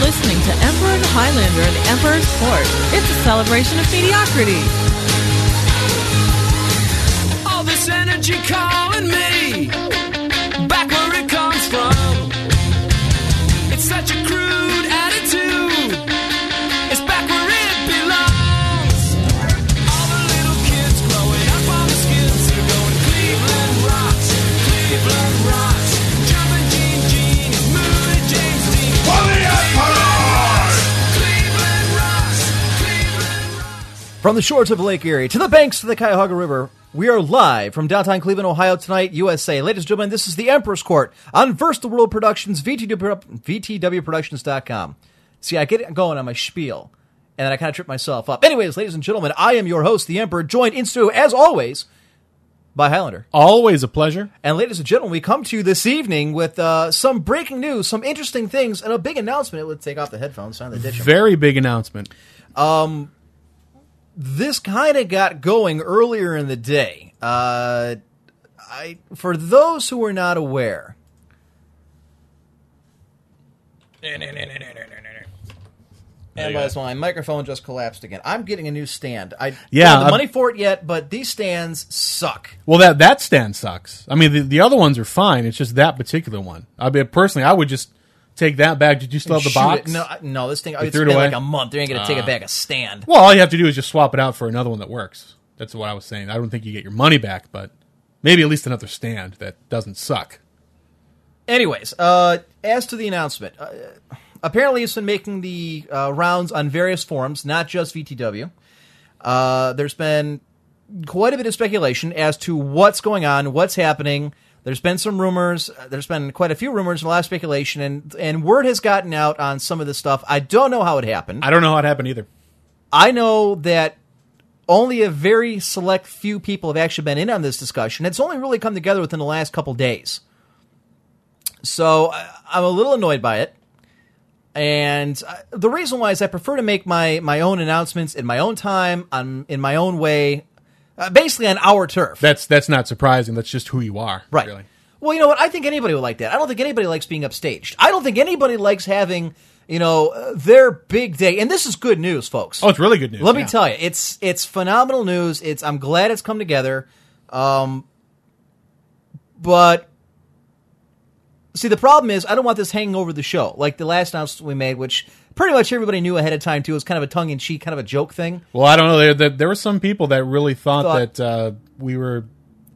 Listening to Emperor and Highlander and Emperor's Court. It's a celebration of mediocrity. All this energy calling me From the shores of Lake Erie to the banks of the Cuyahoga River, we are live from downtown Cleveland, Ohio tonight, USA. Ladies and gentlemen, this is the Emperor's Court on First the World Productions, VTW, Pro- VTWProductions.com. See, I get it going on my spiel, and then I kind of trip myself up. Anyways, ladies and gentlemen, I am your host, the Emperor, joined in studio, as always, by Highlander. Always a pleasure. And ladies and gentlemen, we come to you this evening with uh, some breaking news, some interesting things, and a big announcement. It would take off the headphones, sign the dish 'em. Very big announcement. This kind of got going earlier in the day. Uh, I for those who are not aware. And by my microphone just collapsed again. I'm getting a new stand. I Yeah, don't have the I'm- money for it yet, but these stands suck. Well, that that stand sucks. I mean, the, the other ones are fine. It's just that particular one. I mean, personally, I would just take that back. Did you still have the Shoot box? it. No, I- no, this thing. It's threw it been away? like a month. They ain't gonna take it back a stand. Well, all you have to do is just swap it out for another one that works. That's what I was saying. I don't think you get your money back, but maybe at least another stand that doesn't suck. Anyways, uh, as to the announcement, uh, apparently it's been making the uh, rounds on various forums, not just VTW. Uh, there's been quite a bit of speculation as to what's going on, what's happening. There's been some rumors. uh, There's been quite a few rumors, a lot of speculation, and and word has gotten out on some of this stuff. I don't know how it happened. I don't know how it happened either. I know that only a very select few people have actually been in on this discussion. It's only really come together within the last couple days. So I'm a little annoyed by it. And uh, the reason why is I prefer to make my, my own announcements in my own time, on, in my own way, uh, basically on our turf. That's that's not surprising. That's just who you are. Right. Really. Well, you know what? I think anybody would like that. I don't think anybody likes being upstaged. I don't think anybody likes having, you know, uh, their big day. And this is good news, folks. Oh, it's really good news. Let me tell you, it's it's phenomenal news. It's I'm glad it's come together. Um, but see, the problem is I don't want this hanging over the show like the last announcement we made, which pretty much everybody knew ahead of time too. It was kind of a tongue in cheek, kind of a joke thing. Well, I don't know. There, there, there were some people that really thought, Thought- that uh, we were you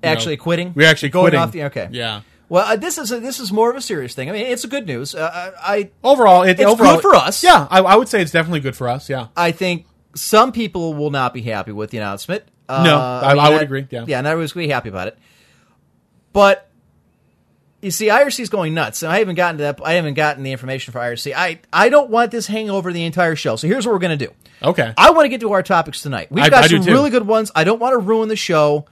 Actually know, quitting. We were actually going quitting. off the okay. Yeah. Well, uh, this is a, this is more of a serious thing. I mean, it's a good news. Uh, I I- Overall, it, It's overall, good for us. Yeah, I, I would say it's definitely good for us. Yeah. I think some people will not be happy with the announcement. Uh, No, I- I would agree, yeah. yeah, not everyone's going to be happy about it. But you see, IRC is going nuts, and I haven't gotten to that. I haven't gotten the information for IRC. I I don't want this hanging over the entire show. So here's what we're going to do. Okay. I want to get to our topics tonight. We've I- got I some really good ones. I don't want to ruin the show.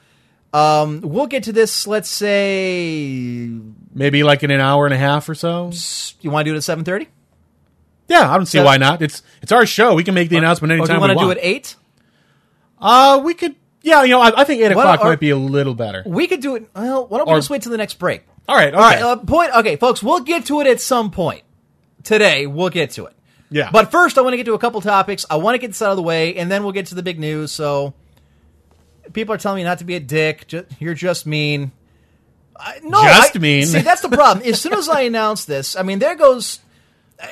Um, we'll get to this. Let's say Maybe like in an hour and a half or so. you want to do it at seven thirty. Yeah, I don't see why not. It's it's our show. We can make the announcement Or do anytime you want we want. to do it eight? Uh, we could. Yeah, you know, I, I think eight Why o'clock don't- might be a little better. We could do it. Well, why don't we Or- just wait till the next break? All right. All right, okay. uh, point. Okay, folks, we'll get to it at some point today. We'll get to it. Yeah. But first, I want to get to a couple topics. I want to get this out of the way, and then we'll get to the big news. So people are telling me not to be a dick. Ju- you're just mean. I, no, Just I- mean. See, that's the problem. As soon as I announce this, I mean, there goes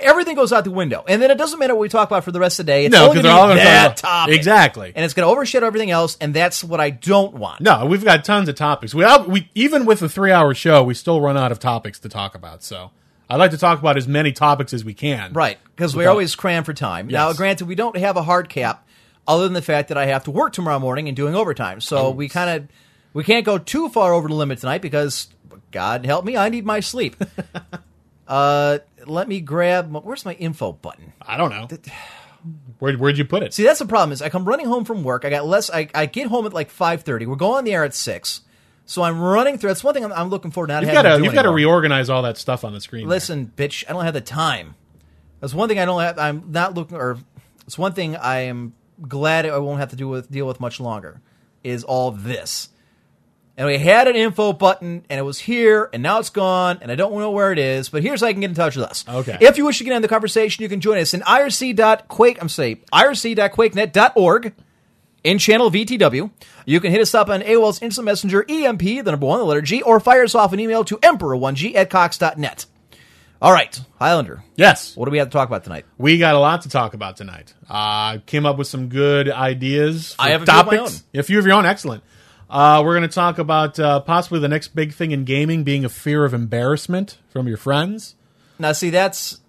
everything goes out the window, and then it doesn't matter what we talk about for the rest of the day. It's No, only 'cause gonna they're all be gonna that topic. Exactly. and it's going to overshadow everything else, and that's what I don't want. No, we've got tons of topics. We, we even with a three-hour show, we still run out of topics to talk about. So I'd like to talk about as many topics as we can. Right, because we're always crammed for time. Now, granted, we don't have a hard cap, other than the fact that I have to work tomorrow morning and doing overtime. So we kind of we can't go too far over the limit tonight because God help me, I need my sleep. uh, let me grab. my- Where's my info button? I don't know. Where, where'd you put it? See, that's the problem. Is I come running home from work. I got less. I, I get home at like five thirty. We're going on the air at six. So I'm running through. That's one thing I'm, I'm looking forward to not you've got to you've got to reorganize all that stuff on the screen. there. Listen, bitch, I don't have the time. That's one thing I don't have. I'm not looking, or it's one thing I am glad I won't have to do with deal with much longer. Is all this, and we had an info button, and it was here, and now it's gone, and I don't know where it is. But here's how you can get in touch with us. Okay. If you wish to get in the conversation, you can join us in irc.quake. I'm saying irc.quakenet.org in channel VTW. You can hit us up on AOL's Instant Messenger EMP, the number one, the letter G, or fire us off an email to emperor1g at cox.net. All right, Highlander, yes, what do we have to talk about tonight? we got a lot to talk about tonight. Uh, came up with some good ideas. For I have a few of my topics. own. A few of your own, excellent. Uh, we're going to talk about uh, possibly the next big thing in gaming being a fear of embarrassment from your friends. Now, see, that's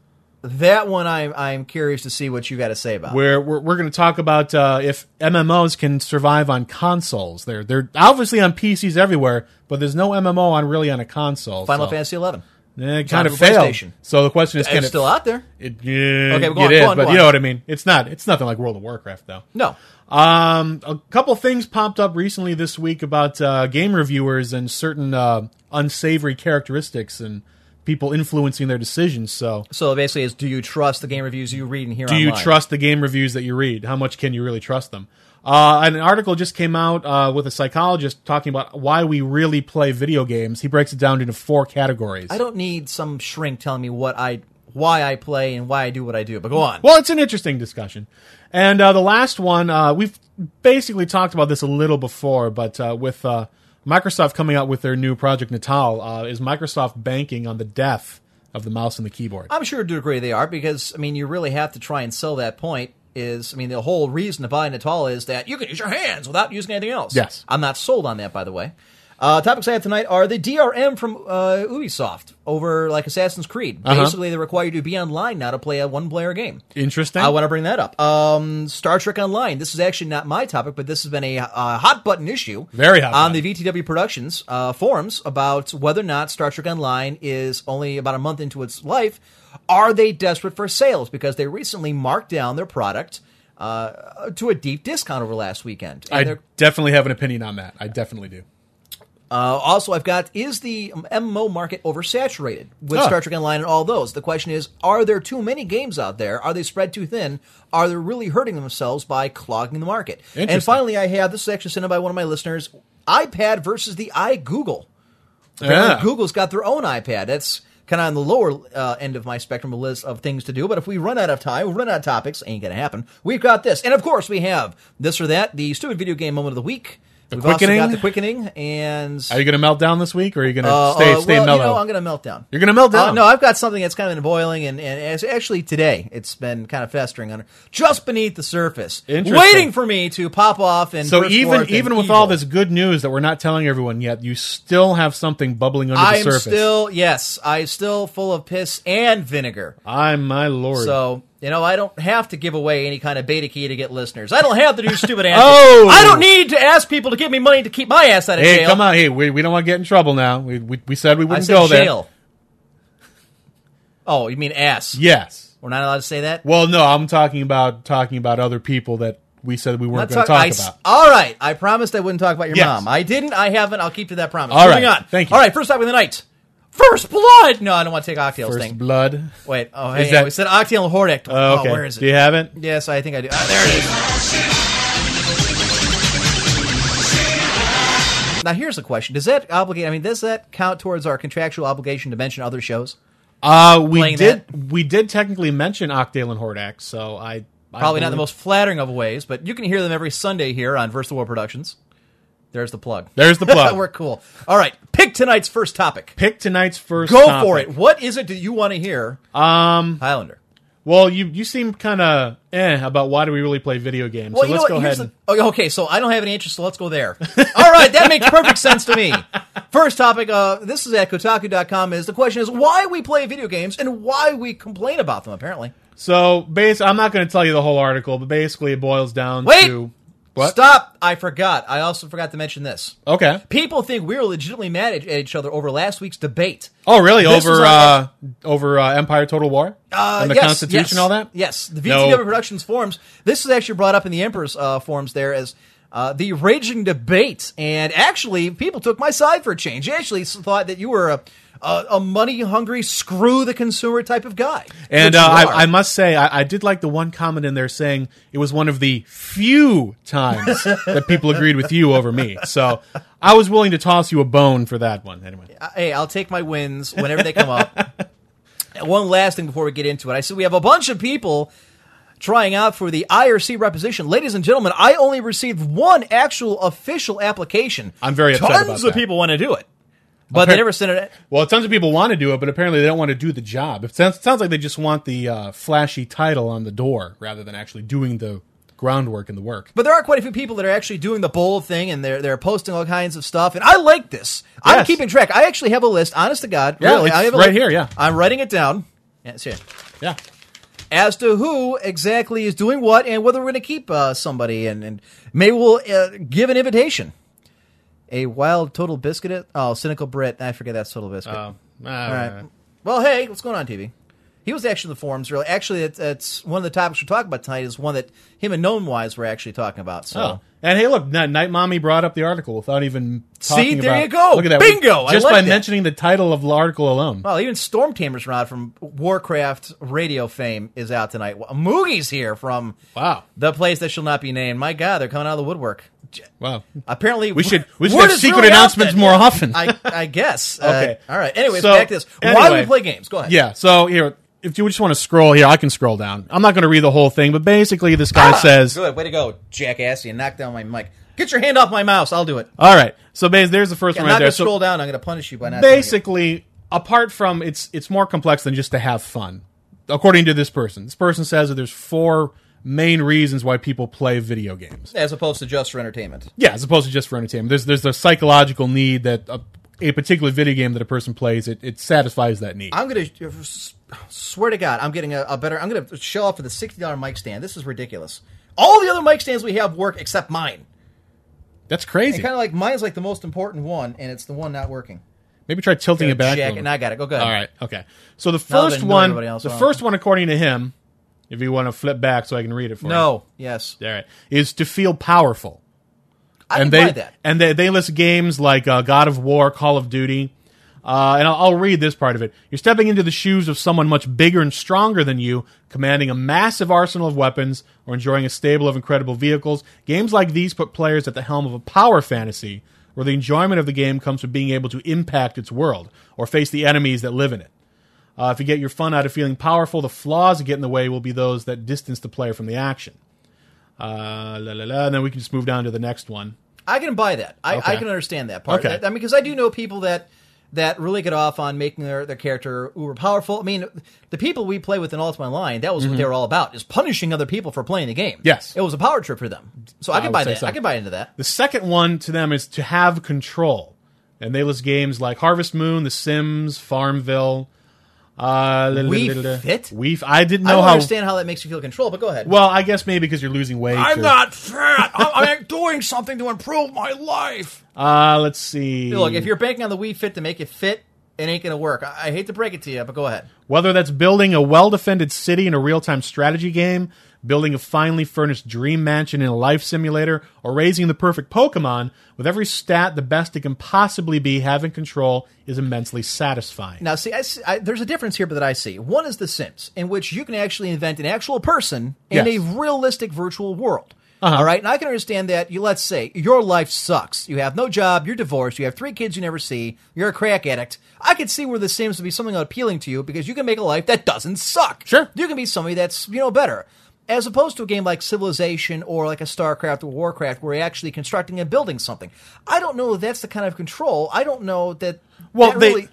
that one. I'm I'm curious to see what you got to say about. Where we're, we're going to talk about uh, if MMOs can survive on consoles. They're they're obviously on PCs everywhere, but there's no MMO on really on a console. Final so, Fantasy Eleven. eh, It's kind of failed. So the question is, can It's it still out there. It, yeah, Okay, go it on, is, go on, but go you know what I mean. It's not. It's nothing like World of Warcraft, though. No, Um, a couple things popped up recently this week about uh, game reviewers and certain uh, unsavory characteristics and people influencing their decisions. So, so basically, is do you trust the game reviews you read and hear? do you trust the game reviews that you read? How much can you really trust them? Uh, an article just came out uh, with a psychologist talking about why we really play video games. He breaks it down into four categories. I don't need some shrink telling me what I why I play and why I do what I do. But go on. Well, it's an interesting discussion. And uh, the last one, uh, we've basically talked about this a little before, but uh, with uh, Microsoft coming out with their new Project Natal, uh, is Microsoft banking on the death of the mouse and the keyboard? I'm sure to a degree they are because I mean you really have to try and sell that point. Is I mean the whole reason to buy Natal is that you can use your hands without using anything else. Yes. I'm not sold on that by the way. Uh, topics I have tonight are the DRM from uh, Ubisoft over like Assassin's Creed. Uh-huh. Basically, they require you to be online now to play a one-player game. Interesting. I want to bring that up. Um, Star Trek Online. This is actually not my topic, but this has been a uh, hot button issue. Very hot on button. the VTW Productions uh, forums about whether or not Star Trek Online is only about a month into its life. Are they desperate for sales because they recently marked down their product uh, to a deep discount over last weekend? And I definitely have an opinion on that. I definitely do. Uh, also, I've got is the MMO market oversaturated with Ah. Star Trek Online and all those? The question is, are there too many games out there? Are they spread too thin? Are they really hurting themselves by clogging the market? And finally, I have this is actually sent in by one of my listeners: iPad versus the iGoogle. Apparently, Yeah. Google's got their own iPad. That's kind of on the lower uh, end of my spectrum of list of things to do. But if we run out of time, we run out of topics, ain't gonna happen. We've got this, and of course, we have this or that, the stupid video game moment of the week. The We've also quickening? got the quickening, and Are you going to melt down this week, or are you going to uh, stay uh, stay well, mellow? You know, I'm going to melt down. You're gonna melt down? Uh, no, I've got something that's kind of been boiling, and, and it's actually today it's been kind of festering under just beneath the surface, waiting for me to pop off and so even even with evil. all this good news that we're not telling everyone yet, you still have something bubbling under I'm the surface. still yes, I'm still full of piss and vinegar. I'm my lord. So you know, I don't have to give away any kind of beta key to get listeners. I don't have to do stupid antics. Oh! I don't need to ask people to give me money to keep my ass out of hey, jail. come on, hey, we, we don't want to get in trouble now. We we, we said we wouldn't said go there. jail. Oh, you mean ass? Yes. We're not allowed to say that. Well, no, I'm talking about talking about other people that we said we weren't going to talk- talk I about. All right, I promised I wouldn't talk about your Yes. mom. I didn't. I haven't. I'll keep to that promise. All Moving right, on. thank you. All right, first topic of the night. First blood. No, I don't want to take Octail's First thing. blood. Wait. Oh, Is hey, that- we said Octail and Hordak. Oh, okay. Oh, where is it? Do you have it? Yes, I think I do. Ah, there it is. Now here's a question: Does that obligate? I mean, does that count towards our contractual obligation to mention other shows? Uh, we did. We did technically mention Octale and Hordak, so I I Probably not the most flattering of ways, but you can hear them every Sunday here on Verse the War Productions. There's the plug. There's the plug. We're cool. All right, pick tonight's first topic. Pick tonight's first. Go topic. for it. What is it that you want to hear? Um, Highlander. Well, you you seem kind of eh about why do we really play video games? Well, so let's go ahead. And, the- oh, okay, so I don't have any interest, so let's go there. All right, that makes perfect sense to me. First topic, uh, this is at Kotaku.com, is the question is why we play video games and why we complain about them, apparently. so, base. I'm not going to tell you the whole article, but basically, it boils down Wait! to what? Stop! I forgot. I also forgot to mention this. Okay. People think we're legitimately mad at, at each other over last week's debate. Oh, really? This over uh, over uh, Empire Total War Uh, and the yes, Constitution yes, and all that? Yes, the No. VTW Productions forums. This is actually brought up in the Emperor's uh, forums there as uh, the raging debate, and actually, people took my side for a change. They actually thought that you were a, a, a money hungry, screw the consumer type of guy. And uh. I, I must say, I, I did like the one comment in there saying it was one of the few times that people agreed with you over me. So I was willing to toss you a bone for that one. Anyway, Uh, hey, I'll take my wins whenever they come up. One last thing before we get into it. I said we have a bunch of people trying out for the IRC reposition. Ladies and gentlemen, I only received one actual official application. I'm very upset Tons of that. people want to do it. But they never sent it. well, tons of people want to do it, but apparently they don't want to do the job. It sounds, sounds like they just want the uh, flashy title on the door rather than actually doing the groundwork and the work. But there are quite a few people that are actually doing the bold thing and they're they're posting all kinds of stuff. And I like this. I'm keeping track. I actually have a list, honest to God. Yeah, really, I have a right list. here, yeah. I'm writing it down. Yeah, it's here. Yeah. as to who exactly is doing what and whether we're going to keep uh, somebody and, and maybe we'll uh, give an invitation. A wild TotalBiscuit. Oh, cynical Brit. I forget that's TotalBiscuit. Oh, All right. Well, hey, what's going on, TV? He was actually in the forums. Really, actually, it's, it's one of the topics we're talking about tonight. Is one that him and Gnome Wise were actually talking about. So. Oh. And hey, look, Night Mommy brought up the article without even See, there about- you go. Look at that. Bingo! I Just by that. mentioning the title of the article alone. Well, even Storm Tamer's Rod from Warcraft radio fame is out tonight. Moogie's here from Wow. the place that shall not be named. My God, they're coming out of the woodwork. Wow. Apparently, We should- we should have secret really announcements more often. I, I guess. Okay. Uh, all right. Anyways, So, back to this. Why do we play games? Go ahead. Yeah. So here, if you just want to scroll here, I can scroll down. I'm not going to read the whole thing, but basically, this guy Ah, says, Good. Way to go, jackass. You knocked down my mic. Get your hand off my mouse. I'll do it. "All right." So bas- there's the first one. I'm not going there. to So scroll down. I'm going to punish you by not basically, apart from it's it's more complex than just to have fun. According to this person, this person says that there's four main reasons why people play video games. As opposed to just for entertainment. Yeah, as opposed to just for entertainment. There's there's a psychological need that a, a particular video game that a person plays it, it satisfies that need. I'm going to swear to God, I'm getting a, a better. I'm going to show off for the sixty dollar mic stand. This is ridiculous. All the other mic stands we have work except mine. That's crazy. Kind of like mine's like the most important one, and it's the one not working. Maybe try tilting it back. Jack, and. I got it. Go good. All right. Okay. So the first one, the first one, according to him, if you want to flip back so I can read it for you. No. Yes. All right. Is to feel powerful. I and can they buy that. and they, they list games like uh, God of War, Call of Duty, uh, and I'll, I'll read this part of it. You're stepping into the shoes of someone much bigger and stronger than you, commanding a massive arsenal of weapons or enjoying a stable of incredible vehicles. Games like these put players at the helm of a power fantasy, where the enjoyment of the game comes from being able to impact its world or face the enemies that live in it. Uh, if you get your fun out of feeling powerful, the flaws that get in the way will be those that distance the player from the action. Uh, la, la, la, and then we can just move down to the next one. I can buy that. I, Okay. I can understand that part. Okay. I mean, because I do know people that that really get off on making their, their character uber powerful. I mean, the people we play with in Ultima Online, that was what they were all about, is punishing other people for playing the game. Mm-hmm. Yes. It was a power trip for them. So I I can buy that. so. I can buy into that. The second one to them is to have control. And they list games like Harvest Moon, The Sims, Farmville. Uh, la- la- Wii la- la- la- Fit? Wii F- I didn't I know don't how. understand how that makes you feel control, but go ahead. Well, I guess maybe because you're losing weight. I'm or- fat. I'm, I'm doing something to improve my life. Uh, let's see. Look, if you're banking on the Wii Fit to make it fit, it ain't going to work. I, I hate to break it to you, but go ahead. Whether that's building a well defended city in a real time strategy game, building a finely furnished dream mansion in a life simulator, or raising the perfect Pokemon, with every stat the best it can possibly be, having control is immensely satisfying. Now, see, I I, there's a difference here that I see. One is The Sims, in which you can actually invent an actual person in Yes. a realistic virtual world. Uh-huh. All right, and I can understand that. You let's say your life sucks. You have no job. You're divorced. You have three kids you never see. You're a crack addict. I could see where The Sims would be something appealing to you because you can make a life that doesn't suck. Sure. you can be somebody that's you know better. As opposed to a game like Civilization or like a StarCraft or Warcraft, where you're actually constructing and building something. I don't know if that's the kind of control. I don't know that. Well, that they- really,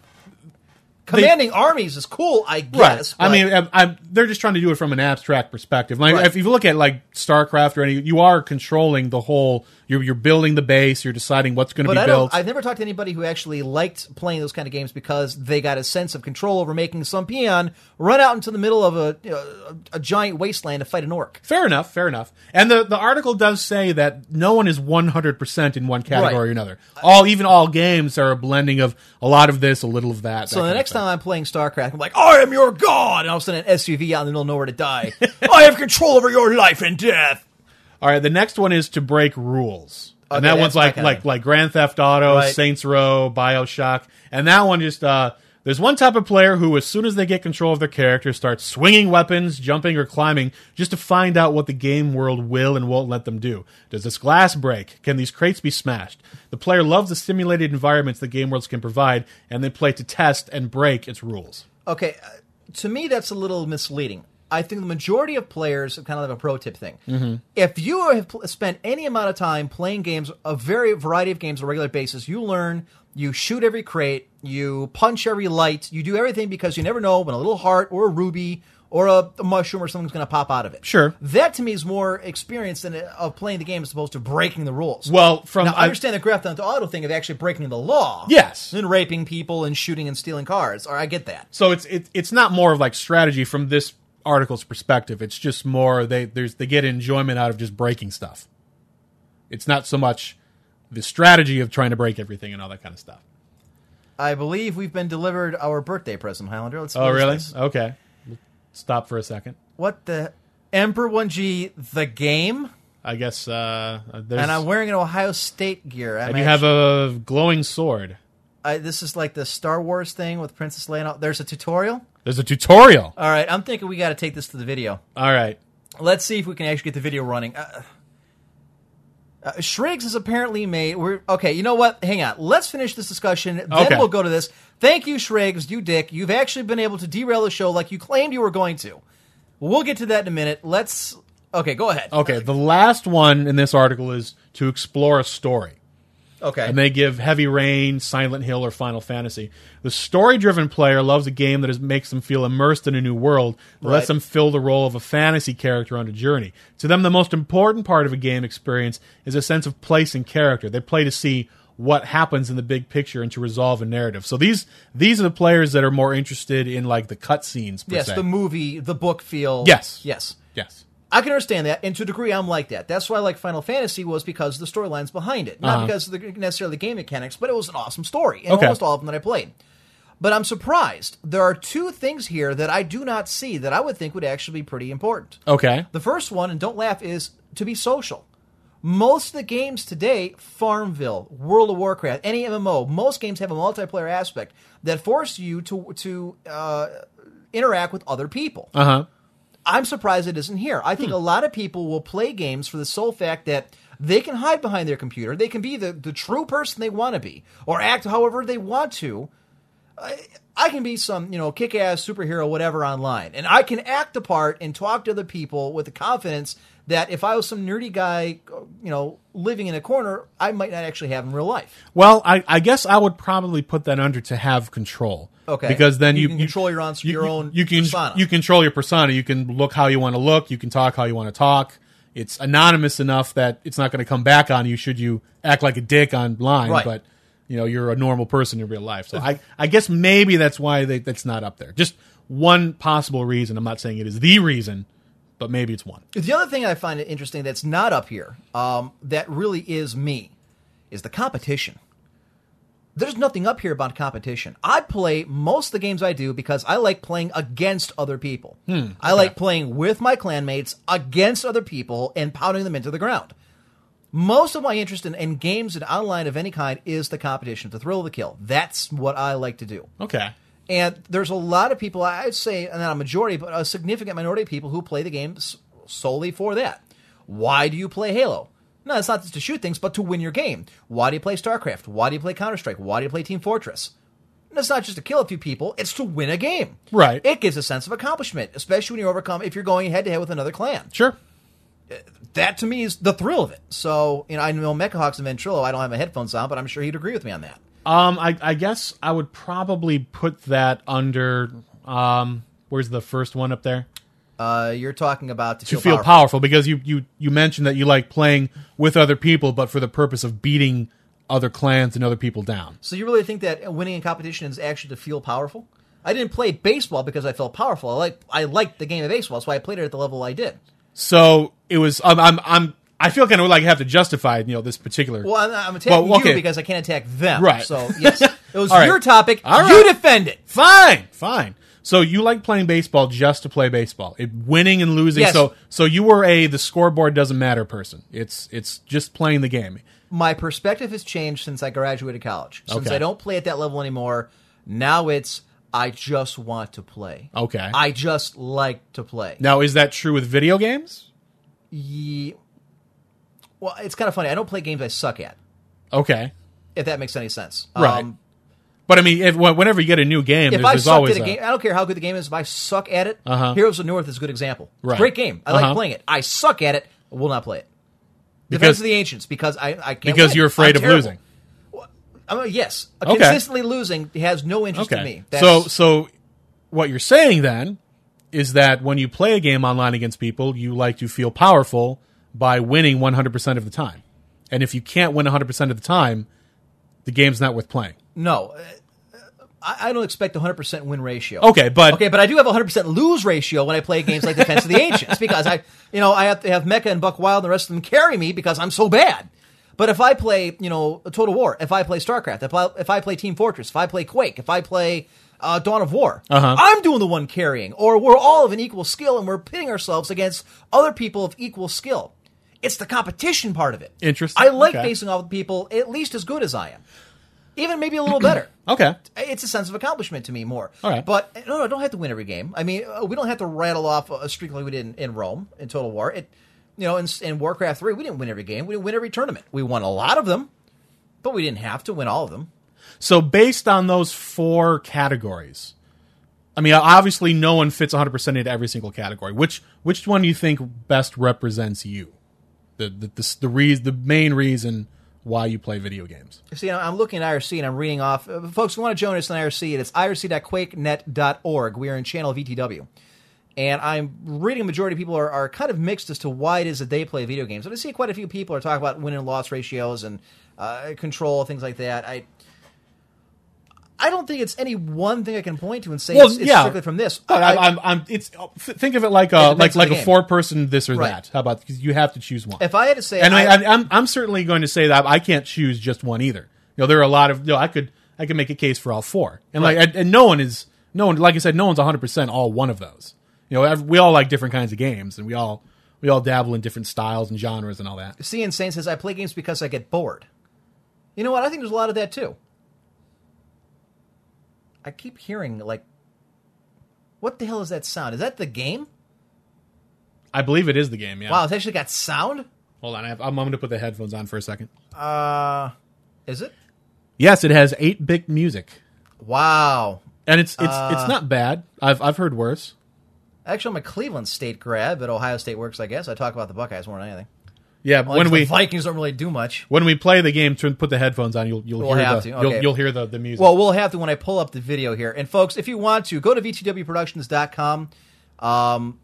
commanding armies is cool, I guess. I mean, I, I, they're just trying to do it from an abstract perspective. Like, Right. If you look at like StarCraft or any, you are controlling the whole. You're you're building the base. You're deciding what's going to be I built. I've never talked to anybody who actually liked playing those kind of games because they got a sense of control over making some peon run out into the middle of a you know, a, giant wasteland to fight an orc. Fair enough, fair enough. And the, the article does say that no one is 100% in one category Right. or another. All even all games are a blending of a lot of this, a little of that. So the next time I'm playing StarCraft, I'm like, I am your god, and all of a sudden an SUV out in the middle of nowhere to die. I have control over your life and death. All right, the next one is to break rules. and Okay, that one's that's my like kinda like like Grand Theft Auto, Right. Saints Row, BioShock. And that one just uh there's one type of player who as soon as they get control of their character starts swinging weapons, jumping or climbing just to find out what the game world will and won't let them do. Does this glass break? Can these crates be smashed? The player loves the simulated environments the game worlds can provide and they play to test and break its rules. Okay, uh, to me that's a little misleading. I think the majority of players kind of have a pro tip thing. Mm-hmm. If you have pl- spent any amount of time playing games, a very variety of games on a regular basis, you learn. You shoot every crate, you punch every light, you do everything because you never know when a little heart or a ruby or a, a mushroom or something's going to pop out of it. Sure. that to me is more experience than uh, of playing the game as opposed to breaking the rules. Well, from now, I understand the Grand Theft Auto thing of actually breaking the law. Yes. and raping people and shooting and stealing cars. Or I get that. So it's it, it's not more of like strategy from this article's perspective. It's just more they there's they get enjoyment out of just breaking stuff. It's not so much the strategy of trying to break everything and all that kind of stuff. I believe we've been delivered our birthday present, Highlander. Let's. see Oh, really? this. Okay. Stop for a second. What the Emperor One G the game? I guess uh, there's And I'm wearing an Ohio State gear. I'm and you have a glowing sword. I, this is like the Star Wars thing with Princess Leia. There's a tutorial. There's a tutorial. All right, I'm thinking we got to take this to the video. All right. Let's see if we can actually get the video running. Uh, uh, Shriggs has apparently made. We're okay. You know what? Hang on. Let's finish this discussion. Then Okay. we'll go to this. Thank you, Shriggs. You dick. You've actually been able to derail the show like you claimed you were going to. We'll get to that in a minute. Let's. Okay, go ahead. Okay. The last one in this article is to explore a story. Okay. and they give Heavy Rain, Silent Hill, or Final Fantasy. The story-driven player loves a game that is, makes them feel immersed in a new world, that lets them fill the role of a fantasy character on a journey. To them, the most important part of a game experience is a sense of place and character. They play to see what happens in the big picture and to resolve a narrative. So these these are the players that are more interested in like the cutscenes. Per yes, se. the movie, the book feel. Yes. Yes. yes. I can understand that, and to a degree, I'm like that. That's why I like Final Fantasy was because of the storylines behind it, not Uh-huh. because of the necessarily the game mechanics, but it was an awesome story, and Okay. almost all of them that I played. But I'm surprised. There are two things here that I do not see that I would think would actually be pretty important. Okay. The first one, and don't laugh, is to be social. Most of the games today, Farmville, World of Warcraft, any MMO, most games have a multiplayer aspect that force you to to uh, interact with other people. Uh huh. I'm surprised it isn't here. I think hmm. a lot of people will play games for the sole fact that they can hide behind their computer. They can be the, the true person they want to be or act however they want to. I, I can be some, you know, kick ass superhero, whatever, online. And I can act the part and talk to other people with the confidence that if I was some nerdy guy, you know, living in a corner, I might not actually have in real life. Well, I, I guess I would probably put that under to have control. Okay. Because then You you, can control your own- your own you can persona. you control your persona. You can look how you want to look. You can talk how you want to talk. It's anonymous enough that it's not going to come back on you should you act like a dick online. Right. But you know you're a normal person in real life. So I I guess maybe that's why they, that's not up there. Just one possible reason. I'm not saying it is the reason, but maybe it's one. The other thing I find it interesting that's not up here, um, that really is me, is the competition. There's nothing up here about competition. I play most of the games I do because I like playing against other people. Hmm, I like playing with my clanmates against other people and pounding them into the ground. Most of my interest in, in games and online of any kind is the competition, the thrill of the kill. That's what I like to do. Okay. And there's a lot of people, I'd say, not a majority, but a significant minority of people who play the game s- solely for that. Why do you play Halo? No, it's not just to shoot things, but to win your game. Why do you play StarCraft? Why do you play Counter Strike? Why do you play Team Fortress? And it's not just to kill a few people; it's to win a game. Right. It gives a sense of accomplishment, especially when you overcome if you're going head to head with another clan. Sure. That to me is the thrill of it. So you know, I know Mechahawks and Ventrilo. I don't have my headphones on, but I'm sure he'd agree with me on that. Um, I, I guess I would probably put that under. Um, where's the first one up there? Uh, you're talking about to, To feel powerful. powerful, because you, you you mentioned that you like playing with other people, but for the purpose of beating other clans and other people down. So you really think that winning in competition is actually to feel powerful? I didn't play baseball because I felt powerful. I like I liked the game of baseball. so I played it at the level I did. So it was. Um, I'm I'm I feel kind of like I have to justify you know this particular. Well, I'm, I'm attacking Well, okay. you because I can't attack them. Right. So yes, it was right. your topic. All You right. defend it. Fine, fine. So you like playing baseball just to play baseball, it, winning and losing. Yes. So so you were a the scoreboard doesn't matter person. It's it's just playing the game. My perspective has changed since I graduated college. Since Okay. I don't play at that level anymore, now it's I just want to play. Okay. I just like to play. Now is that true with video games? Ye- well, it's kind of funny. I don't play games I suck at. Okay, If that makes any sense. Right. Um, but I mean, if, whenever you get a new game, if there's, I there's suck always at a game, I don't care how good the game is. If I suck at it, Uh-huh. Heroes of Newerth is a good example. A Right. great game. I Uh-huh. like playing it. I suck at it. I will not play it. Because- Defense of the Ancients because I, I can't because win. you're afraid I'm of terrible. losing. I mean, yes, Okay. consistently losing has no interest Okay. in me. So so what you're saying then is that when you play a game online against people, you like to feel powerful by winning 100% of the time. And if you can't win 100% of the time, the game's not worth playing. No, uh, I, I don't expect a hundred percent win ratio. Okay, but Okay, but I do have a hundred percent lose ratio when I play games like Defense of the Ancients because I, you know, I have to have Mecha and Buck Wild and the rest of them carry me because I'm so bad. But if I play, you know, Total War, if I play StarCraft, if I if I play Team Fortress, if I play Quake, if I play uh, Dawn of War, Uh-huh. I'm doing the one carrying, or we're all of an equal skill and we're pitting ourselves against other people of equal skill. It's the competition part of it. Interesting. I like Okay. facing off with people at least as good as I am, even maybe a little better okay. it's a sense of accomplishment to me more. All right. But no, no, don't have to win every game. I mean, uh, we don't have to rattle off a streak like we did in, in Rome in Total War. It, you know, in, in Warcraft three, we didn't win every game. We didn't win every tournament. We won a lot of them, but we didn't have to win all of them. So based on those four categories, I mean, obviously no one fits 100% into every single category. Which which one do you think best represents you? The the the, the, reason, the main reason why you play video games. See, I'm looking at IRC and I'm reading off. Uh, folks who want to join us on IRC, it's irc.quakenet.org. We are in channel VTW. And I'm reading a majority of people are, are kind of mixed as to why it is that they play video games. And I see quite a few people are talking about win and loss ratios and uh, control, things like that. I I don't think it's any one thing I can point to and say Well, it's, it's yeah. strictly from this. But I- I'm, I'm, it's oh, think of it like uh, a depends like like a four person this or Right. that. How about because you have to choose one. if I had to say, and I, I, I'm I'm certainly going to say that I can't choose just one either. You know, there are a lot of you know, I could I could make a case for all four, and like Right. and, and no one is no one like I said, no one's 100 percent all one of those. You know, we all like different kinds of games, and we all we all dabble in different styles and genres and all that. C Insane says I play games because I get bored. You know what? I think there's a lot of that too. I keep hearing like, what the hell is that sound? Is that the game? I believe it is the game. Yeah. Wow, it's actually got sound. Hold on, I have, I'm, I'm going to put the headphones on for a second. Uh, is it? Yes, it has eight bit music, Wow. and it's it's Uh, it's not bad. I've I've heard worse. Actually, I'm a Cleveland State grad, but Ohio State works. I guess I talk about the Buckeyes more than anything. Yeah, Like, when the we Vikings don't really do much. when we play the game, turn put the headphones on. You'll you'll We'll hear have the to, you'll, you'll hear the the music. Well, we'll have to when I pull up the video here. And folks, if you want to, go to vtwproductions.com. Um,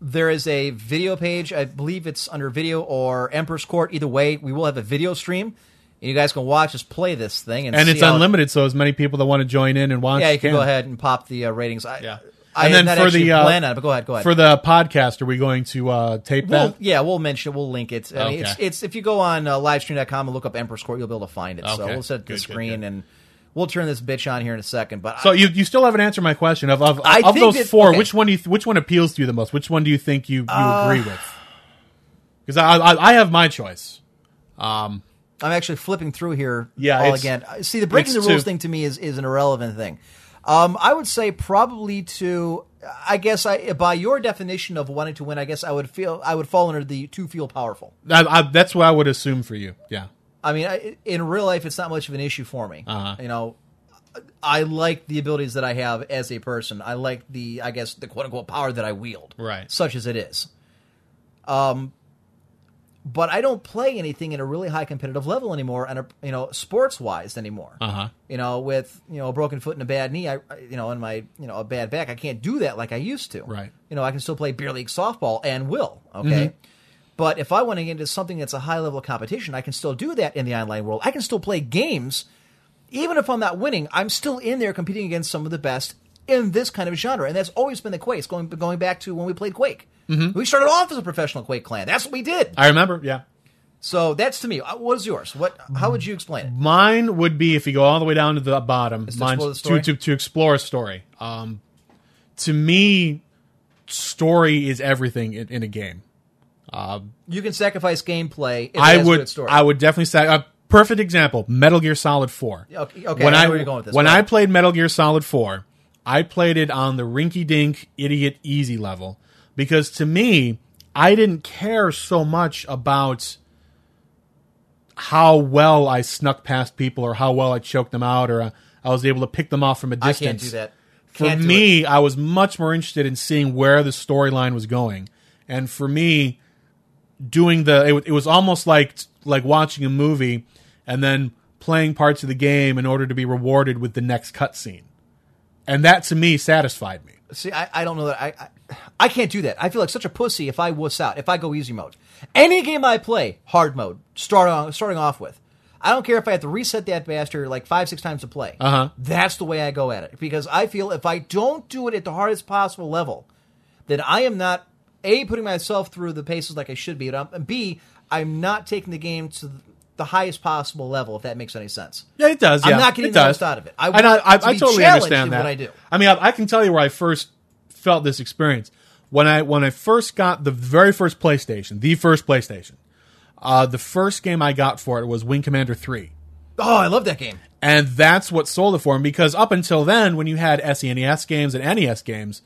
there is a video page. I believe it's under video or Emperor's Court. Either way, we will have a video stream. And you guys can watch us play this thing. And, and see it's how- unlimited, so as many people that want to join in and watch, Yeah, you can go ahead and pop the uh, ratings. I, Yeah, I and then for the uh, on it, but go ahead, go ahead. For the podcast, are we going to uh, tape We'll, that? yeah, we'll mention it. We'll link it. I mean, it's, Okay. it's if you go on uh, livestream.com and look up Emperor's Court, you'll be able to find it. So we'll set the Good, good, screen good. and we'll turn this bitch on here in a second. But So I, you you still haven't answered my question of of, of those that- four. okay. Which one do you th- which one appeals to you the most? Which one do you think you you Uh, agree with? Because I, I I have my choice. Um, I'm actually flipping through here Yeah, all again. See, the breaking the rules too- thing to me is, is an irrelevant thing. Um, I would say probably to, I guess I by your definition of wanting to win, I guess I would feel I would fall under the to feel powerful. I, I, that's what I would assume for you. Yeah. I mean, in real life, it's not much of an issue for me. Uh-huh. You know, I like the abilities that I have as a person. I like the, I guess, the quote unquote power that I wield, Right. Such as it is. Um, but I don't play anything in a really high competitive level anymore, and you know, sports wise anymore. Uh huh. You know, with you know a broken foot and a bad knee, I I- you know, and my you know a bad back, I can't do that like I used to. Right. You know, I can still play beer league softball and will. Okay. But if I want to get into something that's a high level competition, I can still do that in the online world. I can still play games, even if I'm not winning. I'm still in there competing against some of the best in this kind of genre, and that's always been the case. Going going back to when we played Quake, we started off as a professional Quake clan. That's what we did. I remember. Yeah. So that's to me. Uh, What is yours? What? How would you explain it? Mine would be if you go all the way down to the bottom. to mine's explore? To, to to explore a story. Um, to me, story is everything in, in a game. You can sacrifice gameplay. If it I has would. I would definitely say a perfect example: Metal Gear Solid Four. Okay, okay, when I I, where you're going with this. when I played Metal Gear Solid Four, I played it on the rinky-dink idiot easy level because to me, I didn't care so much about how well I snuck past people or how well I choked them out or uh, I was able to pick them off from a distance. can't do that. For Can't do me, I was much more interested in seeing where the storyline was going, and for me, doing the it, it was almost like like watching a movie and then playing parts of the game in order to be rewarded with the next cutscene, and that to me satisfied me. See, I, I don't know that I, I I can't do that. I feel like such a pussy if I wuss out. If I go easy mode, any game I play hard mode, start on, starting off with. I don't care if I have to reset that bastard like five six times to play. Uh-huh. That's the way I go at it because I feel if I don't do it at the hardest possible level, then I am not a putting myself through the paces like I should be, and b I'm not taking the game to the highest possible level. If that makes any sense. Yeah, it does. I'm not getting the most out of it. I want I, I, to I totally understand that. what I do. I mean, I, I can tell you where I first felt this experience when I when I first got the very first PlayStation, the first PlayStation. Uh, the first game I got for it was Wing Commander Three. Oh, I love that game. And that's what sold it for him because up until then, when you had SNES games and NES games,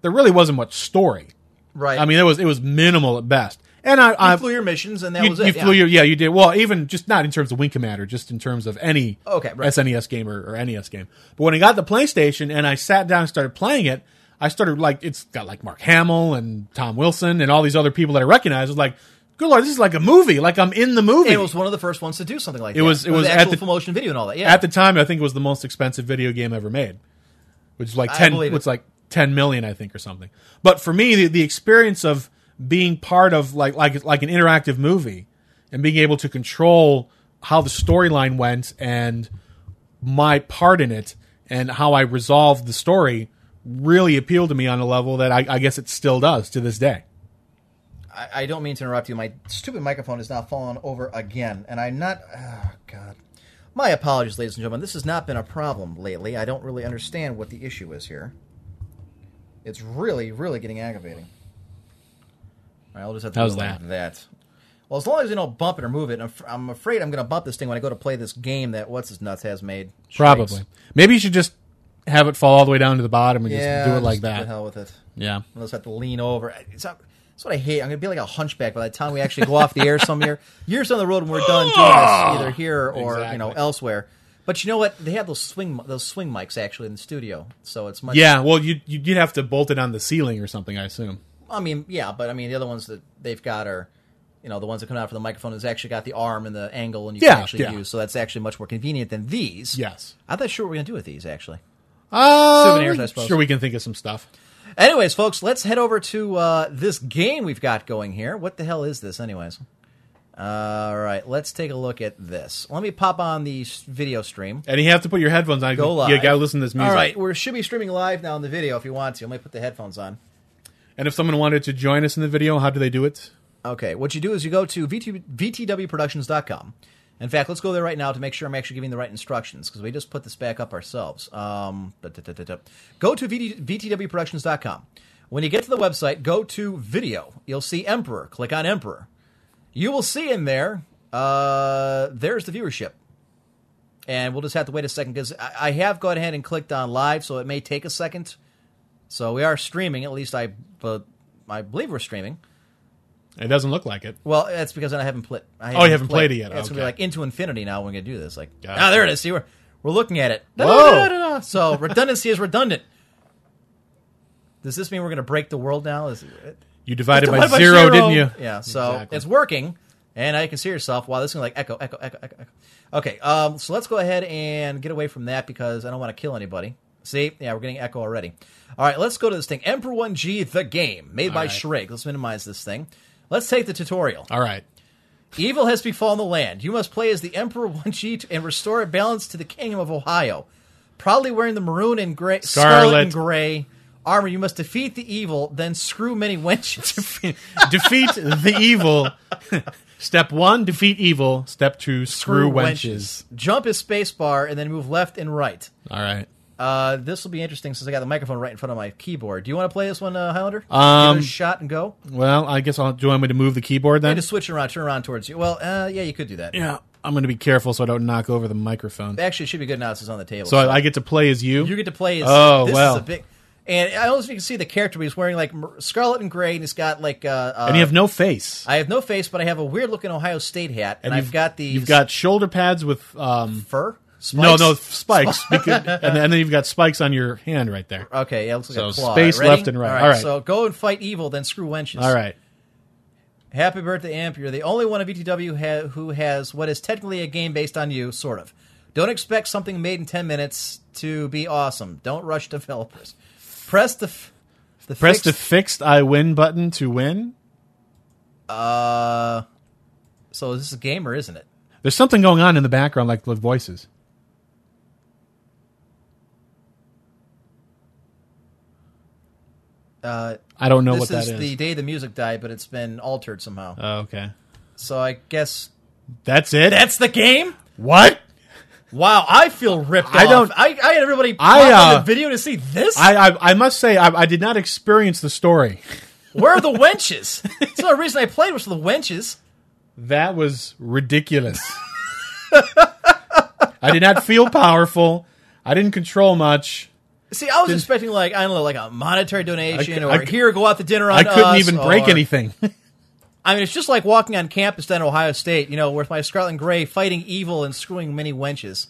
there really wasn't much story. Right. I mean, it was it was minimal at best. And I, I flew your missions, and that you, was it. you yeah. flew your yeah you did well even just not in terms of Wing Commander, just in terms of any Okay, right. SNES game or, or NES game. But when I got the PlayStation and I sat down and started playing it, I started like it's got like Mark Hamill and Tom Wilson and all these other people that I recognize. I was like, good lord, this is like a movie. Like I'm in the movie. And it was one of the first ones to do something like It that. was- it was at actual the- full motion video and all that. Yeah, At the time, I think it was the most expensive video game ever made, which is like I ten. It's like ten million, I think, or something. But for me, the, the experience of being part of like like like an interactive movie and being able to control how the storyline went and my part in it and how I resolved the story really appealed to me on a level that I, I guess it still does to this day. I, I don't mean to interrupt you. My stupid microphone is now falling over again, and I'm not. Oh, God. My apologies, ladies and gentlemen. This has not been a problem lately. I don't really understand what the issue is here. It's really, really getting aggravating. Right, I'll just have to How's that? that. Well, as long as you don't bump it or move it, I'm, f- I'm afraid I'm going to bump this thing when I go to play this game that what's his nuts has made. Probably. Shriggs. Maybe you should just have it fall all the way down to the bottom and Yeah, just do it like just The that. hell with it. Yeah. I'll just have to lean over. It's not, that's what I hate. I'm going to be like a hunchback by the time we actually go off the air some year. Years down the road when we're done ah! doing this, either here or you know elsewhere. But you know what? They have those swing those swing mics actually in the studio, so it's much. Yeah, well, you you'd have to bolt it on the ceiling or something, I assume. I mean, yeah, but I mean the other ones that they've got are, you know, the ones that come out for the microphone has actually got the arm and the angle, and you Yeah, can actually yeah. use. So that's actually much more convenient than these. Yes. I'm not sure what we're gonna do with these actually. Uh, Souvenirs, I suppose. Sure, we can think of some stuff. Anyways, folks, let's head over to uh, this game we've got going here. What the hell is this, anyways? All right, let's take a look at this. Let me pop on the video stream. And you have to put your headphones on. Go live. You got to listen to this music. All right, we should be streaming live now in the video if you want to. Let me put the headphones on. And if someone wanted to join us in the video, how do they do it? Okay, what you do is you go to VT, VTWProductions.com. In fact, let's go there right now to make sure I'm actually giving the right instructions because we just put this back up ourselves. Um, da- da- da-. Go to VT, VTWProductions.com. When you get to the website, go to video. You'll see Emperor. Click on Emperor. You will see in there, uh, there's the viewership. And we'll just have to wait a second because I, I have gone ahead and clicked on live, so it may take a second. So we are streaming. At least I, but I believe we're streaming. It doesn't look like it. Well, that's because I haven't played. I Oh, you haven't played it yet. It's gonna be like into infinity now. When we gonna do this, like Gotcha. ah, there it is. See, we're We're looking at it. Whoa. So redundancy is redundant. Does this mean we're going to break the world now? Is it, You divided by Divided by zero, didn't you? Yeah. So Exactly. it's working, and now you can see yourself. Wow, this is gonna like echo, echo, echo, echo, echo. Okay. Um. So let's go ahead and get away from that because I don't want to kill anybody. See? Yeah, we're getting echo already. All right. Let's go to this thing. Emperor One G, the game made by right. Shrek. Let's minimize this thing. Let's take the tutorial. All right. Evil has befallen the land. You must play as the Emperor One G and restore balance to the Kingdom of Ohio. Proudly wearing the maroon and gray, scarlet, Scarlet. and gray armor, you must defeat the evil, then screw many wenches. defeat the evil. Step one, defeat evil. Step two, screw, wenches. Jump is spacebar and then move left and right. All right. Uh, this will be interesting since I got the microphone right in front of my keyboard. Do you want to play this one, uh, Highlander? Um, Give it a shot and go. Well, I guess I'll. Do you want me to move the keyboard then? I then? just switch it around, turn around towards you. Well, uh, yeah, you could do that. Yeah. I'm going to be careful so I don't knock over the microphone. Actually, it should be good now. Since it's on the table. So I, I get to play as you. You get to play as Oh, this well. is a big and I don't know if you can see the character but he's wearing like mer- scarlet and gray and he's got like uh, uh and you have no face. I have no face but I have a weird looking Ohio State hat and, I've you've- got these You've got shoulder pads with um. fur Spikes? no no spikes, because, and, then, and then you've got spikes on your hand right there. Okay, yeah, it looks like a claw. space Ready? left and right. All right, All right. so go and fight evil, then screw wenches. All right. Happy birthday, Amp. You're the only one of VTW ha- who has what is technically a game based on you, sort of. Don't expect something made in 10 minutes to be awesome. Don't rush developers. Press the f- the Press fixed- the fixed I win button to win. uh so this is a game or isn't it? There's something going on in the background, like with voices. Uh I don't know what that This is is. the day the music died, but it's been altered somehow. oh, okay. so I guess That's it. that's the game? what? Wow, I feel ripped I off. don't- I, I had everybody I, uh, the video to see this. I, I I must say I, I did not experience the story. Where are the wenches? That's the reason I played was for the wenches. That was ridiculous. I did not feel powerful. I didn't control much. See, I was expecting like I don't know, like a monetary donation I- or I- here go out to dinner on I couldn't us, even break or- anything. I mean, it's just like walking on campus down at Ohio State, you know, with my Scarlet and Gray fighting evil and screwing many wenches.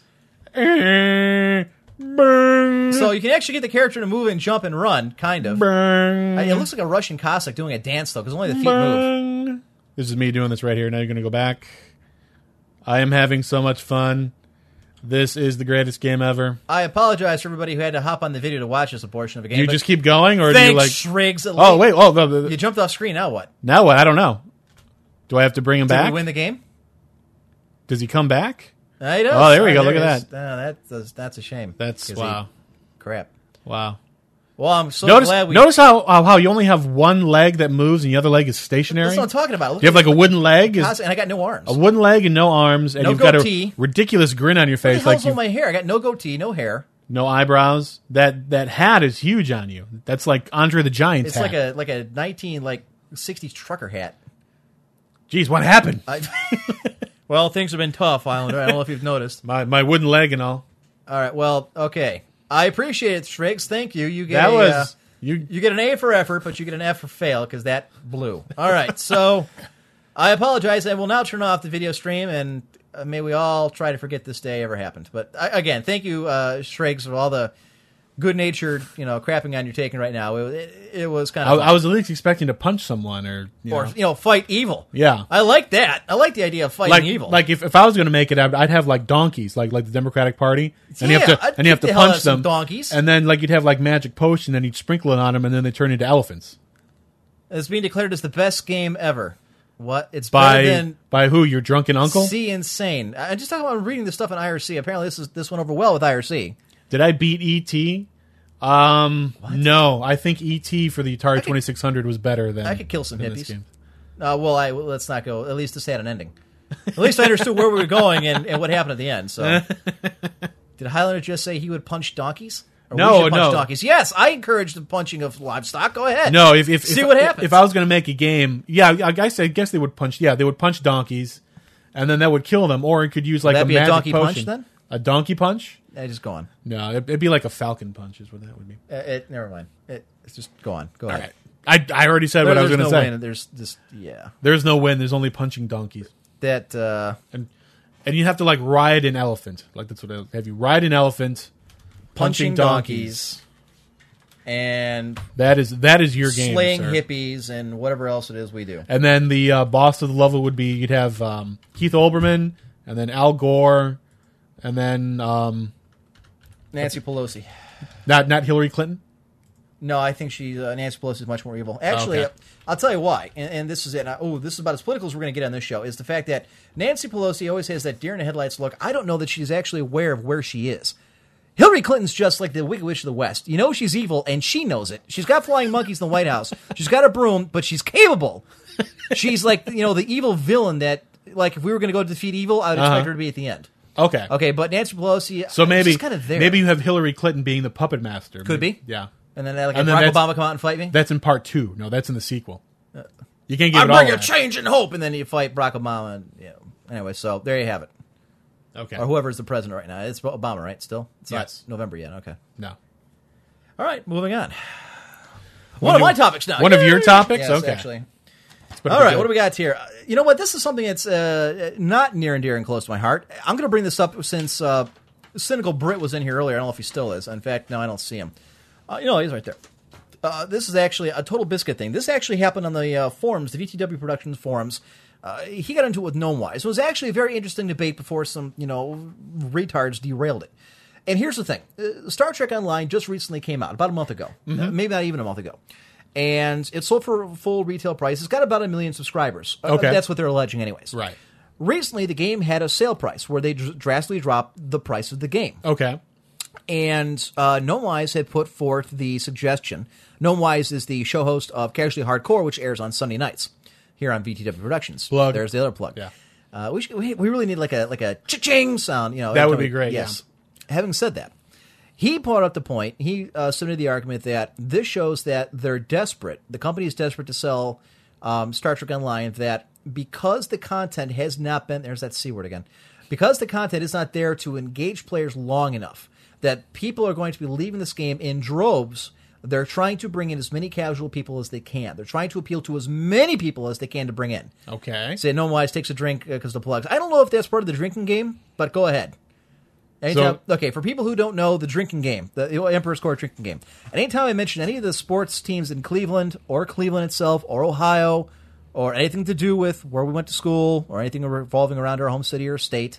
Eh, so you can actually get the character to move and jump and run, kind of. It looks like a Russian Cossack doing a dance though, because only the feet move. This is me doing this right here. Now you're going to go back. I am having so much fun. This is the greatest game ever. I apologize for everybody who had to hop on the video to watch this abortion of a game. Do you but just keep going, or do you thanks, like? Shriggs. at Oh least- wait! Oh, the, the, you jumped off screen. Now what? now what? I don't know. Do I have to bring him Did back? we win the game? Does he come back? Oh, there we go. Look at. That does, that's a shame. That's 'Cause he- wow, crap. wow. Well, I'm so notice, glad we. notice how how how you only have one leg that moves and the other leg is stationary. That's what I'm talking about. Look you have like a wooden leg? Is, and I got no arms. a wooden leg and no arms, and No you've got a ridiculous grin on your What the face, like you my hair? I got no goatee, no hair. no eyebrows. That that hat is huge on you. That's like Andre the Giant. It's hat. like a like a 19 like 60s trucker hat. Jeez, what happened? I, well, things have been tough, Islander. I don't know if you've noticed. My my wooden leg and all. All right. Well, okay. I appreciate it, Strix. Thank you. You get That a, was uh, you. you get an A for effort, but you get an F for fail because that blew. All right. So I apologize. I will now turn off the video stream, and uh, may we all try to forget this day ever happened. But I, again, thank you, uh, Strix, for all the good-natured, you know, crapping on you're taking right now. It, it, it was kind of. I was at least expecting to punch someone or you or know. you know, fight evil. Yeah. I like that. I like the idea of fighting like evil. like if, if I was going to make it, I'd, I'd have like donkeys, like like the Democratic Party, and you have to I'd and you have to the punch them, donkeys. and then like you'd have like magic potion, and you'd sprinkle it on them, and then they turn into elephants. it's being declared as the best game ever. What? It's By than by who? Your drunken uncle? See Insane. I just talking about reading this stuff on IRC. Apparently, this is this went over well with IRC. Did I beat ET? Um, no, I think ET for the Atari Twenty Six Hundred was better than I could kill some hippies. Uh, well, I well, let's not go. At least this had an ending. At least I understood where we were going and, and what happened at the end. So, did Highlander just say he would punch donkeys? Or No, punch no. donkeys. Yes, I encourage the punching of livestock. Go ahead. No, if if see if, what happens. If I was going to make a game, yeah, I guess I guess they would punch. Yeah, they would punch donkeys, and then that would kill them. Or it could use like that a be a magic donkey punch, then? A donkey punch? Eh, just go on. No, it, it'd be like a falcon punch. Is what that would be. Uh, it, never mind. It, it's just go on. Go All ahead. right. I I already said There- what I was there's going to no say. win. There's just yeah. There's no win. There's only punching donkeys. That uh, And and you have to like ride an elephant. Like that's what I have you ride an elephant, punching donkeys, and That is that is your game. slaying sir. hippies and whatever else it is we do. And then the uh, boss of the level would be you'd have um, Keith Olbermann, and then Al Gore, and then um, Nancy Pelosi. not not Hillary Clinton. No, I think she's uh, Nancy Pelosi is much more evil. Actually, Okay. uh, I'll tell you why, and, and this is it. Oh, this is about as political as we're going to get on this show. Is the fact that Nancy Pelosi always has that deer in the headlights look. I don't know that she's actually aware of where she is. Hillary Clinton's just like the Wicked Witch of the West. You know she's evil, and she knows it. She's got flying monkeys in the White House. She's got a broom, but she's capable. She's like you know the evil villain that like if we were going to go defeat evil, I would expect Uh-huh. her to be at the end. Okay. Okay, but Nancy Pelosi. So maybe she's kind of there. maybe you have Hillary Clinton being the puppet master. Could Maybe- be. Yeah. and then uh, like And then Barack Obama come out and fight me. That's in part two. No, that's in the sequel. You can't get. I bring a change and hope, and then you fight Barack Obama. And, yeah. Anyway, so there you have it. Okay. Or whoever's the president right now. It's Obama, right? Still, it's Yes. November yet. Okay. No. All right, moving on. One, of my topics now. one of your topics? Yes, Okay. Actually. All right, good. what do we got here? You know what? This is something that's uh, not near and dear and close to my heart. I'm going to bring this up since uh, Cynical Brit was in here earlier. I don't know if he still is. In fact, no, I don't see him. Uh, you know, he's right there. Uh, this is actually a TotalBiscuit thing. This actually happened on the uh, forums, the VTW Productions forums. Uh, he got into it with Gnomewise. It was actually a very interesting debate before some, you know, retards derailed it. And here's the thing: uh, Star Trek Online just recently came out about a month ago, Uh, maybe not even a month ago, and it sold for full retail price. It's got about a million subscribers. Uh, Okay. that's what they're alleging, anyways. Right. Recently, the game had a sale price where they dr- drastically dropped the price of the game Okay. and uh, Gnomewise had put forth the suggestion. Gnomewise is the show host of Casually Hardcore, which airs on Sunday nights here on VTW Productions. Plug. There's the other plug. Yeah. Uh, we, should, we we really need like a like a cha-ching sound. You know, That would be great, Yeah. yes. Having said that, he brought up the point. He uh, submitted the argument that this shows that they're desperate. The company is desperate to sell um, Star Trek Online. That because the content has not been there's that c word again. Because the content is not there to engage players long enough, that people are going to be leaving this game in droves. They're trying to bring in as many casual people as they can. They're trying to appeal to as many people as they can to bring in. Okay. Say Gnomewise takes a drink because the plugs. I don't know if that's part of the drinking game, but go ahead. Anytime, okay, for people who don't know the drinking game, the Emperor's Court drinking game. Anytime I mention any of the sports teams in Cleveland or Cleveland itself or Ohio or anything to do with where we went to school or anything revolving around our home city or state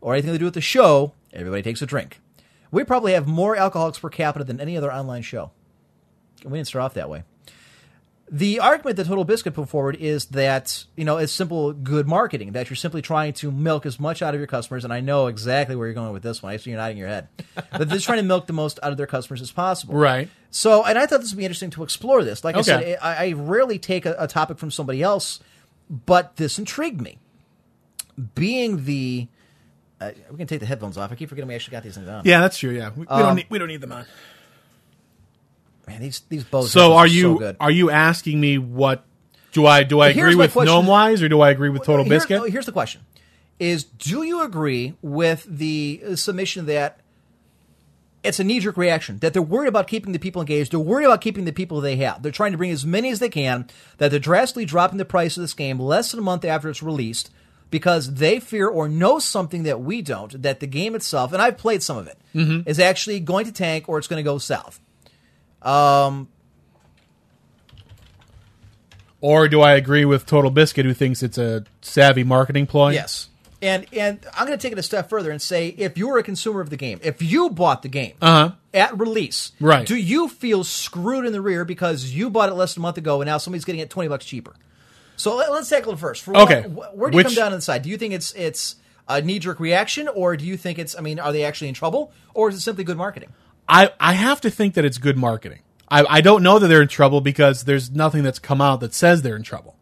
or anything to do with the show, everybody takes a drink. We probably have more alcoholics per capita than any other online show. We didn't start off that way. The argument that TotalBiscuit put forward is that, you know, it's simple good marketing, that you're simply trying to milk as much out of your customers, and I know exactly where you're going with this one. I see you're nodding your head. but they're just trying to milk the most out of their customers as possible. Right. So, and I thought this would be interesting to explore this. Like I said, I, I rarely take a, a topic from somebody else, but this intrigued me. Being the. Uh, we can take the headphones off. I keep forgetting we actually got these things on. Yeah, that's true. Yeah, we, we Um, don't need we don't need them on. Man, these these bows. Are so are so you good. are you asking me what do I do I agree with question. Gnomewise or do I agree with Total Here- Biscuit? oh, here's the question: Is do you agree with the uh, submission that it's a knee jerk reaction that they're worried about keeping the people engaged, they're worried about keeping the people they have, they're trying to bring as many as they can, that they're drastically dropping the price of this game less than a month after it's released because they fear or know something that we don't that the game itself, and I've played some of it, is Mm-hmm. actually going to tank or it's going to go south. Um, Or do I agree with TotalBiscuit who thinks it's a savvy marketing ploy? Yes. And and I'm going to take it a step further and say if you were a consumer of the game, if you bought the game Uh-huh. at release, Right. do you feel screwed in the rear because you bought it less than a month ago and now somebody's getting it 20 bucks cheaper? So let, us tackle it first. For Okay. one, wh- where do you come down on the side? Do you think it's it's a knee jerk reaction or do you think it's I mean are they actually in trouble or is it simply good marketing? I, I have to think that it's good marketing. I, I don't know that they're in trouble because there's nothing that's come out that says they're in trouble.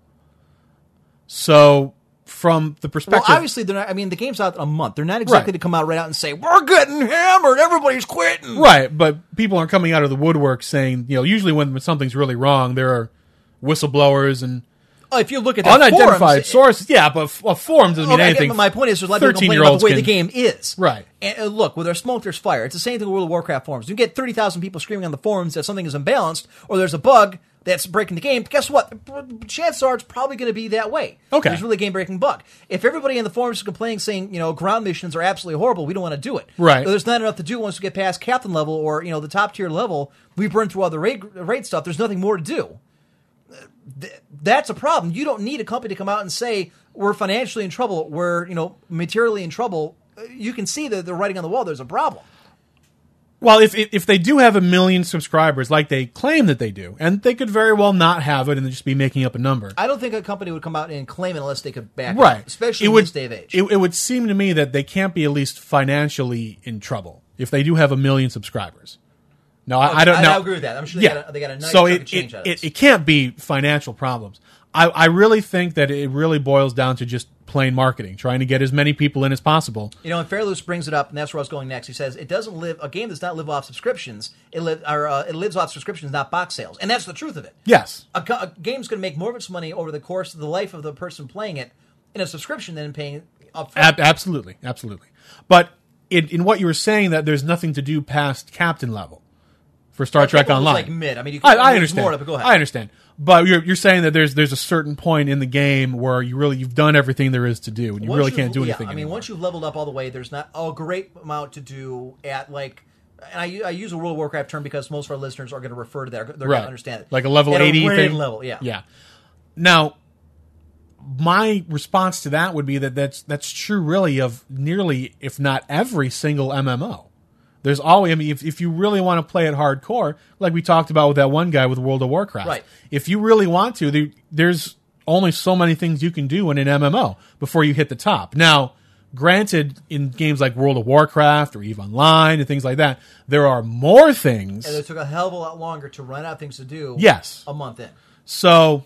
So, from the Well, perspective, obviously they're not I mean the game's out in a month. They're not exactly Right. to come out right out and say we're getting hammered, everybody's quitting. right? But people aren't coming out of the woodwork saying, you know, usually when something's really wrong, there are whistleblowers and if you look at the unidentified forums, sources. Yeah, but a forum doesn't mean Okay, anything. but my point is, there's a lot of people complaining 13-year-olds about the way the game is. Right. And uh, look, there's smoke, there's fire. It's the same thing with World of Warcraft forums. You get 30,000 people screaming on the forums that something is imbalanced or there's a bug. that's breaking the game. Guess what? Chances are it's probably going to be that way. Okay. There's really a game breaking bug. If everybody in the forums is complaining, saying, you know, ground missions are absolutely horrible, we don't want to do it. Right. But there's not enough to do once we get past captain level or, you know, the top tier level. We've burn through all the raid, raid stuff. There's nothing more to do. Th- That's a problem. You don't need a company to come out and say, we're financially in trouble, we're, you know, materially in trouble. Uh, You can see that they're writing on the wall, there's a problem. Well, if, if they do have a million subscribers, like they claim that they do, and they could very well not have it and just be making up a number, I don't think a company would come out and claim it unless they could back it, right? up, especially it in would, this day of age. It, it would seem to me that they can't be at least financially in trouble if they do have a million subscribers. No, I, I don't know. I agree with that. I'm sure they got a- they got a nice so it, change it, out of it, it can't be financial problems. I, I really think that it really boils down to just plain marketing, trying to get as many people in as possible. You know, and Fairloose brings it up, and that's where I was going next. He says it doesn't live a game does not live off subscriptions. It live or uh, it lives off subscriptions, not box sales, and that's the truth of it. Yes, A, a game's going to make more of its money over the course of the life of the person playing it in a subscription than in paying up. Ab- absolutely, absolutely. But in, in what you were saying, that there's nothing to do past captain level for Star Trek Online. like mid. I mean, I, I understand. more but go ahead. I understand. But you're, you're saying that there's there's a certain point in the game where you really you've done everything there is to do, and you Once really can't do yeah, anything. I mean, anymore. once you've leveled up all the way, there's not a great amount to do at like. And I, I use a World of Warcraft term because most of our listeners are going to refer to that. They're going to understand it. like a level At eighty raid thing. level. Yeah, yeah. Now, my response to that would be that that's that's true, really, of nearly, if not every single MMO. There's always, I mean, if, if you really want to play it hardcore, like we talked about with that one guy with World of Warcraft, Right. if you really want to, there, there's only so many things you can do in an MMO before you hit the top. Now, granted, in games like World of Warcraft or EVE Online and things like that, there are more things. And it took a hell of a lot longer to run out of things to do. Yes. a month in. So,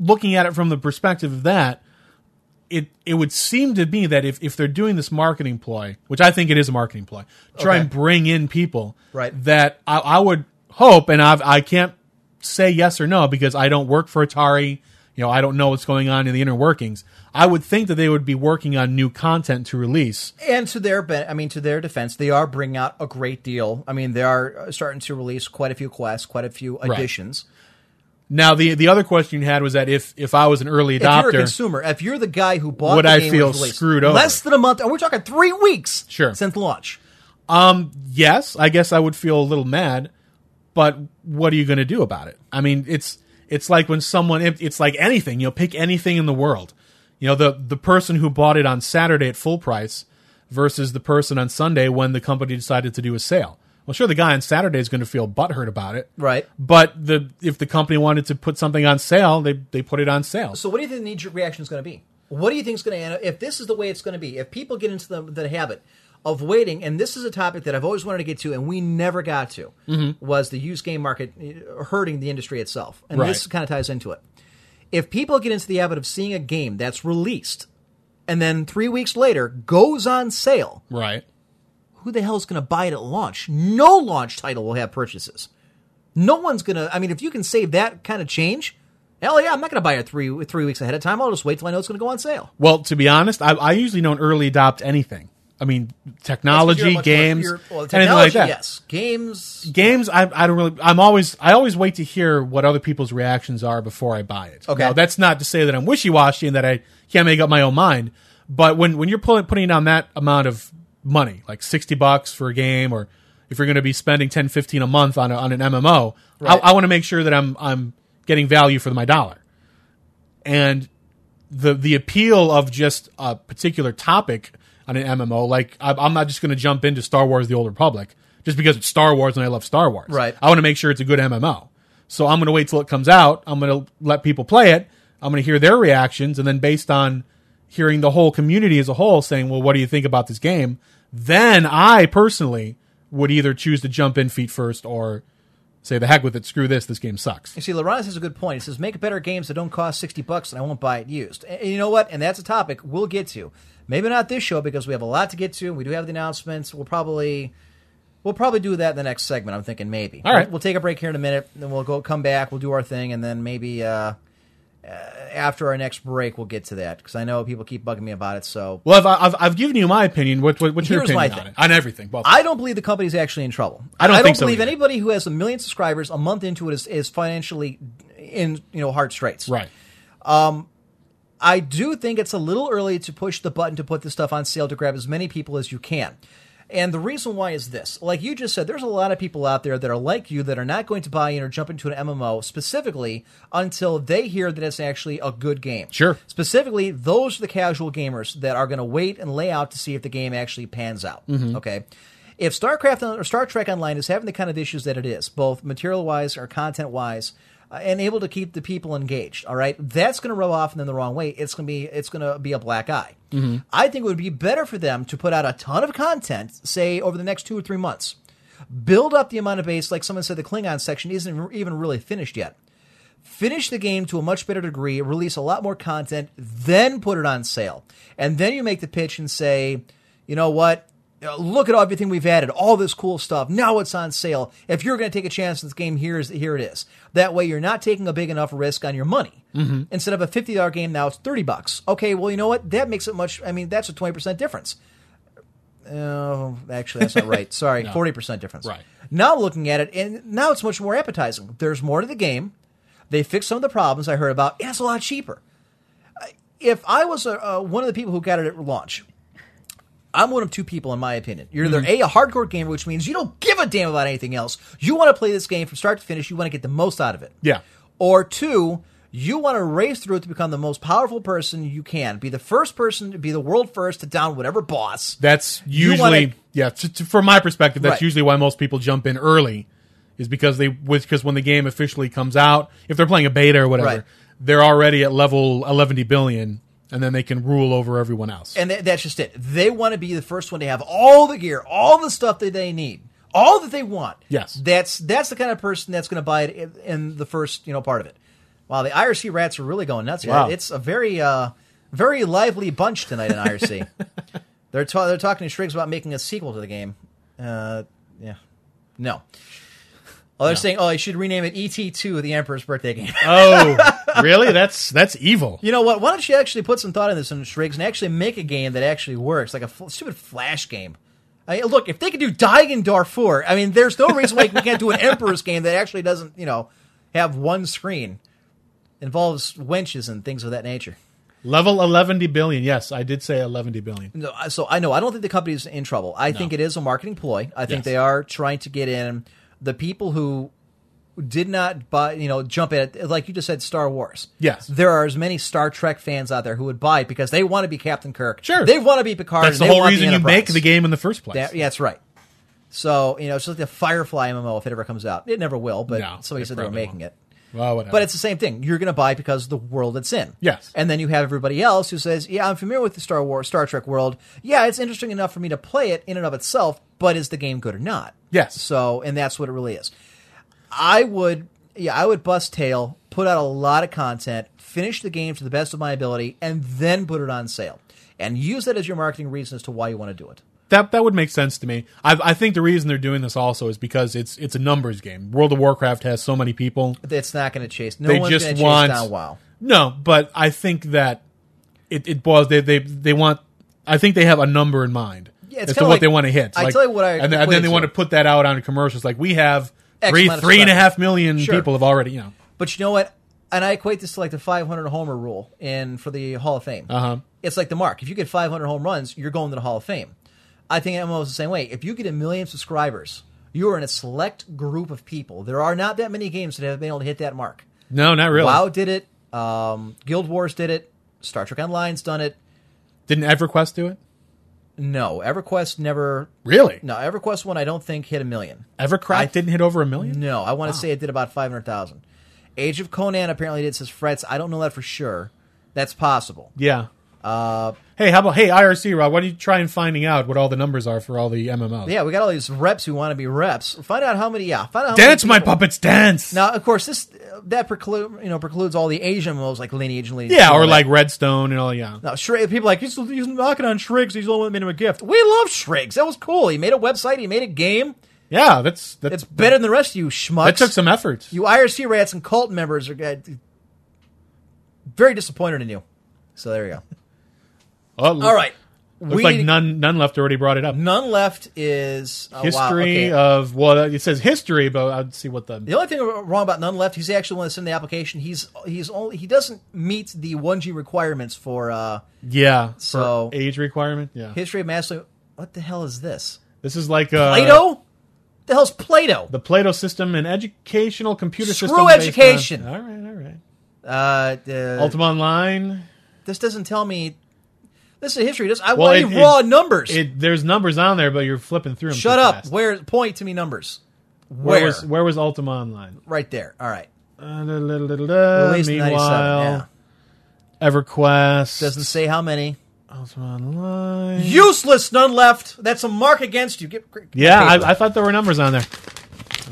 looking at it from the perspective of that, it it would seem to me that if, if they're doing this marketing ploy, which I think it is a marketing ploy, try Okay. and bring in people, Right. That I, I would hope, and I've, I can't say yes or no because I don't work for Atari. You know, I don't know what's going on in the inner workings. I would think that they would be working on new content to release. And to their, I mean, to their defense, they are bringing out a great deal. I mean, they are uh, starting to release quite a few quests, quite a few additions. Now, the the other question you had was that if if I was an early If you're a adopter, consumer, if you're the guy who bought, Would the I feel released, screwed over? Less than a month, and we're talking three weeks, Sure. since launch. Um, yes, I guess I would feel a little mad, but what are you going to do about it? I mean, it's it's like when someone it's like anything, you know, pick anything in the world. You know, the the person who bought it on Saturday at full price versus the person on Sunday when the company decided to do a sale. Well, sure, the guy on Saturday is going to feel butthurt about it, Right. But the if the company wanted to put something on sale, they they put it on sale. So, what do you think the knee-jerk reaction is going to be? What do you think is going to end? If this is the way it's going to be, if people get into the, the habit of waiting, and this is a topic that I've always wanted to get to, and we never got to, was the used game market uh, hurting the industry itself, and Right. this kind of ties into it. If people get into the habit of seeing a game that's released, and then three weeks later goes on sale, Right. Who the hell is going to buy it at launch? No launch title will have purchases. No one's going to. I mean, if you can save that kind of change, hell yeah, I'm not going to buy it three three weeks ahead of time. I'll just wait till I know it's going to go on sale. Well, to be honest, I, I usually don't early adopt anything. I mean, technology, more- games, well, anything like that. Yes, games. games I, I don't really i'm always i always wait to hear what other people's reactions are before i buy it Okay. now that's not to say that i'm wishy-washy and that i can't make up my own mind but when when you're pulling, putting down that amount of money like 60 bucks for a game or if you're going to be spending 10 15 a month on, a, on an mmo Right. i, I want to make sure that i'm i'm getting value for my dollar and the the appeal of just a particular topic on an MMO. Like I, I'm not just going to jump into Star Wars: The Old Republic just because it's Star Wars and I love Star Wars. Right. I want to make sure it's a good MMO. So I'm going to wait till it comes out. I'm going to let people play it. I'm going to hear their reactions, and then based on hearing the whole community as a whole saying, "Well, what do you think about this game?" Then I personally would either choose to jump in feet first or say, "The heck with it, screw this. This game sucks." You see, Laurent has a good point. He says, "Make better games that don't cost sixty bucks, and I won't buy it used." And you know what? And that's a topic we'll get to. Maybe not this show because we have a lot to get to. We do have the announcements. We'll probably we'll probably do that in the next segment. I'm thinking maybe. All right. We'll, we'll take a break here in a minute, then we'll go come back. We'll do our thing, and then maybe uh, after our next break, we'll get to that because I know people keep bugging me about it. So Well, I've, I've, I've given you my opinion. What, what, what's your Here's opinion on it? On everything. Both. I don't believe the company's actually in trouble. I don't think so believe either. anybody who has a million subscribers a month into it is, is financially in you know hard straits. right. Um, I do think it's a little early to push the button to put this stuff on sale to grab as many people as you can. And the reason why is this. Like you just said, there's a lot of people out there that are like you that are not going to buy in or jump into an MMO specifically until they hear that it's actually a good game. Sure. Specifically, those are the casual gamers that are going to wait and lay out to see if the game actually pans out. Mm-hmm. Okay. If StarCraft or Star Trek Online is having the kind of issues that it is, both material wise or content wise, Uh, and able to keep the people engaged, all right, that's going to rub off in them the wrong way. It's going to be it's going to be a black eye. Mm-hmm. I think it would be better for them to put out a ton of content, say over the next two or three months, build up the amount of base. Like someone said, the Klingon section isn't even really finished yet finish the game to a much better degree, release a lot more content, then put it on sale. And then you make the pitch and say, you know what? Uh, Look at everything we've added, all this cool stuff. Now it's on sale. If you're going to take a chance in this game, here's here it is. That way, you're not taking a big enough risk on your money. Mm-hmm. Instead of a fifty dollar game, now it's thirty bucks. Okay, well, you know what? That makes it much. I mean, that's a twenty percent difference. Oh, actually, that's not right. Sorry, forty percent difference. Right. Now looking at it, and now it's much more appetizing. There's more to the game. They fixed some of the problems I heard about, and it's a lot cheaper. Uh, If I was a, uh, one of the people who got it at launch, I'm one of two people, in my opinion. You're either mm-hmm. a a hardcore gamer, which means you don't give a damn about anything else. You want to play this game from start to finish. You want to get the most out of it. Yeah. Or two, you want to race through it to become the most powerful person you can. Be the first person to be the world first to down whatever boss. That's You usually wanna- yeah. t- t- from my perspective, that's Right. usually why most people jump in early, is because they because when the game officially comes out, if they're playing a beta or whatever, Right. they're already at level 11 billion, and then they can rule over everyone else. And th- that's just it. They want to be the first one to have all the gear, all the stuff that they need, all that they want. Yes. That's that's the kind of person that's going to buy it in, in the first you know part of it. Wow, the IRC rats are really going nuts. Wow. It's a very uh, very lively bunch tonight in IRC. they're ta- they're talking to Shriggs about making a sequel to the game. Uh, yeah, no. Oh, they're saying, oh, I should rename it ET2, the Emperor's Birthday Game. oh, really? That's that's evil. You know what? Why don't you actually put some thought in this, in Shriggs, and actually make a game that actually works, like a stupid flash game. I mean, look, if they could do Dying in Darfur, I mean, there's no reason why we can't do an Emperor's game that actually doesn't, you know, have one screen, involves wenches and things of that nature. Level 11 billion. Yes, I did say 11 billion. No, so I know I don't think the company's in trouble. I think it is a marketing ploy. I think Yes. they are trying to get in the people who did not buy, you know, jump at it. Like you just said, Star Wars. Yes. there are as many Star Trek fans out there who would buy it because they want to be Captain Kirk. Sure. they want to be Picard. That's the whole reason you make the game in the first place. That- yeah, that's right. So you know, it's just like the Firefly MMO if it ever comes out. It never will, but No, somebody said they were making won't. it. Well, whatever. But it's the same thing. You're going to buy because of the world it's in. Yes. And then you have everybody else who says, "Yeah, I'm familiar with the Star Wars, Star Trek world. Yeah, it's interesting enough for me to play it in and of itself, but is the game good or not?" Yes. So, and that's what it really is. I would, yeah, I would bust tail, put out a lot of content, finish the game to the best of my ability, and then put it on sale, and use that as your marketing reason as to why you want to do it. That that would make sense to me. I, I think the reason they're doing this also is because it's it's a numbers game. World of Warcraft has so many people. It's not going to chase. No they one's just going to chase down WoW. No, but I think that it, it boils. They, they they want. I think they have a number in mind Yeah, it's to what like- they want to hit. I tell you what I and then, and then they to. want to put that out on commercials. Like we have X three three and a half million Sure. people have already. You know. But you know what? And I equate this to like the 500 homer rule in for the Hall of Fame. Uh-huh. It's like the mark. If you get 500 home runs, you're going to the Hall of Fame. I think MMO is the same way. If you get a million subscribers, you are in a select group of people. There are not that many games that have been able to hit that mark. No, not really. WoW did it. Um, Guild Wars did it. Star Trek Online's done it. Didn't EverQuest do it? No, EverQuest never. Really? No, EverQuest one I don't think hit a million. EverCraft didn't hit over a million. No, I want to say it did about 500,000. Age of Conan apparently did says frets. I don't know that for sure. That's possible. Yeah. Uh, hey, how about hey IRC Rob? Why don't you try and finding out what all the numbers are for all the MMOs? Yeah, we got all these reps who want to be reps. Find out how many. Yeah, find out. How Dance, my puppets, dance. Now, of course, this that preclude you know precludes all the Asian MMOs like Lineage and Lineage. yeah, or like Redstone and all. Yeah. Shrig, people are like he's, he's knocking on Shriggs. He's the only one that made him a gift. We love Shriggs. That was cool. He made a website. He made a game. Yeah, that's that's It's better than the rest of you schmucks. That took some effort. You IRC rats and cult members are. uh, very disappointed in you. So there you go. Oh, it All right. Looks We like none none left already brought it up. None left is wow, history okay. of well, it says history, but I'd see what the The only thing wrong about none left, he's actually when it's in the application. He's he's only he doesn't meet the one G requirements for uh, yeah So- age requirement. Yeah, history of master. What the hell is this? this is like uh, Plato? the hell's Plato? the Plato system, an educational computer Screw system. based education. on- all right, all right. Uh, the, Ultima Online. this doesn't tell me. This is history. This I Well, want it- raw it- numbers. It there's numbers on there, but you're flipping through them. Shut up. fast. Where point to me numbers? Where Where? was where was Ultima Online? right there. All right. Uh, da, da, da, da, da. Released Meanwhile, Yeah. EverQuest Doesn't say how many. Ultima Online. Useless. None left. That's a mark against you. Get, get yeah. I, I thought there were numbers on there.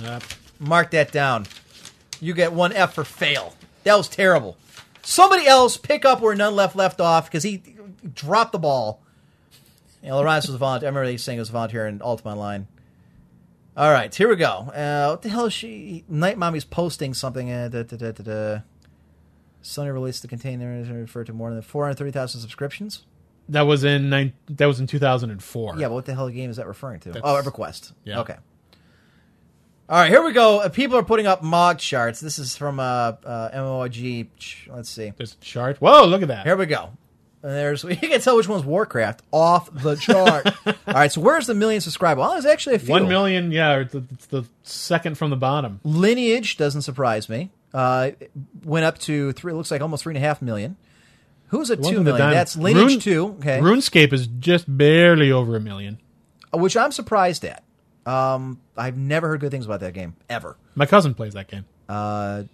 Yep. Mark that down. You get one F for fail. That was terrible. Somebody else pick up where none left left off because he dropped the ball. You know, Lawrence was a volunteer. I remember they saying he was a volunteer in Ultima Online. All right, here we go. Uh, what the hell is she? Night Mommy's posting something. Uh, da, da, da. Sony released the container and referred to more than 430,000 subscriptions. That was in nine, that was in 2004. Yeah, but what the hell game is that referring to? That's- oh, EverQuest. Yeah. Okay. All right, here we go. Uh, people are putting up Mog charts. This is from uh, uh, MMORG. Ch- Let's see. There's a chart. Whoa, look at that. Here we go. And there's you can tell which one's Warcraft off the chart. All right, so where's the million subscriber? Well, there's actually a few. One million. Yeah, it's the, it's the second from the bottom. Lineage doesn't surprise me. Uh, went up to three. It Looks like almost three and a half million. Who's at two million? That's Lineage Rune- two. Okay, RuneScape is just barely over a million. which I'm surprised at. Um, I've never heard good things about that game ever. My cousin plays that game. Uh,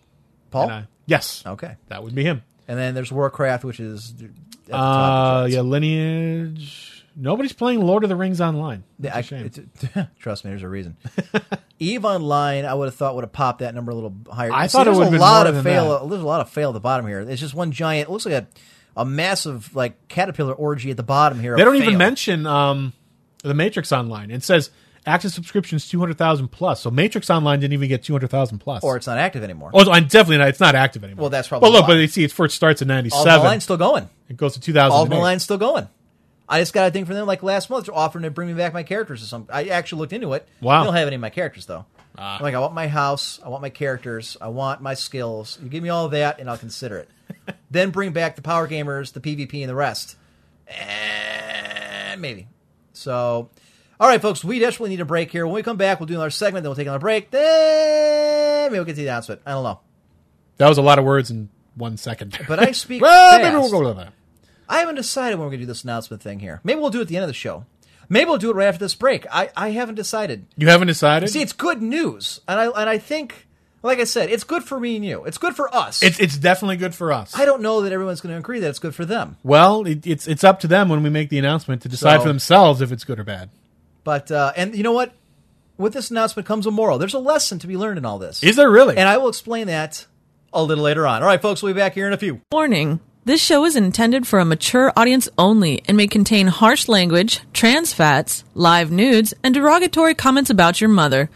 Paul. I- yes, Okay. that would be him. And then there's Warcraft, which is at the top Uh, yeah. Lineage. Nobody's playing Lord of the Rings online. That's a shame. it's- trust me, there's a reason. Eve Online, I would have thought would have popped that number a little higher. I See, thought it there's would've a been lot more of fail. that. There's a lot of fail at the bottom here. It's just one giant. It looks like a a massive like caterpillar orgy at the bottom here. They don't even mention um, the Matrix Online. It says active subscriptions two hundred thousand plus. So Matrix Online didn't even get two hundred thousand plus. or it's not active anymore. oh, I'm definitely not. It's not active anymore. Well, that's probably Well, look, why. but you see, it first starts in All '97. the line's still going. It goes to 2000. All the line's still going. I just got a thing from them like last month. They're offering to bring me back my characters or something. I actually looked into it. Wow. They don't have any of my characters though. Ah. I'm like, I want my house. I want my characters. I want my skills. You give me all of that, and I'll consider it. then bring back the power gamers, the PvP, and the rest. And maybe. So, all right, folks, we desperately need a break here. When we come back, we'll do another segment. Then we'll take another break. Then maybe we'll get to the announcement. I don't know. That was a lot of words in one second. But I speak well, maybe we'll go to that. I haven't decided when we're going to do this announcement thing here. Maybe we'll do it at the end of the show. Maybe we'll do it right after this break. I, I haven't decided. You haven't decided. See, it's good news, and I and I think, like I said, it's good for me and you. It's good for us. it's it's definitely good for us. I don't know that everyone's going to agree that it's good for them, well, it, it's it's up to them when we make the announcement to decide So- for themselves if it's good or bad. But uh, and you know what? With this announcement comes a moral. There's a lesson to be learned in all this, Is there really? and I will explain that a little later on. All right, folks, we'll be back here in a few. Warning. This show is intended for a mature audience only and may contain harsh language, trans fats, live nudes, and derogatory comments about your mother.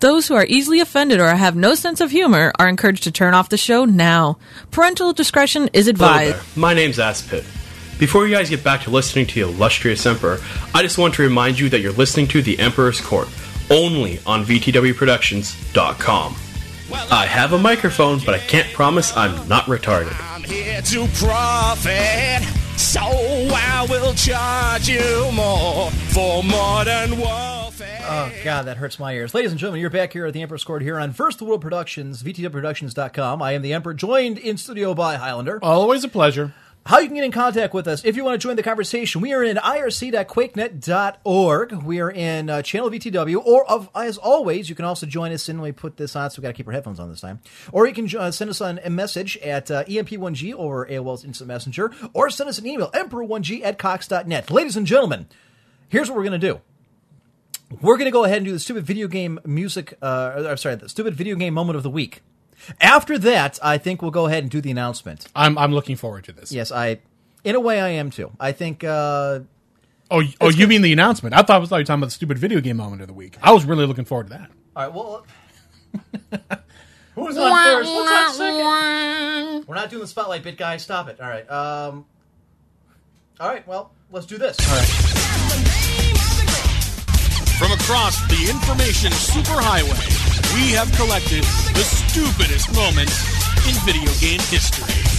Those who are easily offended or have no sense of humor are encouraged to turn off the show now. Parental discretion is Hello advised. there. My name's Aspit. Before you guys get back to listening to the illustrious Emperor, I just want to remind you that you're listening to The Emperor's Court, only on VTWProductions.com. I have a microphone, but I can't promise I'm not retarded. I'm here to profit, so I will charge you more for modern warfare. Oh, God, that hurts my ears. Ladies and gentlemen, you're back here at the Emperor's Court here on First World Productions, VTWProductions.com. I am the Emperor, joined in studio by Highlander. Always a pleasure. How you can get in contact with us if you want to join the conversation. We are in irc.quakenet.org. We are in uh, channel VTW, or of, as always, you can also join us in. We put this on, so we got to keep our headphones on this time. Or you can uh, send us on a message at uh, EMP1G over AOL's Instant Messenger, or send us an email, emperor1g at cox.net. Ladies and gentlemen, here's what we're going to do. We're going to go ahead and do the stupid video game music, uh, or, sorry, the stupid video game moment of the week. After that, I think we'll go ahead and do the announcement. I'm I'm looking forward to this. Yes, I. In a way, I am too. I think. Uh, Oh, y- oh, you mean the announcement? I thought I was you talking about the stupid video game moment of the week. I was really looking forward to that. all right. Well, Who's on first? What's on second? We're not doing the spotlight bit, guys. Stop it. All right. Um. All right. Well, let's do this. All right. From across the information superhighway, we have collected the stupidest moments in video game history.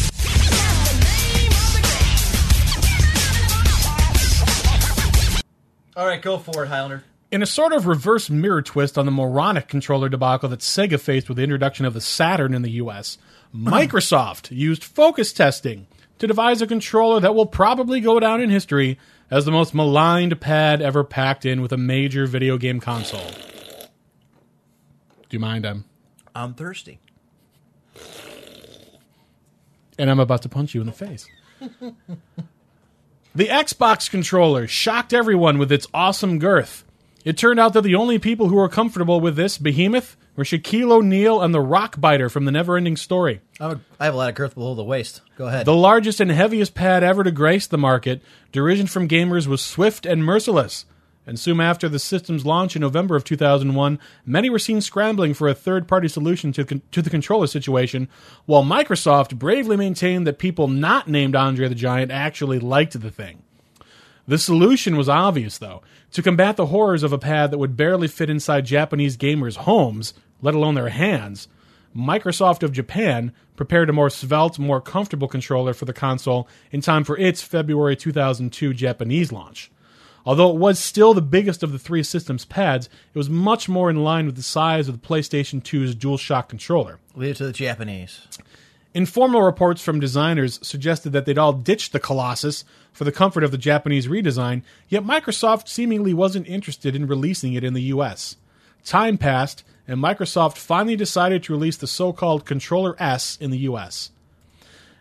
All right. Go for it, Highlander. In a sort of reverse mirror twist on the moronic controller debacle that Sega faced with the introduction of the Saturn in the US, hmm. Microsoft used focus testing to devise a controller that will probably go down in history as the most maligned pad ever packed in with a major video game console. Do you mind? I'm I'm thirsty. and I'm about to punch you in the face. the Xbox controller shocked everyone with its awesome girth. It turned out that the only people who were comfortable with this behemoth were Shaquille O'Neal and the Rockbiter from the Neverending Story. I'm a, I have a lot of girth below the waist. Go ahead. The largest and heaviest pad ever to grace the market, derision from gamers was swift and merciless. And soon after the system's launch in November of 2001, many were seen scrambling for a third party solution to, con- to the controller situation, while Microsoft bravely maintained that people not named Andre the Giant actually liked the thing. The solution was obvious, though. To combat the horrors of a pad that would barely fit inside Japanese gamers' homes, let alone their hands, Microsoft of Japan prepared a more svelte, more comfortable controller for the console in time for its February 2002 Japanese launch. Although it was still the biggest of the three systems pads, it was much more in line with the size of the PlayStation 2's DualShock controller. Leave it to the Japanese. Informal reports from designers suggested that they'd all ditched the Colossus for the comfort of the Japanese redesign, yet Microsoft seemingly wasn't interested in releasing it in the US. Time passed, and Microsoft finally decided to release the so called Controller S in the US.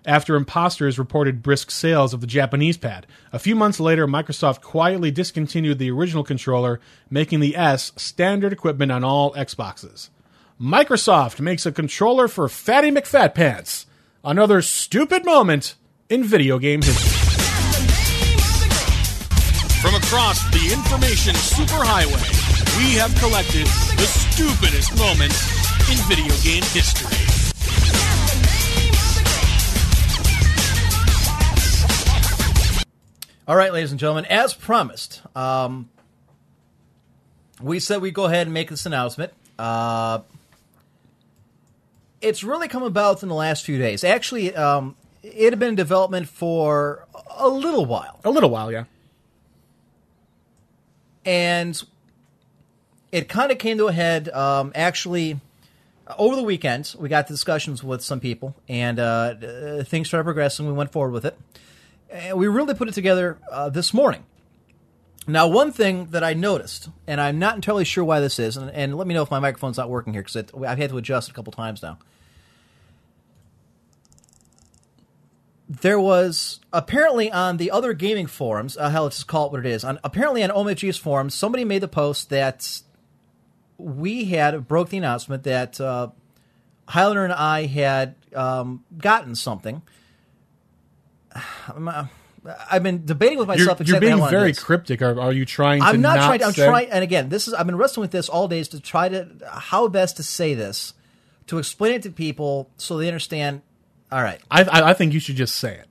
After imposters reported brisk sales of the Japanese pad, a few months later, Microsoft quietly discontinued the original controller, making the S standard equipment on all Xboxes. Microsoft makes a controller for Fatty McFatpants. Another stupid moment in video game history. From across the information superhighway, we have collected the stupidest moments in video game history. All right, ladies and gentlemen, as promised, um, we said we'd go ahead and make this announcement. Uh, it's really come about in the last few days. Actually, um, it had been in development for a little while. A little while, yeah. and it kind of came to a head um, actually over the weekend we got discussions with some people and uh, uh, things started progressing we went forward with it and we really put it together uh, this morning now one thing that i noticed and i'm not entirely sure why this is and, and let me know if my microphone's not working here because i've had to adjust a couple times now there was apparently on the other gaming forums, uh, hell, let's just call it what it is. On apparently on OMFG's forums, somebody made the post that we had broke the announcement that uh, Highlander and I had um, gotten something. I'm, uh, I've been debating with You're, myself. you're being how long it very is. cryptic. Are, are you trying to I'm not, not trying. I'm say- trying, and again, this is I've been wrestling with this all days to try to how best to say this, to explain it to people so they understand. All right, I, I, I think you should just say it.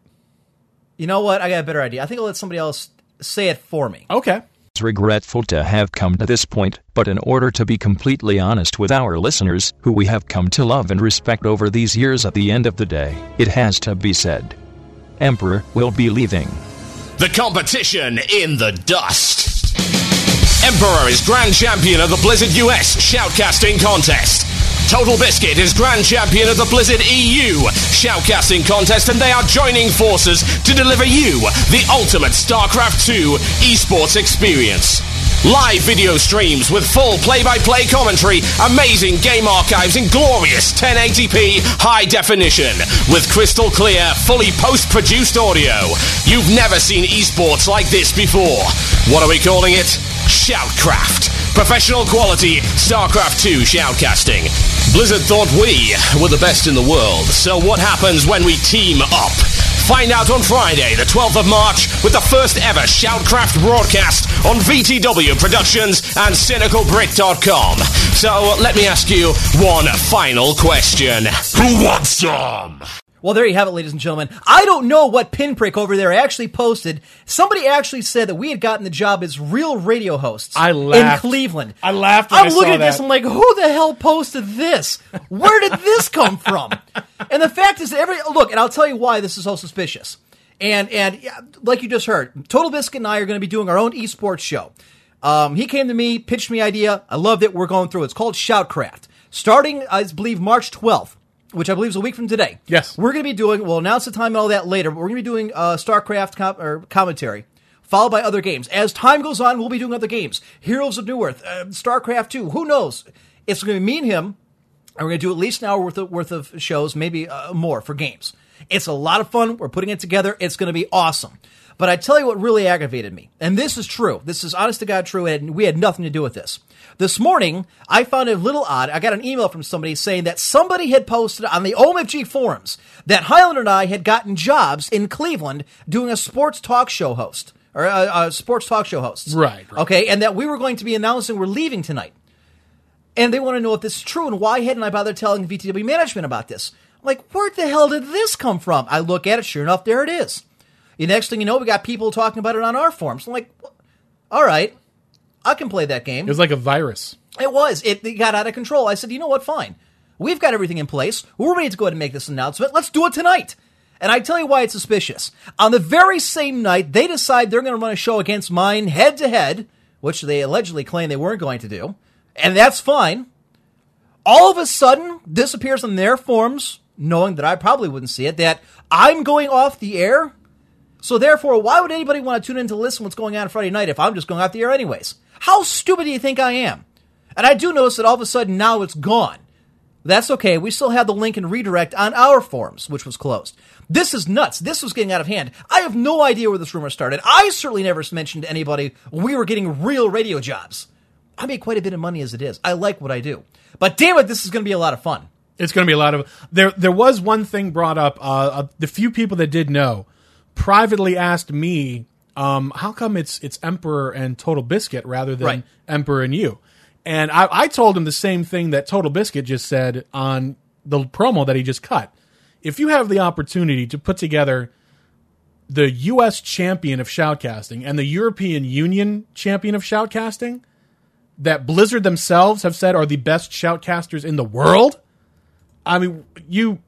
you know what? I got a better idea. I think I'll let somebody else say it for me. Okay. It's regretful to have come to this point, but in order to be completely honest with our listeners, who we have come to love and respect over these years at the end of the day, it has to be said. Emperor will be leaving. The competition in the dust. Emperor is Grand Champion of the Blizzard US Shoutcasting Contest. TotalBiscuit is Grand Champion of the Blizzard EU Shoutcasting Contest, and they are joining forces to deliver you the ultimate StarCraft 2 esports experience. Live video streams with full play by play commentary, amazing game archives, and glorious 1080p high definition with crystal clear, fully post produced audio. You've never seen esports like this before. What are we calling it? Shoutcraft. Professional quality StarCraft 2 shoutcasting. Blizzard thought we were the best in the world, so what happens when we team up? Find out on Friday, the 12th of March, with the first ever Shoutcraft broadcast on VTW Productions and CynicalBrit.com. So let me ask you one final question. Who wants some? Well, there you have it, ladies and gentlemen. I don't know what pinprick over there actually posted. Somebody actually said that we had gotten the job as real radio hosts I laughed. in Cleveland. I laughed I'm I looking at this. I'm like, who the hell posted this? Where did this come from? And the fact is, that every look, and I'll tell you why this is so suspicious. And and like you just heard, TotalBiscuit and I are going to be doing our own esports show. Um, he came to me, pitched me idea. I loved it. We're going through. It's called Shoutcraft, starting I believe March 12th. Which I believe is a week from today. Yes. We're going to be doing, we'll announce the time and all that later, but we're going to be doing uh, StarCraft com- or commentary, followed by other games. As time goes on, we'll be doing other games. Heroes of Newerth, uh, StarCraft 2, who knows? It's going to be me and him, and we're going to do at least an hour worth of, worth of shows, maybe uh, more for games. It's a lot of fun. We're putting it together. It's going to be awesome. But I tell you what really aggravated me, and this is true. This is honest to God true, and we had nothing to do with this. This morning, I found it a little odd. I got an email from somebody saying that somebody had posted on the OMFG forums that Highlander and I had gotten jobs in Cleveland doing a sports talk show host or uh, uh, sports talk show hosts. Right, right. Okay, and that we were going to be announcing we're leaving tonight and they want to know if this is true and why hadn't I bothered telling VTW management about this? I'm like, where the hell did this come from? I look at it, sure enough, there it is. The next thing you know, we got people talking about it on our forums. I'm like, all right, I can play that game. It was like a virus. It was. It, it got out of control. I said, you know what? Fine. We've got everything in place. We're ready to go ahead and make this announcement. Let's do it tonight. And I tell you why it's suspicious. On the very same night, they decide they're going to run a show against mine head to head, which they allegedly claim they weren't going to do. And that's fine. All of a sudden, this appears on their forums, knowing that I probably wouldn't see it, that I'm going off the air. So therefore, why would anybody want to tune in to listen what's going on Friday night if I'm just going off the air anyways? How stupid do you think I am? And I do notice that all of a sudden now it's gone. That's okay. We still have the link and redirect on our forums, which was closed. This is nuts. This was getting out of hand. I have no idea where this rumor started. I certainly never mentioned to anybody we were getting real radio jobs. I make quite a bit of money as it is. I like what I do. But damn it, this is going to be a lot of fun. It's going to be a lot of there. There was one thing brought up. Uh, uh, the few people that did know privately asked me, um, "How come it's it's Emperor and Total Biscuit rather than Right. Emperor and you?" And I, I told him the same thing that Total Biscuit just said on the promo that he just cut. If you have the opportunity to put together the U.S. champion of shoutcasting and the European Union champion of shoutcasting, that Blizzard themselves have said are the best shoutcasters in the world. I mean, you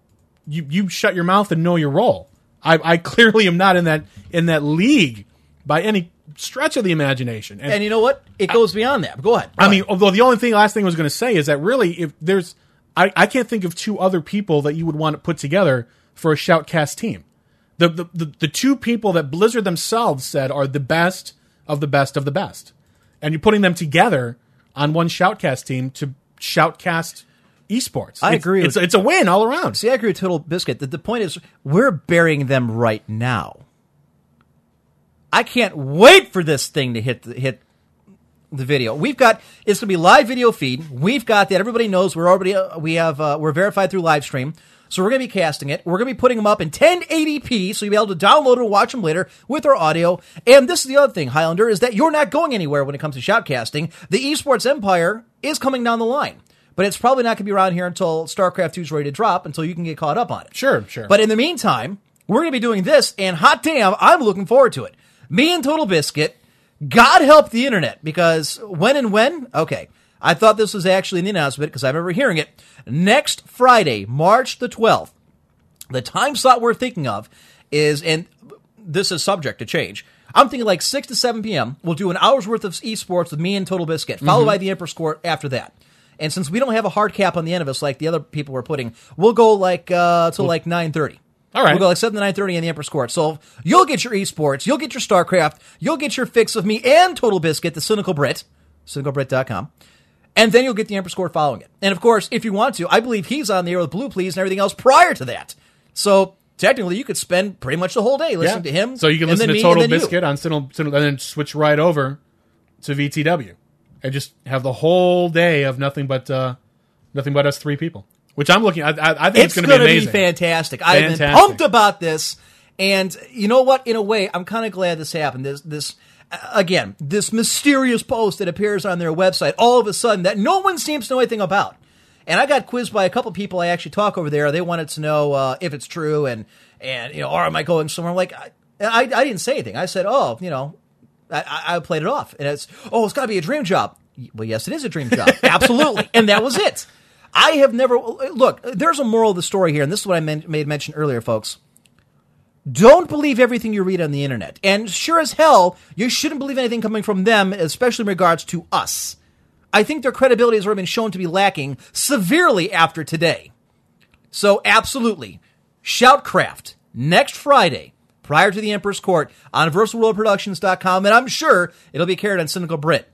you you shut your mouth and know your role. I, I clearly am not in that in that league by any stretch of the imagination. And you know what? It goes beyond that. Go ahead. Go I mean, although the only thing, last thing I was going to say is that really, if there's, I, I can't think of two other people that you would want to put together for a Shoutcast team. The, the, the, the two people that Blizzard themselves said are the best of the best of the best. And you're putting them together on one Shoutcast team to Shoutcast esports. I It's- agree It's, with- it's a win all around. See, I agree with Total Biscuit. The, the point is, we're burying them right now. I can't wait for this thing to hit the, hit the video. We've got it's going to be live video feed. We've got that. Everybody knows we're already uh, we have uh, we're verified through live stream. So we're going to be casting it. We're going to be putting them up in 1080p, so you'll be able to download and watch them later with our audio. And this is the other thing, Highlander, is that you're not going anywhere when it comes to shoutcasting. The esports empire is coming down the line, but it's probably not going to be around here until StarCraft 2 is ready to drop, until you can get caught up on it. Sure, sure. But in the meantime, we're going to be doing this, and hot damn, I'm looking forward to it. Me and Total Biscuit, God help the internet, because when and when? Okay. I thought this was actually in the announcement because I remember hearing it. Next Friday, March the 12th, the time slot we're thinking of is, and this is subject to change. I'm thinking like 6 to 7 p.m. We'll do an hour's worth of esports with me and Total Biscuit, followed by the Emperor's Court after that. And since we don't have a hard cap on the end of us like the other people were putting, we'll go like uh, till like 9:30. All right. We'll go like 7 to 9:30 in the Emperor's Court. So you'll get your esports, you'll get your StarCraft, you'll get your fix of me and Total Biscuit, the Cynical Brit, cynicalbrit.com. And then you'll get the Emperor's Court following it. And of course, if you want to, I believe he's on the air with BluePlz and everything else prior to that. So technically, you could spend pretty much the whole day listening to him. So you can and listen to me, Total then you. Biscuit on Cynical, Cynical- and then switch right over to VTW, and just have the whole day of nothing but uh, nothing but us three people. Which I'm looking. I, I, I think it's, It's going to be going to be amazing. fantastic. I've been pumped about this, and you know what? In a way, I'm kind of glad this happened. This, this, again, this mysterious post that appears on their website all of a sudden that no one seems to know anything about. And I got quizzed by a couple people I actually talk over there. They wanted to know uh, if it's true and and you know, or am I going somewhere? I'm like, I, I, I didn't say anything. I said, oh, you know, I, I I played it off, and it's oh, it's got to be a dream job. Well, yes, it is a dream job, absolutely, and that was it. I have never look. There's a moral of the story here, and this is what I made mention earlier, folks. Don't believe everything you read on the internet. And sure as hell, you shouldn't believe anything coming from them, especially in regards to us. I think their credibility has already been shown to be lacking severely after today. So, absolutely, Shoutcraft next Friday, prior to the Emperor's Court, on VersalWorldProductions.com, and I'm sure it'll be carried on Cynical Brit.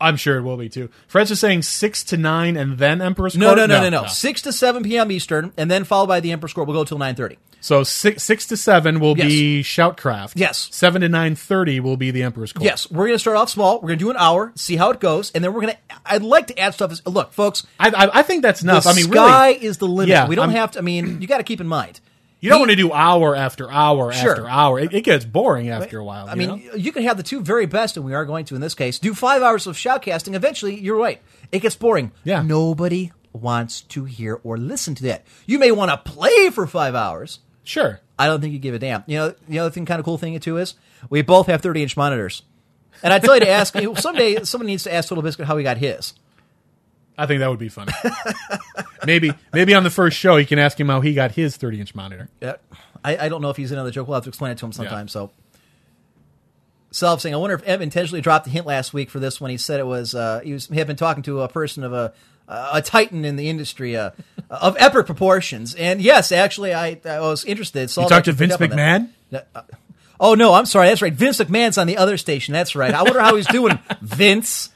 I'm sure it will be too. Fred's just saying six to nine and then Emperor's No, Court. no, no, no, no, Six to seven p.m. Eastern, and then followed by the Emperor's Court. We'll go till nine thirty. So six six to seven will Yes. be Shoutcraft. Yes. Seven to nine thirty will be the Emperor's Court. Yes, we're going to start off small. We're going to do an hour, see how it goes, and then we're going to. I'd like to add stuff. As, look, folks, I, I, I think that's enough. I mean, sky really, is the limit. Yeah, we don't I'm- have to. I mean, you got to keep in mind. You don't He- want to do hour after hour Sure. after hour. It, it gets boring after a while. I you mean, know? you can have the two very best, and we are going to in this case do five hours of shoutcasting. Eventually, you're right. It gets boring. Yeah. Nobody wants to hear or listen to that. You may want to play for five hours. sure. I don't think you give a damn. You know, the other thing, kind of cool thing too is we both have 30 inch monitors. And I tell you to ask someday. Someone needs to ask Total Biscuit how he got his. I think that would be funny. maybe maybe on the first show you can ask him how he got his 30 inch monitor. Yeah. I, I don't know if he's in on the joke. We'll have to explain it to him sometime. So, Self saying, I wonder if Ev intentionally dropped a hint last week for this when he said it was uh, he was he had been talking to a person of a a titan in the industry uh, of epic proportions. And yes, actually, I, I was interested. Saw You talked to Vince up on that. McMahon? Uh, Oh no, I'm sorry. That's right. Vince McMahon's on the other station. That's right. I wonder how he's doing. Vince,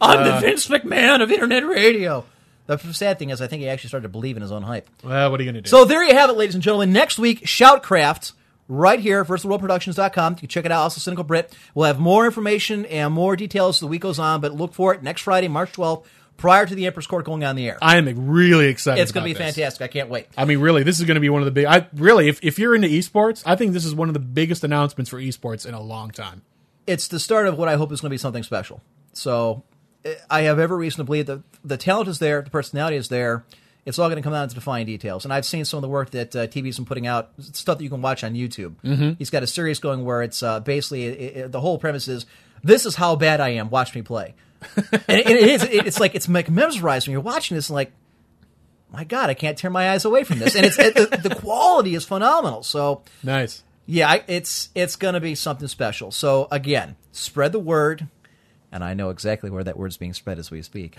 I'm Uh. the Vince McMahon of internet radio. The sad thing is, I think he actually started to believe in his own hype. Well, what are you going to do? So there you have it, ladies and gentlemen. Next week, Shoutcraft, right here, firstworldproductions.com. You can check it out. Also, Cynical Brit. We'll have more information and more details as the week goes on, but look for it next Friday, March 12th, prior to the Emperor's Court going on the air. I am really excited. It's going to be this. fantastic. I can't wait. I mean, really, this is going to be one of the big. I really, if, if you're into esports, I think this is one of the biggest announcements for esports in a long time. it's the start of what I hope is going to be something special. So I have every reason to believe that the talent is there, the personality is there. It's all going to come down to the fine details. And I've seen some of the work that uh, TB's been putting out, stuff that you can watch on YouTube. Mm-hmm. He's got a series going where it's uh, basically it, it- the whole premise is this is how bad I am. Watch me play. and it, it is. It, it's like it's like mesmerized when you're watching this. And like, my God, I can't tear my eyes away from this. And it's it, the, the quality is phenomenal. So Nice. yeah, it's it's going to be something special. So again, spread the word, and I know exactly where that word's being spread as we speak.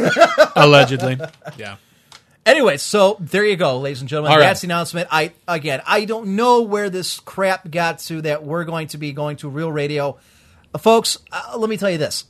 Allegedly. yeah. Anyway, so there you go, ladies and gentlemen. All right. That's the announcement. I again, I don't know where this crap got to that we're going to be going to real radio, Uh, folks. Uh, let me tell you this: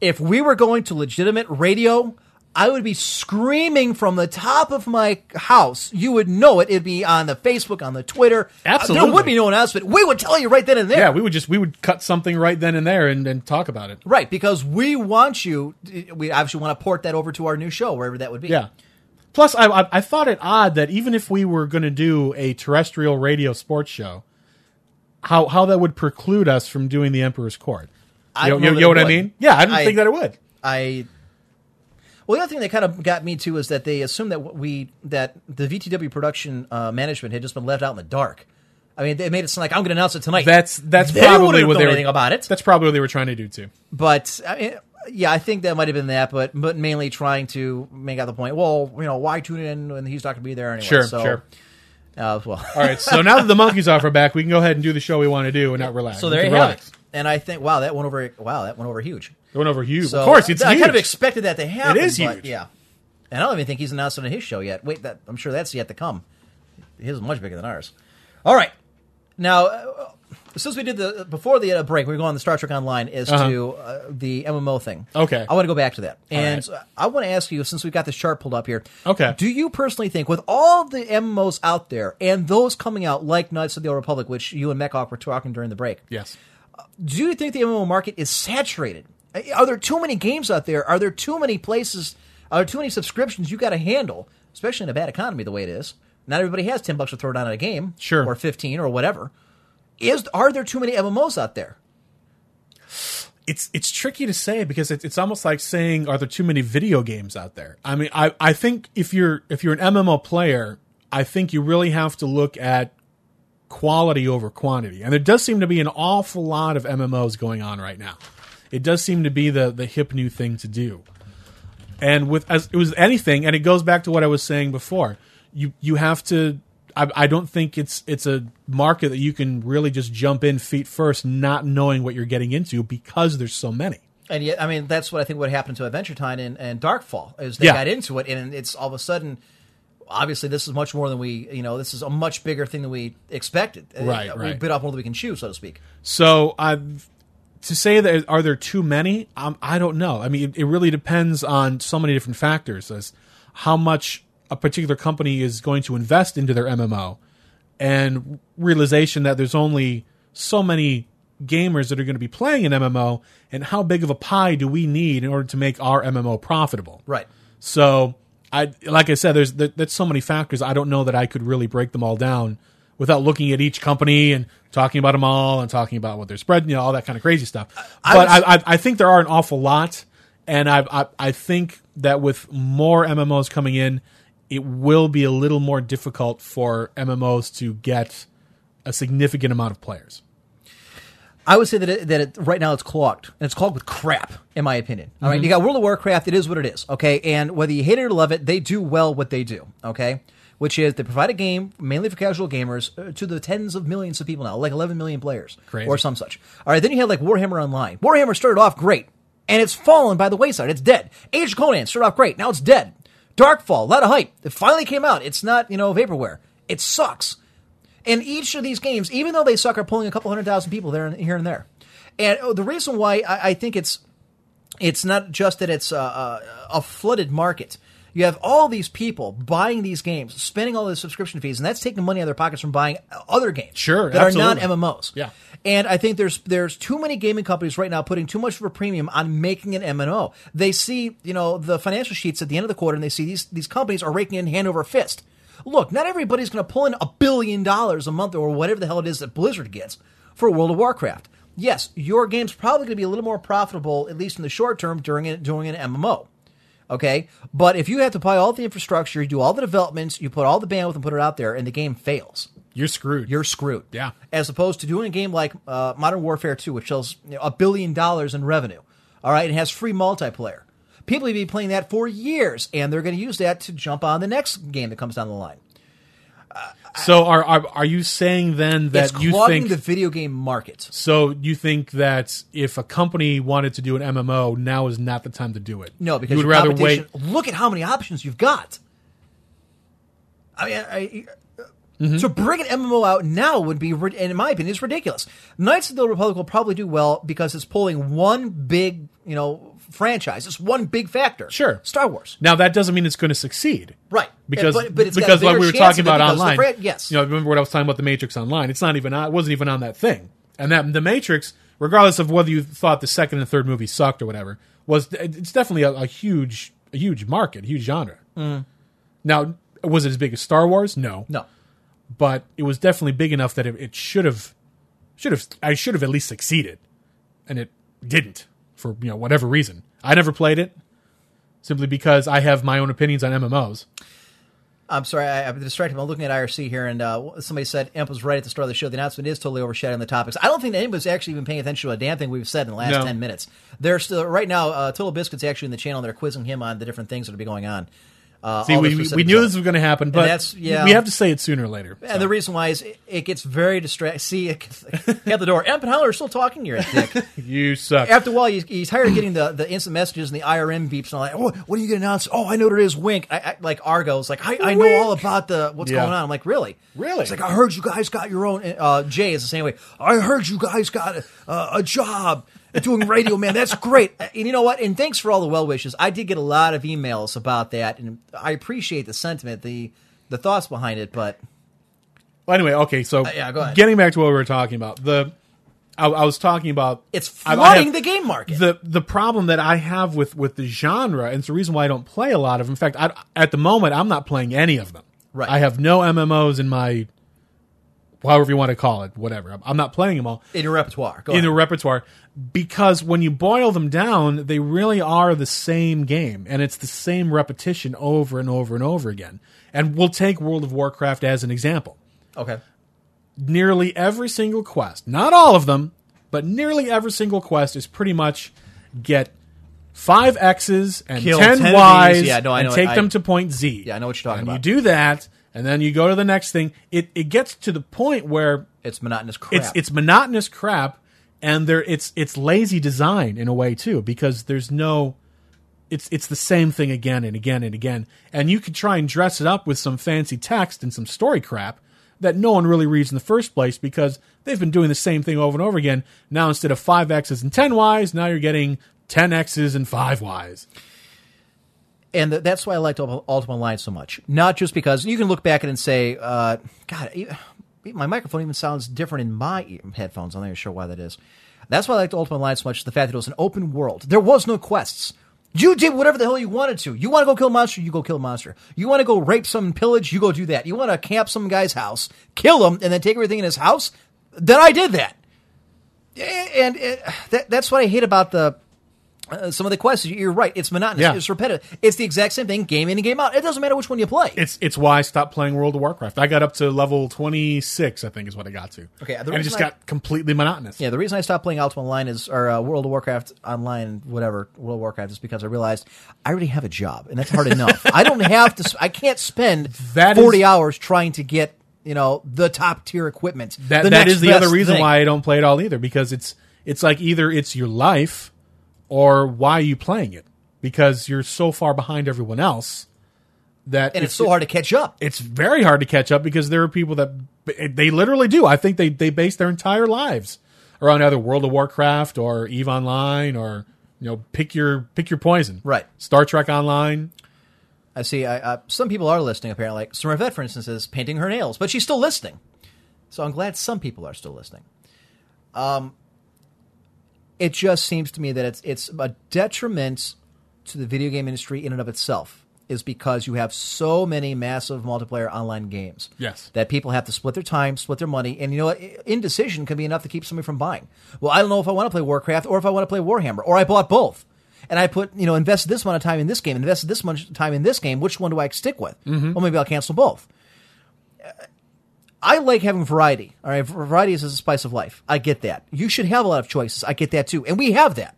if we were going to legitimate radio. I would be screaming from the top of my house. You would know it. It'd be on the Facebook, on the Twitter. Uh, Absolutely. there would be no announcement. We would tell you right then and there. Yeah, we would just we would cut something right then and there and, and talk about it. Right, because we want you. We obviously want to port that over to our new show, wherever that would be. Yeah. Plus, I, I I thought it odd that even if we were going to do a terrestrial radio sports show, how how that would preclude us from doing the Emperor's Court. You know, you know what I mean? Yeah, I didn't I- think that it would. I. Well, the other thing that kind of got me too is that they assumed that we that the VTW production uh, management had just been left out in the dark. I mean, they made it sound like I'm going to announce it tonight. That's that's They probably what they were, anything about it. That's probably what they were trying to do too. but I mean, yeah, I think that might have been that, but but mainly trying to make out the point. Well, you know, why tune in when he's not going to be there anyway? Sure, so, sure. Uh, well, All right, so now that the monkeys off our back, we can go ahead and do the show we want to do and not relax. so there you have it. And I think, wow, that went over. Wow, that went over huge. It went over huge. So of course, it's I huge. kind of expected that to happen. It is but huge. Yeah, and I don't even think he's announced it on his show yet. Wait, that I'm sure that's yet to come. His is much bigger than ours. All right, now uh, since we did the before the uh, break, we were going on the Star Trek Online as Uh-huh. to uh, the MMO thing. Okay. I want to go back to that, and right. I want to ask you since we've got this chart pulled up here. Okay. do you personally think with all the MMOs out there and those coming out like Knights of the Old Republic, which you and Mechawk were talking during the break? yes. do you think the MMO market is saturated? Are there too many games out there? Are there too many places? Are there too many subscriptions you got to handle, especially in a bad economy the way it is? Not everybody has ten bucks to throw down on a game, Sure. or fifteen or whatever. Is are there too many MMOs out there? it's it's tricky to say because it's it's almost like saying are there too many video games out there? I mean, I I think if you're if you're an MMO player, I think you really have to look at quality over quantity. And there does seem to be an awful lot of MMOs going on right now. It does seem to be the the hip new thing to do. And with as it was anything, and it goes back to what I was saying before. You you have to. I, I don't think it's it's a market that you can really just jump in feet first, not knowing what you're getting into because there's so many. And yet, I mean, that's what I think what happened to Adventure Time and, and Darkfall is they Yeah. got into it, and it's all of a sudden. Obviously, this is much more than we, you know, this is a much bigger thing than we expected. Uh, Right, We right. bit off more than we can chew, so to speak. So I've to say that are there too many? Um, I don't know. I mean, it, it really depends on so many different factors as how much a particular company is going to invest into their MMO, and realization that there's only so many gamers that are going to be playing an MMO, and how big of a pie do we need in order to make our MMO profitable? Right. So I like I said, there's there, there's so many factors. I don't know that I could really break them all down without looking at each company and talking about them all and talking about what they're spreading, you know, all that kind of crazy stuff. I but I, I, I think there are an awful lot, and I, I I think that with more MMOs coming in, it will be a little more difficult for MMOs to get a significant amount of players. I would say that it, that it, right now it's clogged, and it's clogged with crap, in my opinion. All right, mm-hmm. you got World of Warcraft. It is what it is. Okay, and whether you hate it or love it, they do well what they do. Okay, which is they provide a game mainly for casual gamers uh, to the tens of millions of people now, like 11 million players Crazy. or some such. All right, then you have like Warhammer Online. Warhammer started off great, and it's fallen by the wayside. It's dead. Age of Conan started off great, now it's dead. Darkfall, a lot of hype. It finally came out. It's not you know vaporware. It sucks. And each of these games, even though they suck, are pulling a couple hundred thousand people there and here and there. And oh, the reason why I, I think it's it's not just that it's a, a, a flooded market. You have all these people buying these games, spending all the subscription fees, and that's taking money out of their pockets from buying other games Sure, that absolutely. are not MMOs. Yeah. And I think there's there's too many gaming companies right now putting too much of a premium on making an MMO. They see, you know, the financial sheets at the end of the quarter and they see these these companies are raking in hand over fist. Look, not everybody's going to pull in a billion dollars a month or whatever the hell it is that Blizzard gets for World of Warcraft. Yes, your game's probably going to be a little more profitable, at least in the short term, during it during an MMO. Okay, but if you have to buy all the infrastructure, you do all the developments, you put all the bandwidth and put it out there, and the game fails, You're screwed. you're screwed. Yeah. As opposed to doing a game like uh, Modern Warfare 2, which sells you know, a billion dollars in revenue. All right, It has free multiplayer. People have been playing that for years, and they're going to use that to jump on the next game that comes down the line. So are, are are you saying then that it's you clogging think the video game market. So you think that if a company wanted to do an MMO, now is not the time to do it? No, because you would rather wait. Look at how many options you've got. I mean, I, Mm-hmm. to bring an MMO out now would be, and in my opinion, it's ridiculous. Knights of the Republic will probably do well because it's pulling one big, you know, franchise. It's one big factor. Sure. Star Wars. Now that doesn't mean it's going to succeed, Right. Because But- but it's got a because like we were talking about online. fran- yes. You know, remember what I was talking about the Matrix Online? It's not even on, it wasn't even on that thing. And that the Matrix, regardless of whether you thought the second and third movie sucked or whatever, was it's definitely a, a huge a huge market, a huge genre. Mm. Now, was it as big as Star Wars? No, No. but it was definitely big enough that it, it should have should have I should have at least succeeded, and it didn't for you know whatever reason. I never played it simply because I have my own opinions on MMOs. I'm sorry, I, I'm distracted. I'm looking at IRC here, and uh, somebody said Imp was right at the start of the show. The announcement is totally overshadowing the topics. I don't think anybody's actually even paying attention to a damn thing we've said in the last No. 10 minutes. They're still, right now, uh, Total Biscuit's actually in the channel. They're quizzing him on the different things that will be going on. Uh, See, we, we, knew this was going to happen, but that's- yeah. we have to say it sooner or later. And the reason why is it, it gets very distracting. See, it at the door, and Howler are still talking. Dick. You suck. After a while, he's, you're tired of getting the, the instant messages and the IRM beeps and all that. Oh, what are you going to announce? Oh, I know what it is. Wink. I, I, like Argo's like, I, I know all about the what's Yeah. going on. I'm like, really? Really? It's like I heard you guys got your own. Uh, Jay is the same way. I heard you guys got a, uh, a job doing radio, man. That's great. And you know what? And thanks for all the well wishes. I did get a lot of emails about that, and I appreciate the sentiment, the the thoughts behind it. But Well, anyway, okay, so Uh, yeah, go ahead. getting back to what we were talking about, the I, I was talking about it's flooding the game market. the the problem that I have with with the genre, and it's the reason why I don't play a lot of. them. In fact, I, at the moment, I'm not playing any of them. Right. I have no MMOs in my however you want to call it, whatever. I'm- not playing them all In your repertoire. Go in a repertoire because when you boil them down, they really are the same game, and it's the same repetition over and over and over again. And we'll take World of Warcraft as an example. okay. Nearly every single quest, not all of them, but nearly every single quest is pretty much get five X's and Kill ten, 10 Y's. Yeah, no, I and know take it. them I- to point Z. Yeah, I know what you're talking and about. You do that, and then you go to the next thing. It it gets to the point where It's monotonous crap. it's it's monotonous crap and there it's it's lazy design in a way too because there's no it's it's the same thing again and again and again and you could try and dress it up with some fancy text and some story crap that no one really reads in the first place because they've been doing the same thing over and over again now instead of 5 x's and 10 y's now you're getting 10 x's and 5 y's and that's why I liked Ul- Ultima Online so much. Not just because you can look back at it and say, uh, God, my microphone even sounds different in my headphones. I'm not even sure why that is. That's why I liked Ultima Online so much. The fact that it was an open world. There was no quests. You did whatever the hell you wanted to. You want to go kill a monster, you go kill a monster. You want to go rape some pillage, you go do that. You want to camp some guy's house, kill him, and then take everything in his house. Then I did that. And it, that, that's what I hate about the uh, some of the quests. You're right. It's monotonous. Yeah. It's repetitive. It's the exact same thing, game in and game out. It doesn't matter which one you play. it's it's why I stopped playing World of Warcraft. I got up to level 26 I think is what I got to. Okay, and it just I- got completely monotonous. yeah, the reason I stopped playing Ultima Online is, or uh, World of Warcraft Online, whatever World of Warcraft, is because I realized I already have a job, and that's hard enough. I don't have to. I can't spend That forty is- hours trying to get you know the top tier equipment. That that is the other reason thing. why I don't play it all either because it's it's like either it's your life or why are you playing it because you're so far behind everyone else that and it's so hard to catch up. It's very hard to catch up because there are people that they literally do. I think they they base their entire lives around either World of Warcraft or Eve Online or you know pick your pick your poison. Right. Star Trek Online. I see. I, uh, some people are listening. Apparently, like Smurfette, for instance, is painting her nails, but she's still listening. So I'm glad some people are still listening. Um, it just seems to me that it's it's a detriment to the video game industry in and of itself, is because you have so many massive multiplayer online games. Yes. that people have to split their time, split their money, and you know what? Indecision can be enough to keep somebody from buying. Well, I don't know if I want to play Warcraft or if I want to play Warhammer, or I bought both. And I put, you know, invested this amount of time in this game, invested this much time in this game. Which one do I stick with? Mm-hmm. Well, maybe I'll cancel both. I like having variety. All right, variety is a spice of life. I get that. You should have a lot of choices. I get that too, and we have that.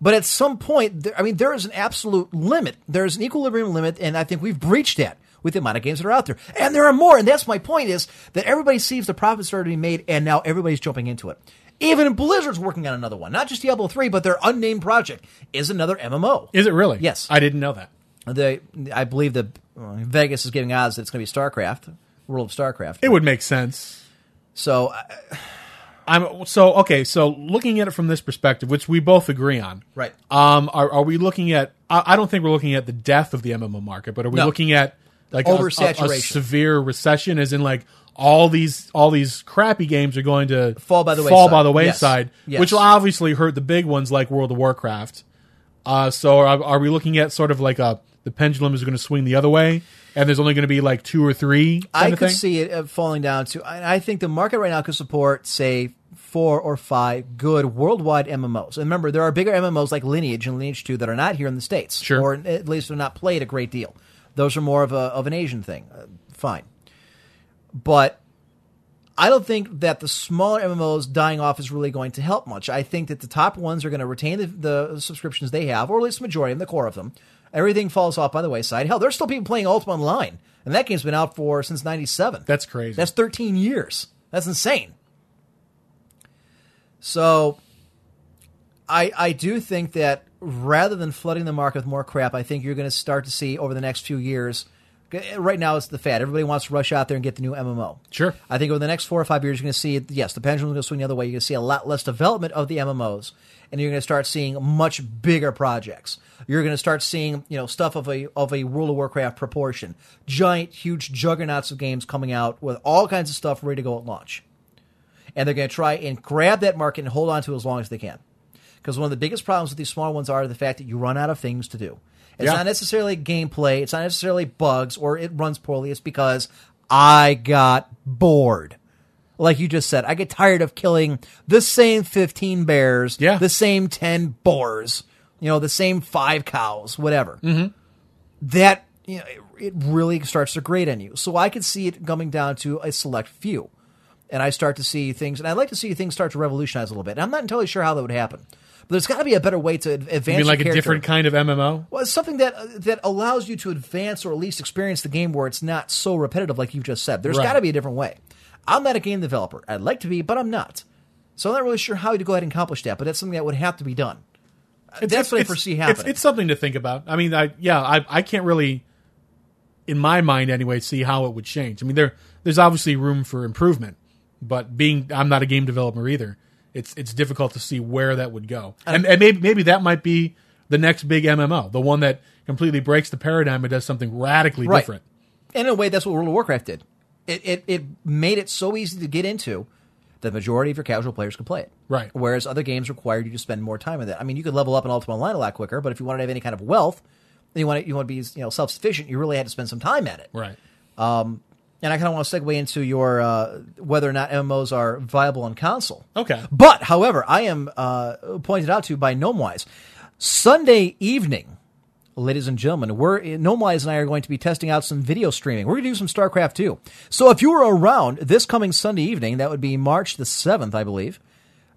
But at some point, there, I mean, there is an absolute limit. There is an equilibrium limit, and I think we've breached that with the amount of games that are out there. And there are more, and that's my point: is that everybody sees the profits that are being made, and now everybody's jumping into it. Even Blizzard's working on another one, not just Diablo three, but their unnamed project is another MMO. Is it really? Yes. I didn't know that. The I believe that uh, Vegas is giving odds that it's going to be StarCraft, World of StarCraft. It would make sense. so uh, I'm so okay. So looking at it from this perspective, which we both agree on, Right. Um, are, are we looking at? I, I don't think we're looking at the death of the MMO market, but are we No. looking at like a- a- a, Oversaturation. severe recession, as in like all these all these crappy games are going to Fall by the fall wayside. by the Yes. wayside, Yes. which will obviously hurt the big ones like World of Warcraft. Uh, so are, are we looking at sort of like a the pendulum is going to swing the other way, and there's only going to be like two or three? I could see it uh, falling down to. I I think the market right now could support, say, four or five good worldwide MMOs. And remember, there are bigger MMOs like Lineage and Lineage Two that are not here in the states, Sure. or at least they're not played a great deal. Those are more of a of an Asian thing. Uh, fine, but I don't think that the smaller MMOs dying off is really going to help much. I think that the top ones are going to retain the, the subscriptions they have, or at least the majority of them, the core of them. Everything falls off by the wayside. Hell, there's still people playing Ultima Online, and that game's been out for since '97. That's crazy. That's 13 years. That's insane. So, I I do think that rather than flooding the market with more crap, I think you're going to start to see over the next few years. Right now, it's the fad. Everybody wants to rush out there and get the new MMO. Sure. I think over the next four or five years, you're going to see yes, the pendulum's going to swing the other way. You're going to see a lot less development of the MMOs, and you're going to start seeing much bigger projects. You're going to start seeing you know stuff of a of a World of Warcraft proportion, giant, huge juggernauts of games coming out with all kinds of stuff ready to go at launch, and they're going to try and grab that market and hold on to it as long as they can. Because one of the biggest problems with these small ones are the fact that you run out of things to do. It's Yeah. not necessarily gameplay. It's not necessarily bugs or it runs poorly. It's because I got bored. Like you just said, I get tired of killing the same 15 bears, Yeah. the same 10 boars, you know, the same five cows, whatever. Mm-hmm. That, you know, it, it really starts to grate on you. So I could see it coming down to a select few. And I start to see things, and I'd like to see things start to revolutionize a little bit. And I'm not entirely sure how that would happen. But there's got to be a better way to advance You mean like a different kind of MMO? Well, it's something that that allows you to advance or at least experience the game where it's not so repetitive, like you've just said. There's Right. got to be a different way. I'm not a game developer. I'd like to be, but I'm not. So I'm not really sure how to go ahead and accomplish that. But that's something that would have to be done. that's what I foresee it's- happening. It's, something to think about. I mean, I yeah, I I can't really, in my mind anyway, see how it would change. I mean, there there's obviously room for improvement, but being I'm not a game developer either. It's it's difficult to see where that would go, and, and maybe maybe that might be the next big MMO, the one that completely breaks the paradigm and does something radically Right. different. And in a way, that's what World of Warcraft did. It, it it made it so easy to get into that the majority of your casual players could play it. Right. Whereas other games required you to spend more time with it. I mean, you could level up in Ultima Online a lot quicker, but if you wanted to have any kind of wealth, and you want to, you want to be you know self sufficient, you really had to spend some time at it. Right. And I kind of want to segue into your uh, whether or not MMOs are viable on console. Okay. But, however, I am uh, pointed out to by Gnomewise. Sunday evening, ladies and gentlemen, we're Gnomewise and I are going to be testing out some video streaming. We're going to do some StarCraft 2. So if you were around this coming Sunday evening, that would be March the 7th, I believe.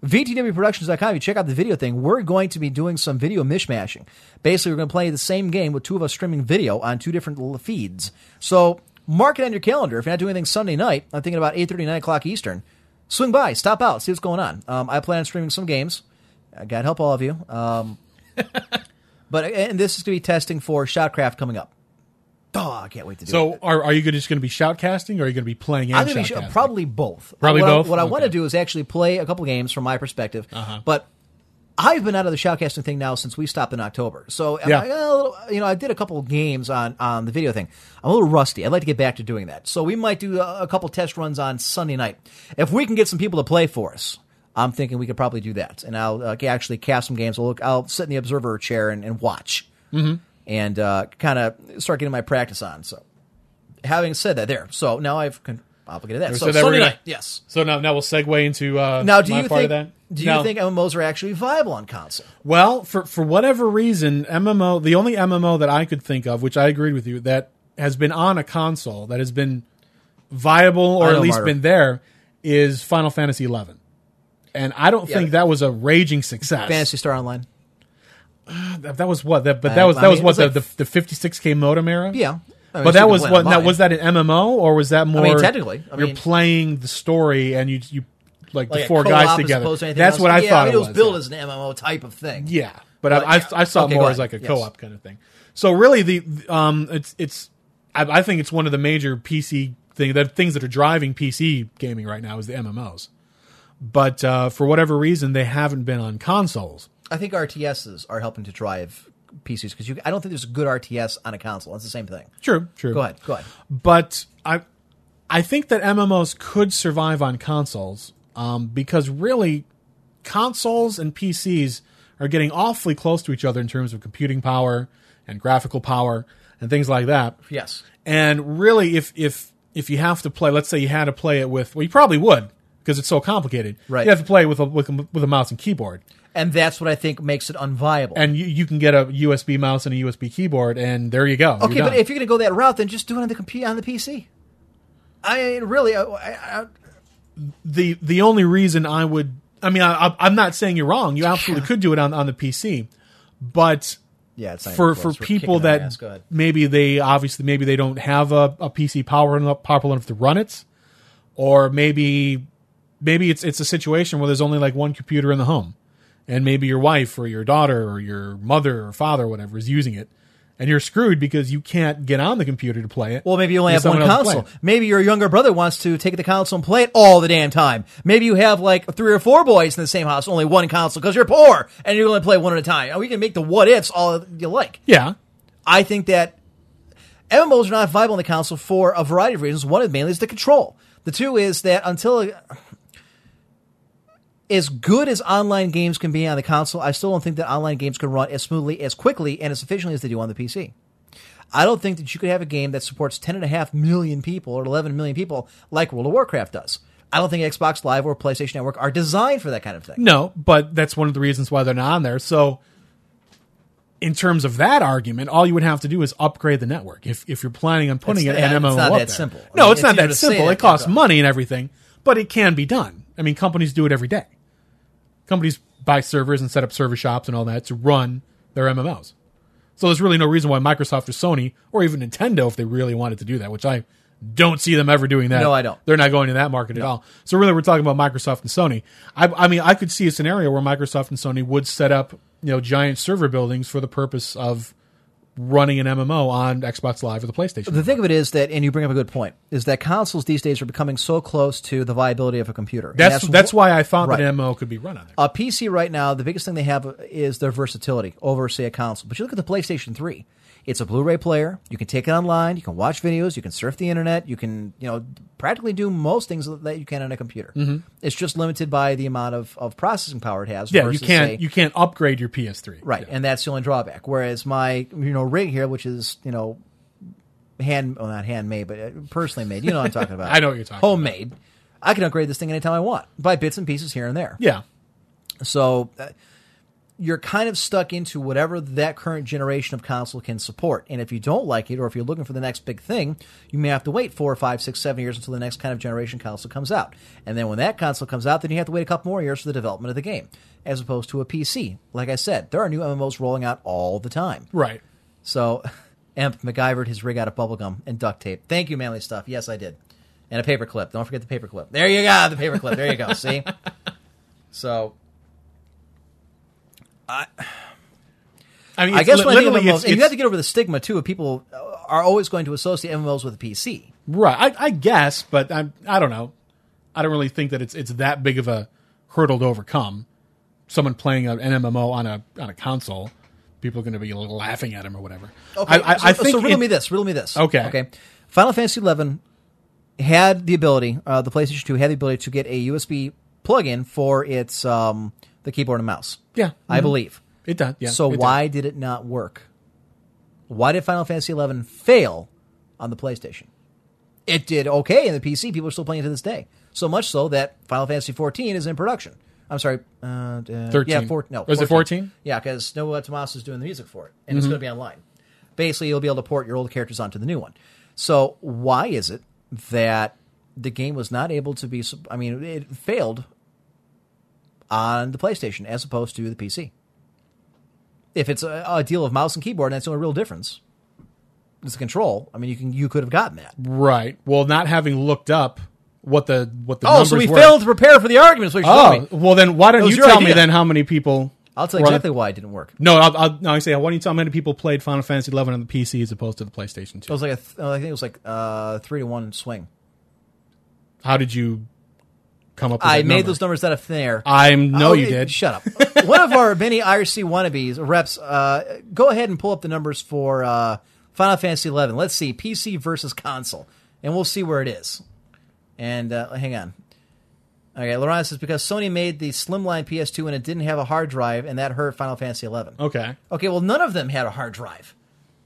VTWProductions.com, you check out the video thing, we're going to be doing some video mishmashing. Basically, we're going to play the same game with two of us streaming video on two different feeds. So mark it on your calendar. If you're not doing anything Sunday night, I'm thinking about 8.30, 9 o'clock Eastern. Swing by, stop out, see what's going on. Um, I plan on streaming some games. Uh, God help all of you. Um, but and this is going to be testing for Shoutcraft coming up. Oh, I can't wait to do it. So are are you just going to be shoutcasting, or are you going to be playing? And I'm going to be probably both. Probably what both? I, what I want to do is actually play a couple games from my perspective. Uh-huh. But I've been out of the shoutcasting thing now since we stopped in October. So Yeah. like, "Oh, a little- you know, I did a couple games on on the video thing. I'm a little rusty. I'd like to get back to doing that. So we might do a, a couple test runs on Sunday night if we can get some people to play for us. I'm thinking we could probably do that, and I'll uh, actually cast some games. I'll look. I'll sit in the observer chair and, and watch, mm-hmm. and uh, kind of start getting my practice on. So, having said that, there. So now I've con- obligated that. We So that we're Sunday gonna- night, yes. So now now we'll segue into uh, Now, do my you part think? of that. Do you think MMOs are actually viable on console? Well, for for whatever reason, MMO the only MMO that I could think of, which I agreed with you, that has been on a console that has been viable or at least Martyr. been there, is Final Fantasy XI, and I don't Yeah. think that was a raging success. Phantasy Star Online. That, that was what that, but Uh, that was I that was mean, what was the, like- the the 56k modem era. Yeah. I mean, but that was what now was that an MMO or was that more? technically, I you're mean- playing the story and you you like, Like the four guys together. to That's else. what I yeah, thought I mean, it it was built yeah. as an MMO type of thing. Yeah, but, But, I, I, yeah. I saw it Okay, more as like a Yes. co-op kind of thing. So really, the um, it's it's I, I think it's one of the major PC thing that things that are driving PC gaming right now is the MMOs. But uh, for whatever reason, they haven't been on consoles. I think RTSs are helping to drive PCs because I don't think there's a good RTS on a console. It's the same thing. True, true. Go ahead. Go ahead. but I I think that MMOs could survive on consoles um, because really consoles and PCs are getting awfully close to each other in terms of computing power and graphical power and things like that. Yes. And really, if if if you have to play, let's say you had to play it with, well, you probably would because it's so complicated. Right. You have to play with a with a, with a mouse and keyboard, And that's what I think makes it unviable. and you, you can get a USB mouse and a USB keyboard, and there you go. Okay, but if you're going to go that route, then just do it on the computer on the PC. I mean, really, I, I, I, the the only reason I would, I mean, I, I'm not saying you're wrong. You absolutely could do it on on the PC, but yeah, it's for for. People that ass. Go ahead. maybe they obviously maybe they don't have a, a PC power enough powerful enough to run it, or maybe maybe it's it's a situation where there's only like one computer in the home, and maybe your wife or your daughter or your mother or father or whatever is using it, and you're screwed because you can't get on the computer to play it. Well, maybe you only have one someone else to play console. Maybe your younger brother wants to take the console and play it all the damn time. Maybe you have like three or four boys in the same house, only one console because you're poor and you only play one at a time. And we can make the what ifs all you like. Yeah, I think that MMOs are not viable on the console for a variety of reasons. One of mainly is the control. The two is that until as good as online games can be on the console, I still don't think that online games can run as smoothly, as quickly, and as efficiently as they do on the PC. I don't think that you could have a game that supports 10.5 million people or 11 million people like World of Warcraft does. I don't think Xbox Live or PlayStation Network are designed for that kind of thing. No, but that's one of the reasons why they're not on there. So, in terms of that argument, all you would have to do is upgrade the network. If if you're planning on putting It's- an MMO it's not up that there. simple. I No, mean, it's, it's not that simple. It costs money and everything, but it can be done. I mean, companies do it every day. Companies buy servers and set up server shops and all that to run their MMOs. So there's really no reason why Microsoft or Sony or even Nintendo, if they really wanted to do that, which I don't see them ever doing that. No, I don't. They're not going to that market at all. So really, we're talking about Microsoft and Sony. I, I mean, I could see a scenario where Microsoft and Sony would set up, you know, giant server buildings for the purpose of running an MMO on Xbox Live or the PlayStation. The thing of it is that, and you bring up a good point, is that consoles these days are becoming so close to the viability of a computer. And that's that's wh- why I thought Right. that MMO could be run on there. A PC right now, the biggest thing they have is their versatility over, say, a console. But you look at the PlayStation 3. It's a Blu-ray player. You can take it online. You can watch videos. You can surf the internet. You can, you know, practically do most things that you can on a computer. It's just limited by the amount of, of processing power it has. Mm-hmm. yeah, you can't say- you can't upgrade your PS3. Right, and that's the only drawback. Whereas my you know rig here, which is you know hand well not handmade, but uh, personally made. You know what I'm talking about. I know what you're talking about. Homemade. I can upgrade this thing anytime I want. Buy bits and pieces here and there. Yeah. So uh, you're kind of stuck into whatever that current generation of console can support. And if you don't like it, or if you're looking for the next big thing, you may have to wait four, five, six, seven years until the next kind of generation console comes out. And then when that console comes out, then you have to wait a couple more years for the development of the game, as opposed to a PC. Like I said, there are new MMOs rolling out all the time. Right. So, Emp MacGyvered his rig out of bubblegum and duct tape. Thank you, manly stuff. Yes, I did. And a paper clip. Don't forget the paper clip. There you go, the paper clip. There you go. See? So, I I, mean, I guess li- when I think of literally MMOs, it's- and you have to get over the stigma too of people uh, are always going to associate MMOs with a PC. Right. I, I guess, but I I don't know. I don't really think that it's it's that big of a hurdle to overcome. Someone playing an MMO on a on a console, people are going to be laughing at him or whatever. Okay, I, I, so, I think so riddle it- me this. Riddle me this. Okay. Okay. Final Fantasy XI had the ability, uh, the PlayStation 2 had the ability to get a USB plug-in for its um, the keyboard and mouse. Yeah, I mhm. believe. It does. Yeah. so it does. why did it not work? Why did Final Fantasy XI fail on the PlayStation? It did okay in the PC. People are still playing it to this day. So much so that Final Fantasy XIV is in production. I'm sorry, uh, uh, 13. Yeah, four, no, Was it 14? Yeah, because Nobuo Uematsu is doing the music for it, and it's Mhm. going to be online. Basically, you'll be able to port your old characters onto the new one. So why is it that the game was not able to be? I mean, it failed on the PlayStation as opposed to the PC. If it's a, a deal of mouse and keyboard, that's the only real difference. It's the control. I mean, you can you could have gotten that. Right. Well, not having looked up what the what the Oh, so we were. failed to prepare for the you're telling Oh, well then why don't you tell me then how many people? I'll tell you exactly why it didn't work. No, I'll, I'll, no, I say why don't you tell me how many people played Final Fantasy XI on the PC as opposed to the PlayStation It Two? was like a th- I think it was like uh, three to one swing. How did you come up? with I made number? those numbers out of thin air. I know Oh, you did. Shut up. One of our many IRC wannabes reps. Uh, go ahead and pull up the numbers for uh, Final Fantasy XI. Let's see PC versus console, and we'll see where it is. And uh, hang on. Okay, Laurent says because Sony made the slimline PS2 and it didn't have a hard drive, and that hurt Final Fantasy XI. Okay, Okay, well, none of them had a hard drive.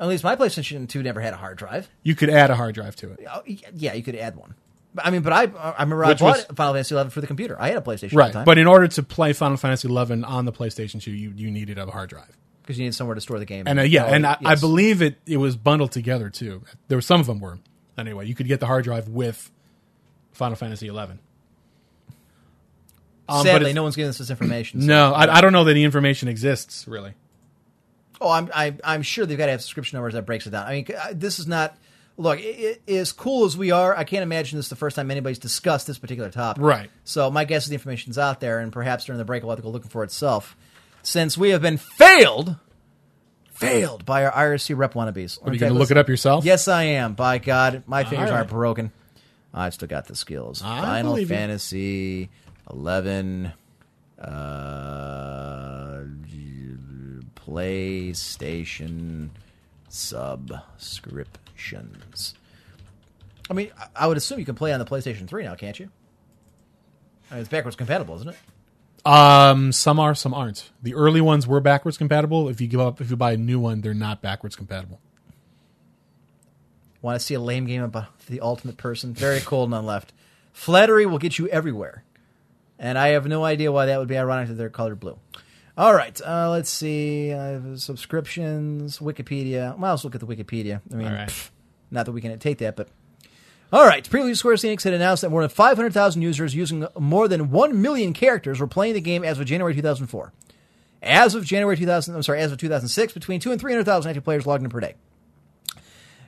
At least my PlayStation 2 never had a hard drive. you could add a hard drive to it. Oh, Yeah, you could add one. I mean, but I I remember Which I bought was- Final Fantasy XI for the computer. I had a PlayStation at the Right, time. but in order to play Final Fantasy XI on the PlayStation Two, you you needed a hard drive. because you need somewhere to store the game. And uh, yeah, Oh, and I, I believe it it was bundled together too. There were some of them were anyway. You could get the hard drive with Final Fantasy XI. Um, Sadly, no one's giving us this information. so- No, I, I don't know that the information exists really. Oh, I'm I, I'm sure they've got to have subscription numbers that breaks it down. I mean, this is not. Look, i i as cool as we are, I can't imagine this is the first time anybody's discussed this particular topic. Right. So my guess is the information's out there, and perhaps during the break, we'll have to go looking for itself. Since we have been failed, failed by our IRC rep wannabes. Are you going to look it up yourself? Yes, I am. By God, my fingers right. aren't broken. I still got the skills. I Final believe you. Fantasy eleven. Uh, PlayStation I mean, I- would assume you can play on the PlayStation 3 now, can't you? I mean, it's backwards compatible, isn't it? Um, some are, some aren't. The early ones were backwards compatible. If you give up, if you buy a new one, they're not backwards compatible. Want to see a lame game about the ultimate person? Very cold, none left. Flattery will get you everywhere. And I have no idea why that would be ironic that they're colored blue. All right, uh, let's see. Uh, subscriptions, Wikipedia. Well, let's look at the Wikipedia. I mean, right. pff, not that we can take that, but. All right, previously Square Enix had announced that more than 500,000 users using more than 1 million characters were playing the game as of January 2004. As of January 2000, I'm sorry, as of 2006, between 2 and 300,000 active players logged in per day.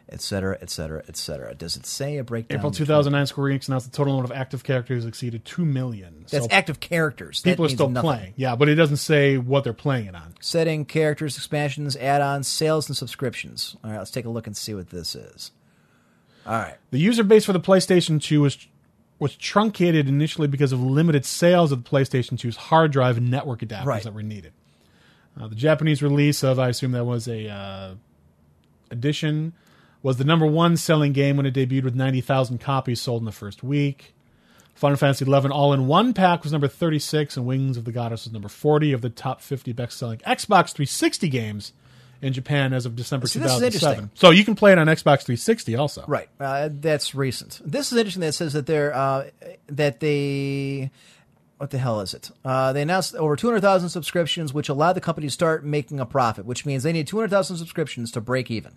Et etc., et cetera, et cetera. Does it say a breakdown? April 2009, Square Enix announced the total number of active characters exceeded 2 million. That's so active characters. That people are still nothing. playing. Yeah, but it doesn't say what they're playing it on. Setting, characters, expansions, add-ons, sales, and subscriptions. All right, let's take a look and see what this is. All right. The user base for the PlayStation 2 was was truncated initially because of limited sales of the PlayStation 2's hard drive and network adapters Right. that were needed. Uh, the Japanese release of, I assume that was a uh, edition, was the number one selling game when it debuted with 90,000 copies sold in the first week. Final Fantasy XI All in One Pack was number 36, and Wings of the Goddess was number 40 of the top 50 best selling Xbox 360 games in Japan as of December See, 2007. So you can play it on Xbox 360 also. Right. Uh, that's recent. This is interesting. That says that they're uh, that they. What the hell is it? Uh, they announced over 200,000 subscriptions, which allowed the company to start making a profit, which means they need 200,000 subscriptions to break even.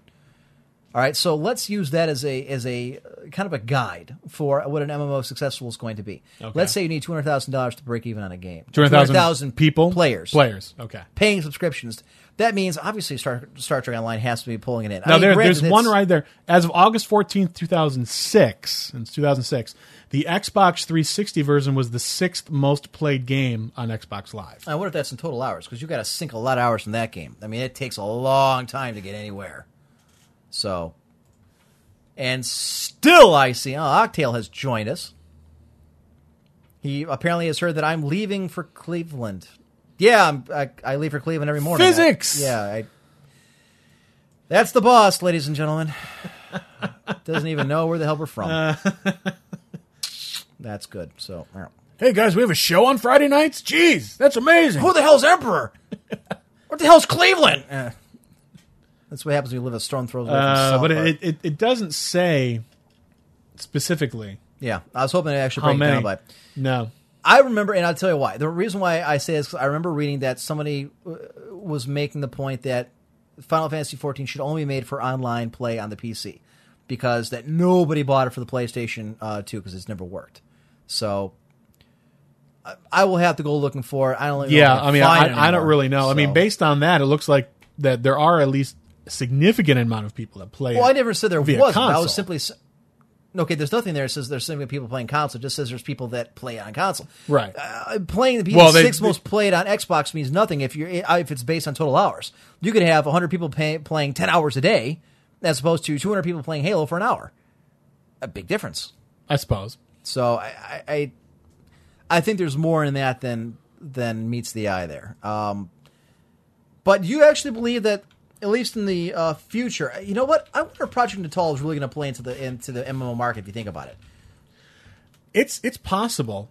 All right, so let's use that as a as a uh, kind of a guide for what an MMO successful is going to be. Okay. Let's say you need two hundred thousand dollars to break even on a game. 200,000 200,000 people? players, Players, okay. paying subscriptions. That means obviously Star, Star Trek Online has to be pulling it in. I Now mean, there, there's one right there. As of August 14th, 2006, and it's 2006, the Xbox 360 version was the sixth most played game on Xbox Live. I wonder if that's in total hours because you got to sink a lot of hours in that game. I mean, it takes a long time to get anywhere. So, and still, I see. Oh, Octail has joined us. He apparently has heard that I'm leaving for Cleveland. Yeah, I'm, I, I leave for Cleveland every morning. Physics! I- yeah, I, that's the boss, ladies and gentlemen. Doesn't even know where the hell we're from. that's good. So. Hey guys, we have a show on Friday nights? Jeez, that's amazing. Who the hell's Emperor? what the hell's Cleveland? Eh. That's what happens when you live a stone throws away from Uh, South but Park. it, it, it doesn't say specifically yeah, I was hoping to actually how break it many. down by. No. I remember, and I'll tell you why. The reason why I say this, 'cause I remember reading that somebody uh, was making the point that Final Fantasy XIV should only be made for online play on the PC because that nobody bought it for the PlayStation uh, 2 because it's never worked. So I, I will have to go looking for it. I don't. know Yeah, I mean, find it I, I don't anymore. really know. I mean, So- based on that, it looks like that there are at least significant amount of people that play Well, I never said there wasn't. I was simply okay. There's nothing there that says there's simply people playing console. It just says there's people that play on console. Right. Uh, playing the Well, they- six most played on Xbox means nothing if you're if it's based on total hours. You could have 100 people pay, playing 10 hours a day, as opposed to 200 people playing Halo for an hour. A big difference. I suppose. So I, I, I, I think there's more in that than than meets the eye there. Um, but you actually believe that, at least in the uh, future, you know what? I wonder if Project Natal is really going to play into the into the MMO market. If you think about it, It's it's possible.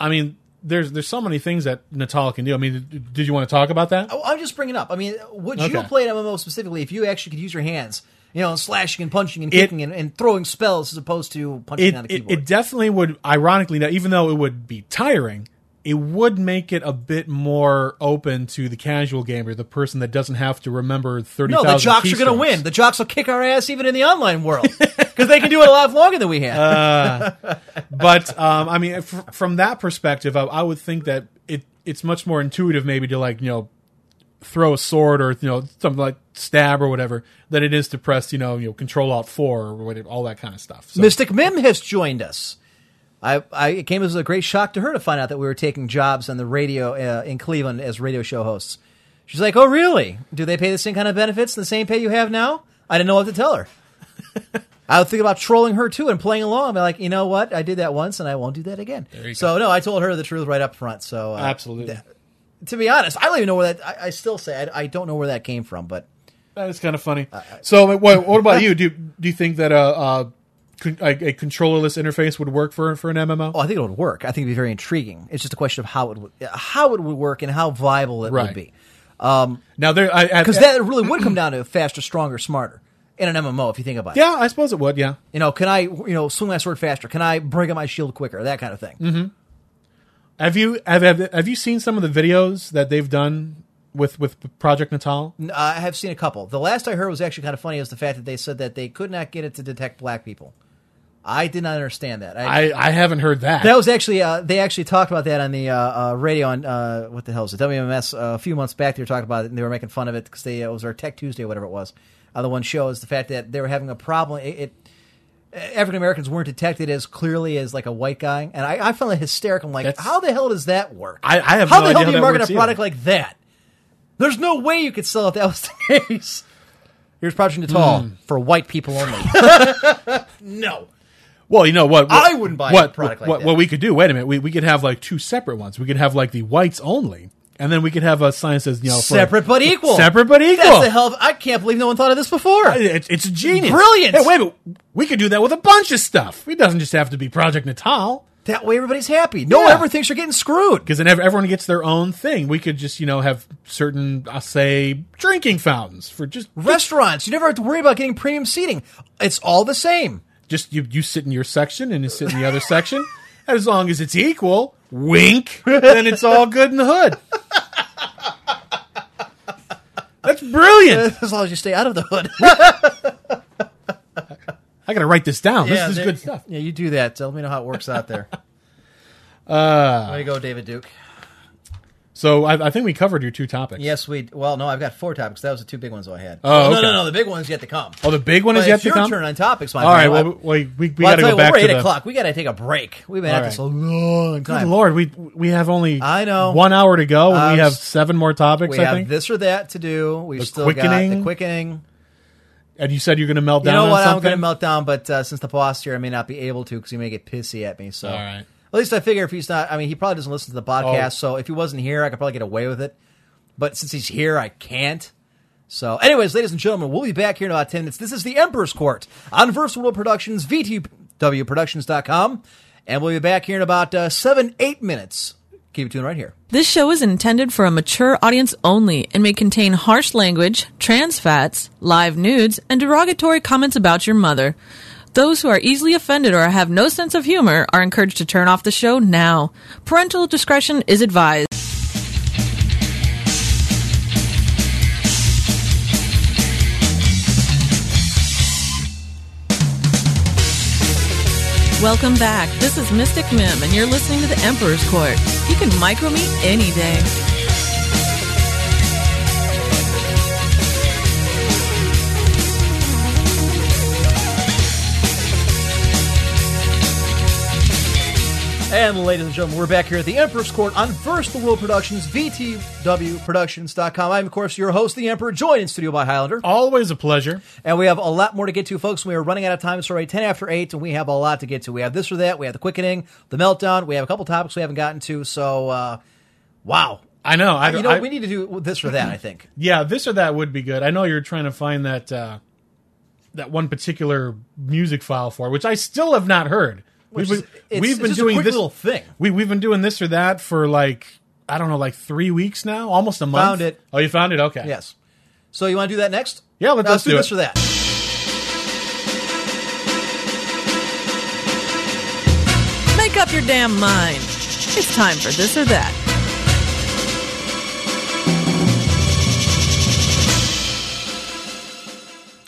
I mean, there's there's so many things that Natal can do. I mean, did you want to talk about that? Oh, I'm just bringing up. I mean, would you play an MMO specifically if you actually could use your hands? You know, slashing and punching and It- kicking and, and throwing spells as opposed to punching It, on a it keyboard. it definitely would. Ironically, now even though it would be tiring, it would make it a bit more open to the casual gamer, the person that doesn't have to remember thirty. no, the jocks are going to win. The jocks will kick our ass even in the online world because they can do it a lot longer than we have. but um, I mean, f- from that perspective, I, I would think that it it's much more intuitive, maybe to like you know throw a sword or you know something like stab or whatever than it is to press you know you know Control Alt four or whatever, all that kind of stuff. So, Mystic Mim has joined us. I, I it came as a great shock to her to find out that we were taking jobs on the radio uh, in Cleveland as radio show hosts. She's like, "Oh, really? Do they pay the same kind of benefits, the same pay you have now?" I didn't know what to tell her. I would think about trolling her too and playing along. I'd be like, you know what? I did that once, and I won't do that again. So no, I told her the truth right up front. So uh, Absolutely. th- to be honest, I don't even know where that. I, I still say I, I don't know where that came from, but that is kind of funny. so, what, what about you? Do do you think that a, a, a, a controllerless interface would work for for an MMO? Oh, I think it would work. I think it'd be very intriguing. It's just a question of how it would how it would work and how viable it Right. would be. now, there Because that really would come down to faster, stronger, smarter. in an MMO. If you think about it, Yeah, I suppose it would. Yeah. you know, can I you know swing my sword faster? Can I bring up my shield quicker? That kind of thing. Mm-hmm. Have you have, have have you seen some of the videos that they've done with with Project Natal? I have seen a couple. The last I heard was actually kind of funny. Is the fact that they said that they could not get it to detect black people. I did not understand that. I I haven't heard that. That was actually uh, they actually talked about that on the uh, uh, radio on uh, what the hell is it WMS uh, a few months back. They were talking about it and they were making fun of it because they uh, it was our Tech Tuesday, or whatever it was. Uh, the one show is the fact that they were having a problem. It, it African Americans weren't detected as clearly as like a white guy, and I, I found it hysterical. I'm like, That's- how the hell does that work? I- I have how no the hell do you market a product either. like that? There's no way you could sell it that was the case. Here's Project Natal Hmm. for white people only. no. Well, you know what? what I wouldn't buy a what, product like what, that. What we could do? Wait a minute. We we could have like two separate ones. We could have like the whites only, and then we could have a sign that says you know for- Separate but equal. Separate but equal. That's the hell. Of, I can't believe no one thought of this before. It's, it's genius. Brilliant. Hey, wait, a minute. we could do that with a bunch of stuff. It doesn't just have to be Project Natal. That way, everybody's happy. No one Yeah. ever thinks you're getting screwed. because then everyone gets their own thing. We could just, you know, have certain, I'll say, drinking fountains for just, Restaurants, you never have to worry about getting premium seating. It's all the same. Just you, you sit in your section and you sit in the other section. As long as it's equal, wink, then it's all good in the hood. That's brilliant. As long as you stay out of the hood. I got to write this down. this is good stuff. Yeah, you do that. Tell me know how it works out there. Uh, there you go, David Duke. So I, I think we covered your two topics. Yes, we. Well, no, I've got four topics. That was the two big ones I had. Oh, no, okay. no, no. The big one's yet to come. Oh, the big one But is yet it's to your come. turn on topics, my All right. Well, we, we, we well, got to go you, back. We're to eight the. o'clock. We got to take a break. We've been All at this a right. long Good lord, we we have only I know. one hour to go, and Uh, we have seven more topics. We I have think. this or that to do. We've The still got quickening. the quickening. and you said you're going to melt You down. know on what? I'm going to melt down, but uh, since the boss here, I may not be able to because he may get pissy at me. So, All right. At least I figure if he's not, I mean, he probably doesn't listen to the podcast. Oh. So if he wasn't here, I could probably get away with it. But since he's here, I can't. So, anyways, ladies and gentlemen, we'll be back here in about 10 minutes. This is the Emperor's Court on Versal World Productions, VTWProductions.com. And we'll be back here in about uh, seven, eight minutes. Keep it tuned right here. This show is intended for a mature audience only and may contain harsh language, trans fats, live nudes, and derogatory comments about your mother. Those who are easily offended or have no sense of humor are encouraged to turn off the show now. Parental discretion is advised. Welcome back. This is Mystic Mim, and you're listening to the Emperor's Court. You can micro me any day. And ladies and gentlemen, we're back here at the Emperor's Court on First the World Productions, VTWProductions.com. I'm, of course, your host, the Emperor, joined in studio by Highlander. Always a pleasure. And we have a lot more to get to, folks. We are running out of time. It's already 10 after 8, and we have a lot to get to. We have this or that. We have the quickening, the meltdown. We have a couple topics we haven't gotten to. So, uh, wow. I know. I, You know, I- we need to do this or that, I think. yeah, this or that would be good. I know you're trying to find that uh, that one particular music file for, it, which I still have not heard. Which we've is- been, it's- we've it's been just a doing quick this little thing. We we've been doing this or that for like I don't know, like three weeks now, almost a month. Found it. Oh, you found it? Okay. Yes. So, you want to do that next? Yeah, let's- Now, let's do do this it. or that. Make up your damn mind. It's time for this or that.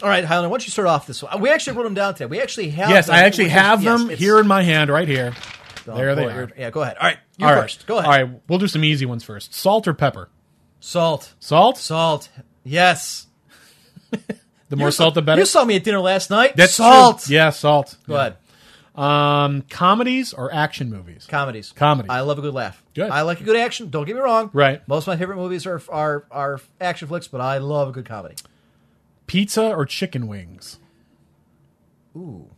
All right, Highlander, why don't you start off this one? We actually wrote them down today. We actually have Yes, them. I actually We- have yes, them it's- here in my hand, right here. Oh, there they boy, are. you're- Yeah, go ahead. All right, you All right. first. Go ahead. All right, we'll do some easy ones first. Salt or pepper? Salt. Salt. Salt. Yes. The more salt, the better. You saw me at dinner last night. That's salt. true. Yeah, salt. Go ahead. Um, comedies or action movies? Comedies. Comedies. I love a good laugh. Good. I like a good action. Don't get me wrong. Right. Most of my favorite movies are are are action flicks, but I love a good comedy. Pizza or chicken wings? Ooh.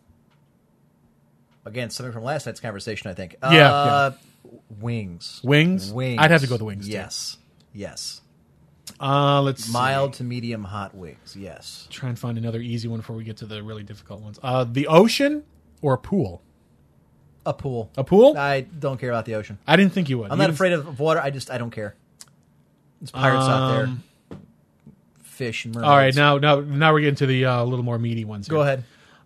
Again, something from last night's conversation, I think. Yeah, Uh, Wings. Wings? Wings. I'd have to go with the wings, too. Yes. Yes. Uh, let's see. Mild to medium hot wings. Yes. Try and find another easy one before we get to the really difficult ones. Uh, the ocean or a pool? A pool. A pool? I don't care about the ocean. I didn't think you would. I'm You not afraid of water. I just I don't care. There's pirates out there. Fish and mermaids. All right, now now now we're getting to the uh, little more meaty ones. go ahead.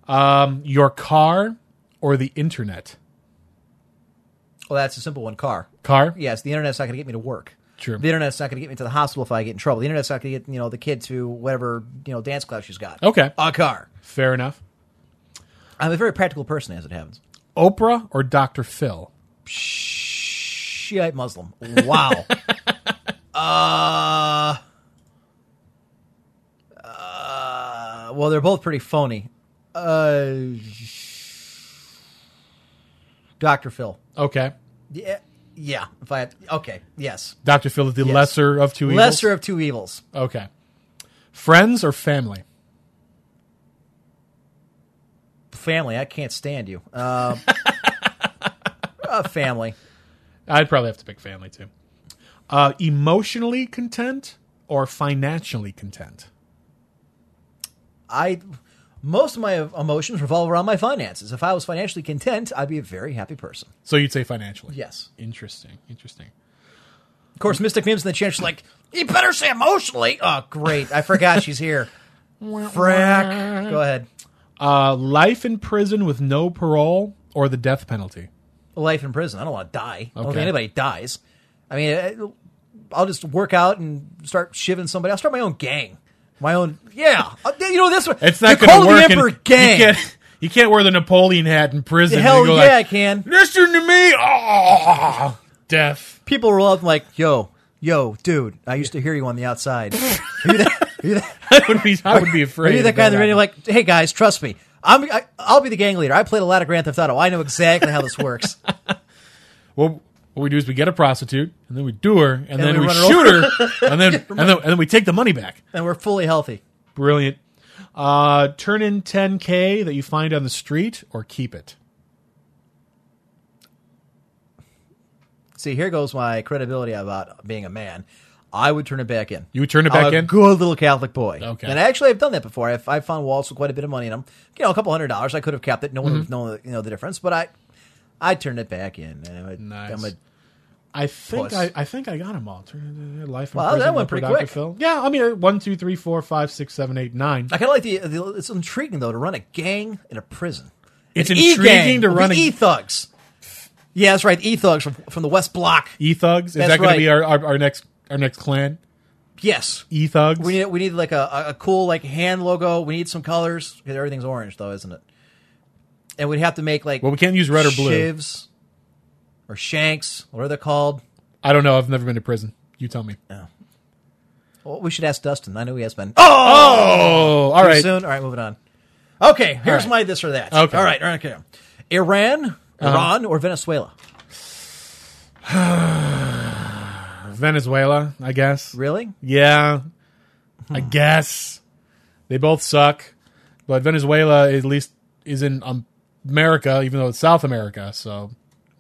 Um, your car or the internet? Well, that's a simple one. Car. Car. Yes, the internet's not going to get me to work. True. The internet's not going to get me to the hospital if I get in trouble. The internet's not going to get you know the kid to whatever you know dance class she's got. Okay. A car. Fair enough. I'm a very practical person, as it happens. Oprah or Dr. Phil? Shiite Muslim. Wow. uh, uh, well, they're both pretty phony. Uh, Dr. Phil. Okay. Yeah. Yeah. If I had, okay. Yes. Dr. Phil is the Yes. lesser of two evils. Lesser of two evils. Okay. Friends or family? Family. I can't stand you. Uh, uh, family. I'd probably have to pick family too. Uh, emotionally content or financially content? I most of my emotions revolve around my finances. If I was financially content, I'd be a very happy person. So you'd say financially? Yes. Interesting. Interesting. Of course, Mystic Mims in the chancellor's like, you better say emotionally. Oh, great. I forgot she's here. Frack. Go ahead. Uh, life in prison with no parole or the death penalty? Life in prison. I don't want to die. I don't Okay. think anybody dies. I mean, uh, I'll just work out and start shivving somebody. I'll start my own gang. My own, yeah. Uh, You know this one. It's not going to work. The in- Emperor gang. You can't, you can't wear the Napoleon hat in prison. and Hell yeah, I can. Listen to me. Oh, death. People roll up like, yo, yo, dude, I used to hear you on the outside. Are you that, are you that, I would be, I would be Are you that guy in the radio? Like, hey guys, trust me. I'm, I, I'll be the gang leader. I played a lot of Grand Theft Auto. I know exactly how this works. Well, what we do is we get a prostitute, and then we do her, and, then we we, shoot her, and then and then and then we take the money back. and we're fully healthy. Brilliant. Uh, turn in 10k that you find on the street, or keep it. See, here goes my credibility about being a man. I would turn it back in. You would turn it I'm back a in? Good little Catholic boy. Okay. And actually, I've done that before. I've, I've found wallets with quite a bit of money in them. You know, a couple hundred dollars. I could have kept it. No one would have known the, you know the difference. But I, I turned it back in. And I'm a, Nice. I'm a- I think I, I think I got them all. Life Well, that went pretty quick. Phil. Yeah, I mean uh, one, two, three, four, five, six, seven, eight, nine. I kind of like the, the. It's intriguing though to run a gang in a prison. It's An intriguing to run a- e thugs. Yeah, that's right. E thugs from, from the West Block. E thugs. Is That's that going right. to be our, our our next our next clan? Yes. E thugs. We need we need like a, a- a cool like hand logo. We need some colors because everything's orange though, isn't it? And we'd have to make like Well, we can't use red or blue. shivs or shanks. What are they called? I don't know. I've never been to prison. You tell me. Well, we should ask Dustin. I know he has been. Oh, all Too right. soon. All right, moving on. Okay, here's right. my this or that. Okay. All right. Okay. Iran, Iran, or Venezuela? Venezuela, I guess. Really? Yeah, Hmm. I guess they both suck, but Venezuela at least is in um, America, even though it's South America. So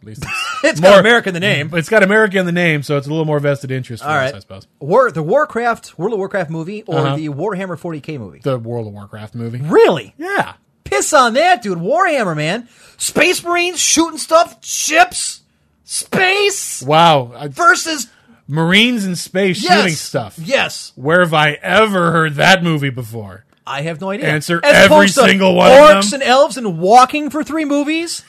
at least it's, It's got America in the name. It's got America in the name, so it's a little more vested interest for All us. I suppose. War the Warcraft World of Warcraft movie or Uh-huh. the Warhammer 40k movie? The World of Warcraft movie. Really? Yeah, Piss on that, dude. Warhammer, man. Space Marines shooting stuff, ships, space wow. I- versus Marines in space yes. shooting stuff. Yes. Where have I ever heard that movie before? I have no idea. Answer As every opposed to single one of Orcs them. and elves and walking for three movies.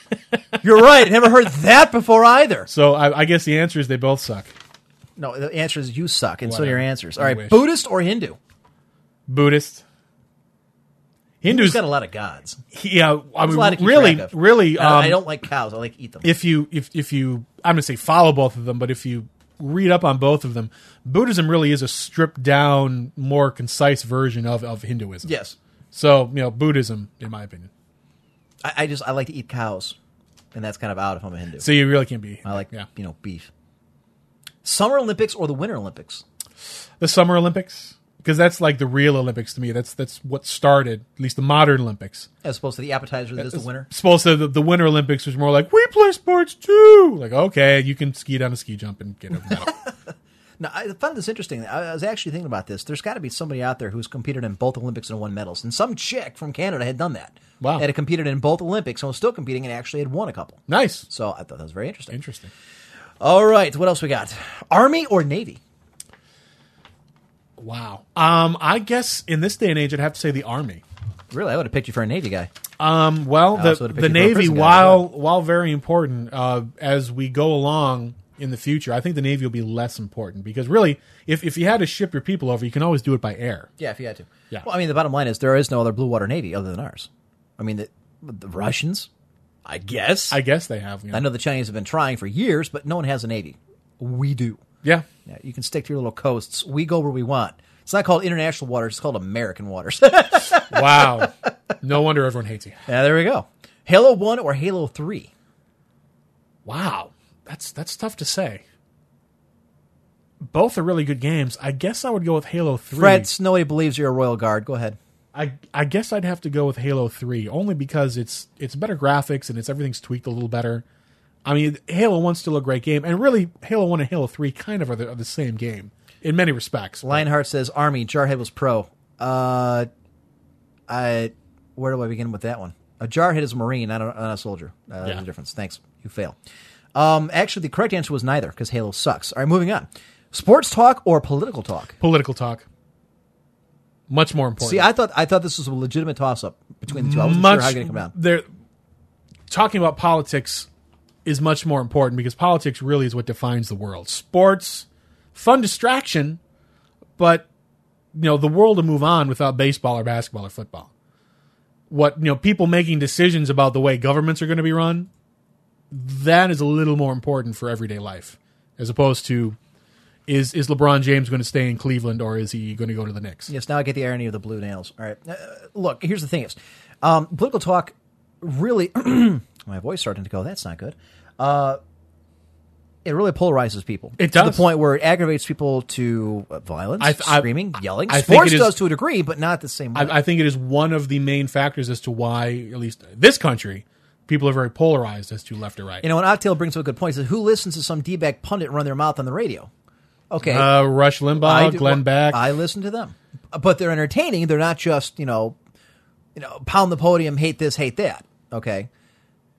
You're right. I never heard that before either. So I, I guess the answer is they both suck. No, the answer is you suck, and so are Whatever. your answers. I All right, wish. Buddhist or Hindu? Buddhist. Hindu's Hindus, got a lot of gods. yeah. I a mean, lot to keep really, track of. really. I um, don't like cows. I like eat them. if you if if you I'm gonna say follow both of them, but if you read up on both of them, Buddhism really is a stripped down, more concise version of of Hinduism. yes, So you know, Buddhism, in my opinion. I, I just I like to eat cows, and that's kind of out if I'm a Hindu. So you really can't be. I like yeah. you know beef. Summer Olympics or the Winter Olympics? The Summer Olympics because that's like the real Olympics to me. That's that's what started at least the modern Olympics. As opposed to the appetizer that is the winter. Supposed to the, the Winter Olympics was more like we play sports too. Like okay, you can ski down a ski jump and get a medal. Now, I found this interesting. I I was actually thinking about this. There's got to be somebody out there who's competed in both Olympics and won medals. And some chick from Canada had done that. Wow. Had competed in both Olympics and was still competing and actually had won a couple. nice, So I thought that was very interesting. interesting. All right, what else we got? Army or Navy? Wow. Um, I guess in this day and age, I'd have to say the army. Really, I would have picked you for a Navy guy. Um, well, I the, would've picked the you for a Navy, prison guy, while while very important, uh, as we go along in the future, I think the Navy will be less important because really, if if you had to ship your people over, you can always do it by air. Yeah, if you had to. Yeah. Well, I mean, the bottom line is there is no other blue water navy other than ours. I mean, the, the Russians, I guess. I guess they have. You know. I know the Chinese have been trying for years, but no one has a navy. We do. Yeah. Yeah, you can stick to your little coasts. We go where we want. It's not called international waters. It's called American waters. Wow. no wonder everyone hates you. yeah, there we go. Halo One or Halo Three? Wow. That's that's tough to say. Both are really good games. I guess I would go with Halo Three. Fred, nobody believes you're a royal guard. Go ahead. I I guess I'd have to go with Halo Three only because it's it's better graphics and it's everything's tweaked a little better. I mean, Halo One's still a great game, and really, Halo One and Halo Three kind of are the, are the same game in many respects. Lionheart says Army. Jarhead was pro. Uh, I where do I begin with that one? A jarhead is a marine, not a, not a soldier. Uh, There's Yeah. a difference. Thanks. You fail. Um, actually, the correct answer was neither because Halo sucks. All right, moving on. Sports talk or political talk? Political talk, much more important. See, I thought I thought this was a legitimate toss up between the two. I wasn't much sure how it going to come down. There, talking about politics is much more important because politics really is what defines the world. Sports, fun distraction, but you know the world will move on without baseball or basketball or football. What you know, people making decisions about the way governments are going to be run, that is a little more important for everyday life, as opposed to is is LeBron James going to stay in Cleveland or is he going to go to the Knicks? Yes, now I get the irony of the blue nails. All right, uh, look. Here's the thing: is um, political talk really? my voice starting to go. That's not good. Uh, it really polarizes people. It to the point where it aggravates people to uh, violence, I th- I- screaming, yelling. I think Sports it is- does to a degree, but not the same way. I, I think it is one of the main factors as to why, at least this country, people are very polarized as to left or right. you know, and Octail brings up a good point. He says, "Who listens to some d-bag pundit run their mouth on the radio?" Okay, uh, Rush Limbaugh, do- Glenn Beck. I listen to them, but they're entertaining. They're not just you know, you know, pound the podium, hate this, hate that. Okay,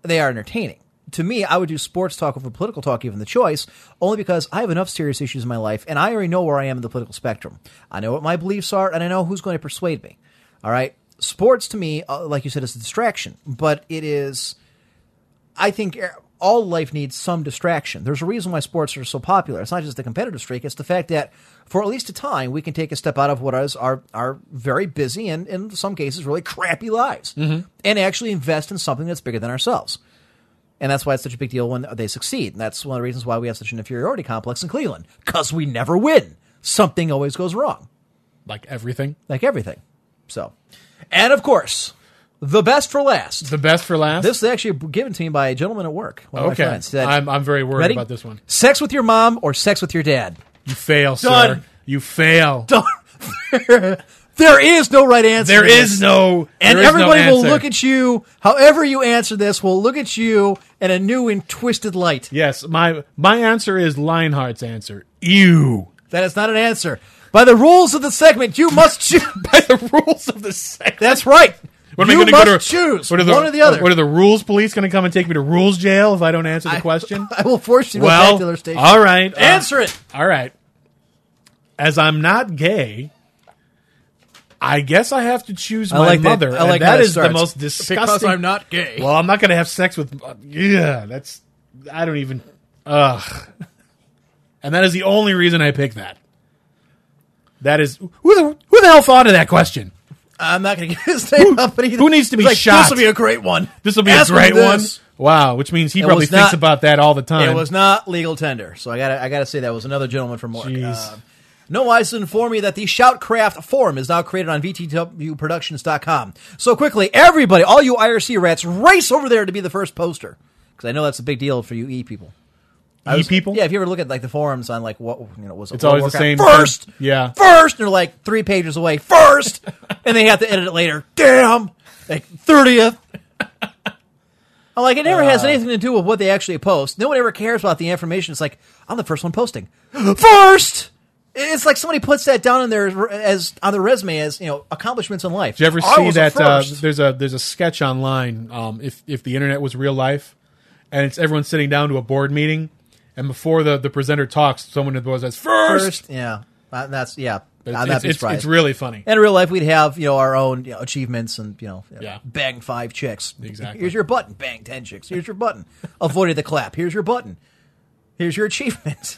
they are entertaining. To me, I would do sports talk over political talk, given the choice, only because I have enough serious issues in my life, and I already know where I am in the political spectrum. I know what my beliefs are, and I know who's going to persuade me. All right, sports to me, uh, like you said, is a distraction, but it is. I think all life needs some distraction. There's a reason why sports are so popular. It's not just the competitive streak; it's the fact that for at least a time we can take a step out of what is our our very busy and in some cases really crappy lives, mm-hmm. and actually invest in something that's bigger than ourselves. And that's why it's such a big deal when they succeed. And that's one of the reasons why we have such an inferiority complex in Cleveland because we never win. Something always goes wrong like everything. like everything. So, and of course, the best for last. The best for last. This is actually given to me by a gentleman at work. One okay. friends. Said, I'm, I'm very worried Ready? about this one. Sex with your mom or sex with your dad? You fail, Done. sir. You fail. there is no right answer. There is to this. is no. And no everybody will look at you, however you answer this, will look at you in a new and twisted light. Yes, my my answer is Lionheart's answer. Ew. That is not an answer. By the rules of the segment, you must choose. By the rules of the segment. That's right. What am I you gonna must go to, choose what are the, one or the other. What are the rules police going to come and take me to rules jail if I don't answer the I- question? I will force you to well, go back to their station. all right. uh, Answer it. All right. As I'm not gay, I guess I have to choose I my like that. mother. I like and that that is the most disgusting. Because I'm not gay. Well, I'm not going to have sex with. uh, yeah, that's. I don't even. Ugh. And that is the only reason I pick that. That is who the who the hell thought of that question? I'm not going to get his name up. But he, who needs to be like, shot? This will be a great one. This will be Ask a great one. Wow, which means he It probably thinks not- about that all the time. It was not legal tender, so I got I got to say that was another gentleman from work. Uh, no wise to inform me that the Shoutcraft forum is now created on VTWProductions.com. So quickly, everybody, all you IRC rats, race over there to be the first poster because I know that's a big deal for you E people. I was- people? yeah. If you ever look at like the forums on like what you know was it It's World always the same first, term. Yeah. first, and they're like three pages away first, and they have to edit it later. Damn, like thirtieth. I'm like, it never Uh. has anything to do with what they actually post. No one ever cares about the information. It's like, I'm the first one posting. First! It's like somebody puts that down in their as on their resume as you know accomplishments in life. Did you ever see that? Uh, there's a there's a sketch online. Um, if if the internet was real life, and it's everyone sitting down to a board meeting, and before the the presenter talks, someone was says first. first, yeah, Uh, that's yeah. It's, it's, it's, it's really funny. In real life, we'd have you know our own you know, achievements and you know Yeah. bang five chicks. Exactly. Here's your button. Bang ten chicks. Here's your button. Avoided the clap. Here's your button. Here's your achievement.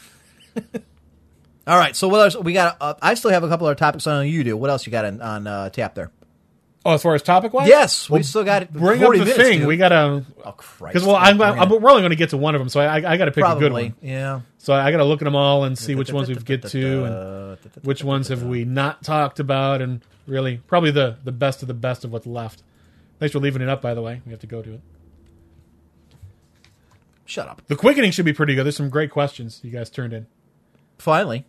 All right. So what else we got? Uh, I still have a couple other topics. I know you do. What else you got on, on uh, tap there? Oh, as far as topic wise, Yes, we still got it. Bring up the minutes, thing. dude. We gotta. Oh Christ! Because well, I'm, I'm, we're only going to get to one of them, so I, I got to pick a good one. yeah. So I got to look at them all and see which ones we've get to and which ones have we not talked about, and really probably the the best of the best of what's left. Thanks for leaving it up, by the way. We have to go to it. Shut up. The quickening should be pretty good. There's some great questions you guys turned in. Finally.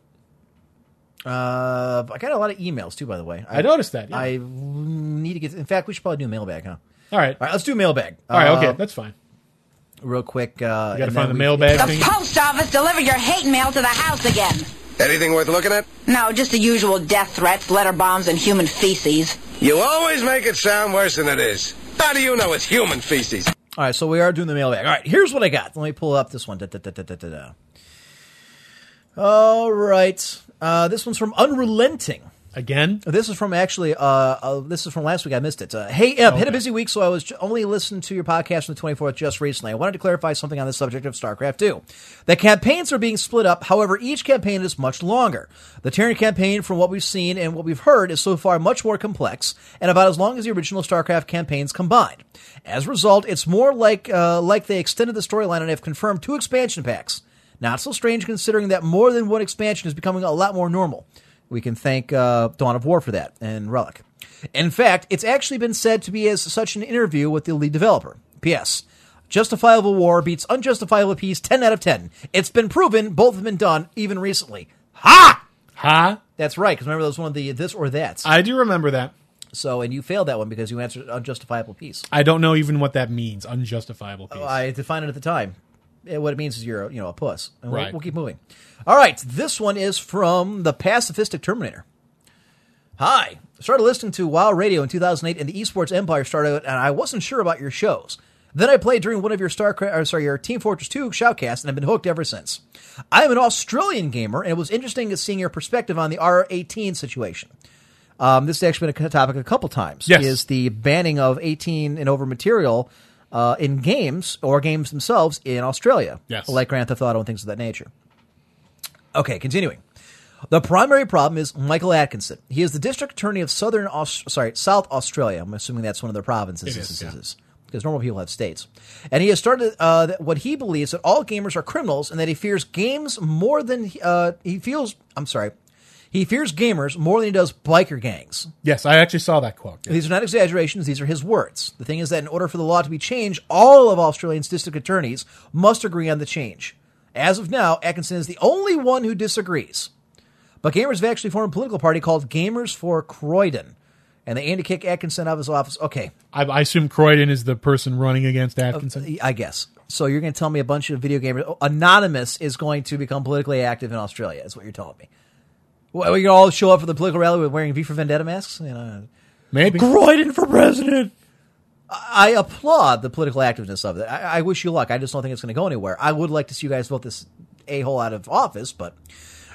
Uh, I got a lot of emails too, by the way. I noticed that. yeah. I need to get. In fact, we should probably do mailbag, huh? all right. All right, let's do mailbag. All right. Uh, Okay. That's fine. real quick. Uh, You got to find the mailbag The thing. post office delivered your hate mail to the house again. Anything worth looking at? No, just the usual death threats, letter bombs, and human feces. You always make it sound worse than it is. How do you know it's human feces? All right, so we are doing the mailbag. All right, here's what I got. Let me pull up this one. Da, da, da, da, da, da, da. All right, uh, this one's from Unrelenting. Again. This is from actually. Uh, uh, this is from last week. I missed it. Uh, hey, Eb, had a busy week, so I was j- only listening to your podcast on the 24th just recently. I wanted to clarify something on the subject of StarCraft 2. The campaigns are being split up. However, each campaign is much longer. The Terran campaign, from what we've seen and what we've heard, is so far much more complex and about as long as the original StarCraft campaigns combined. As a result, it's more like uh, like they extended the storyline and have confirmed two expansion packs. Not so strange considering that more than one expansion is becoming a lot more normal. We can thank uh, Dawn of War for that and Relic. In fact, it's actually been said to be as such an interview with the lead developer. P.S. Justifiable war beats unjustifiable peace 10 out of 10. It's been proven, both have been done, even recently. Ha! Ha! That's right, because remember that was one of the this or that's. I do remember that. so, and you failed that one because you answered unjustifiable peace. I don't know even what that means. Unjustifiable peace. I defined it at the time. Eh, What it means is you're, a- you know, a puss. And we'll, Right. we'll keep moving. All right, this one is from the pacifistic Terminator. Hi, started listening to WoW Radio in 2008, and the esports empire started, out, and I wasn't sure about your shows. Then I played during one of your StarCraft, or sorry, your Team Fortress 2 shoutcasts, and I've been hooked ever since. I am an Australian gamer, and it was interesting to seeing your perspective on the R18 situation. Um, this has actually been a topic a couple times. Yes. Is the banning of 18 and over material uh, in games or games themselves in Australia. Yes. Like Grand Theft Auto and things of that nature. Okay, continuing. The primary problem is Michael Atkinson. He is the district attorney of Southern, Aus- sorry, South Australia. I'm assuming that's one of their provinces. It is, yeah. Because normal people have states. And he has started uh, what he believes that all gamers are criminals and that he fears games more than uh, he feels. I'm sorry. He fears gamers more than he does biker gangs. yes, I actually saw that quote. These are not exaggerations, these are his words. The thing is that in order for the law to be changed, all of Australia's district attorneys must agree on the change. As of now, Atkinson is the only one who disagrees. But gamers have actually formed a political party called Gamers for Croydon. And they aim to kick Atkinson out of his office. Okay, I, I assume Croydon is the person running against uh, Atkinson. Uh, I guess. So you're going to tell me a bunch of video gamers, Anonymous is going to become politically active in Australia, is what you're telling me. Well, we can all show up for the political rally with wearing V for Vendetta masks? You know, Maybe. Croydon for president. I applaud the political activeness of it. I, I wish you luck. I just don't think it's going to go anywhere. I would like to see you guys vote this a hole out of office, but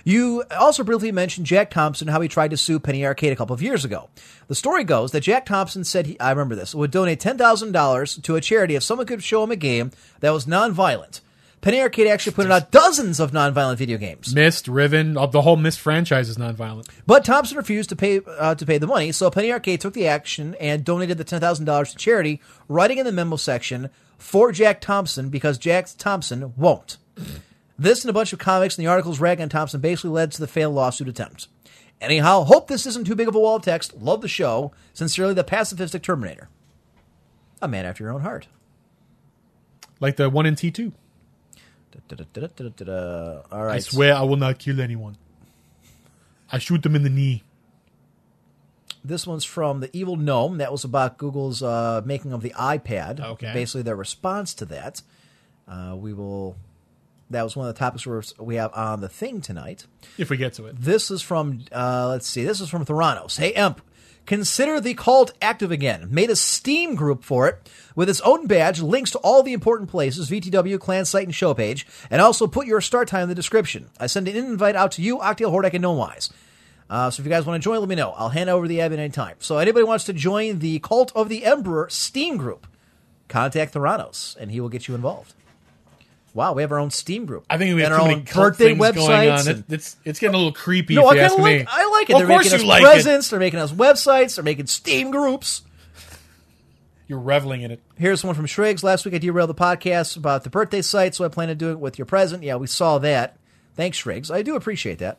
you also briefly mentioned Jack Thompson, how he tried to sue Penny Arcade a couple of years ago. The story goes that Jack Thompson said he, I remember this, would donate $10,000 to a charity if someone could show him a game that was nonviolent. Penny Arcade actually put out dozens of nonviolent video games. Myst, Riven, the whole Myst franchise is nonviolent. But Thompson refused to pay uh, to pay the money, so Penny Arcade took the action and donated the ten thousand dollars to charity, writing in the memo section for Jack Thompson because Jack Thompson won't. This and a bunch of comics and the articles ragging on Thompson basically led to the failed lawsuit attempt. Anyhow, hope this isn't too big of a wall of text. Love the show. Sincerely, the pacifistic Terminator. A man after your own heart. Like the one in T2. All right. I swear I will not kill anyone. I shoot them in the knee. This one's from the Evil Gnome. That was about Google's uh, making of the iPad. Okay. Basically, their response to that. Uh, we will. That was one of the topics we're, we have on the thing tonight. If we get to it. This is from. Uh, let's see. This is from Theranos. Hey, Emp. Consider the cult active again. Made a Steam group for it with its own badge, links to all the important places, VTW, clan site, and show page, and also put your start time in the description. I send an invite out to you, Octail, Hordak, and Gnomewise. Uh, so if you guys want to join, let me know. I'll hand over the admin anytime. So anybody wants to join the Cult of the Emperor Steam group, contact Theranos, and he will get you involved. Wow, we have our own Steam group. I think we have and our own birthday websites. and- it's it's getting a little creepy. no, I kind ask of me. like. I like it. Of they're course making us like presents. They're making us websites. They're making Steam groups. You're reveling in it. Here's one from Shriggs. Last week I derailed the podcast about the birthday site, so I plan to do it with your present. Yeah, we saw that. Thanks, Shriggs. I do appreciate that.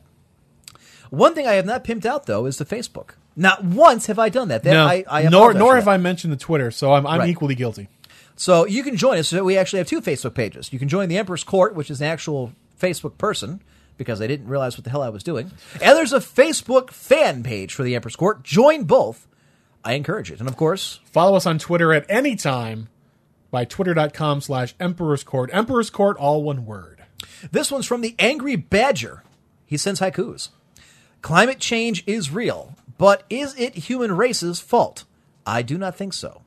One thing I have not pimped out though is the Facebook. Not once have I done that. that no, I, I nor nor have that. I mentioned the Twitter, so I'm I'm Right. equally guilty. So you can join us. We actually have two Facebook pages. You can join the Emperor's Court, which is an actual Facebook person, because I didn't realize what the hell I was doing. And there's a Facebook fan page for the Emperor's Court. Join both. I encourage it. And of course, Follow us on Twitter at any time by twitter.com slash Emperor's Court. Emperor's Court, all one word. this one's from the Angry Badger. He sends haikus. Climate change is real, but is it human race's fault? I do not think so.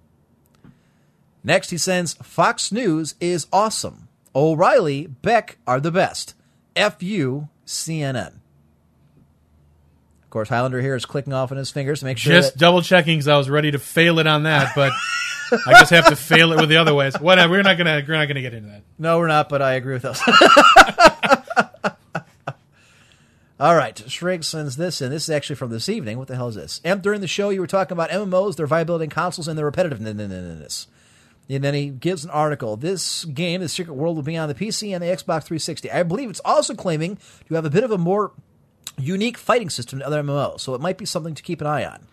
Next, he sends Fox News is awesome. O'Reilly, Beck are the best. F you, CNN. Of course, Highlander here is clicking off on his fingers to make sure Just that double checking because I was ready to fail it on that, but I just have to fail it with the other ways. Whatever. We're not gonna we're not gonna get into that. No, we're not, but I agree with those. All right, Shrigg sends this in. This is actually from this evening. What the hell is this? Em, during the show, you were talking about MMOs, their viability in consoles, and their repetitiveness. And then he gives an article. This game, The Secret World, will be on the PC and the Xbox 360. I believe it's also claiming to have a bit of a more unique fighting system than other MMOs, so it might be something to keep an eye on.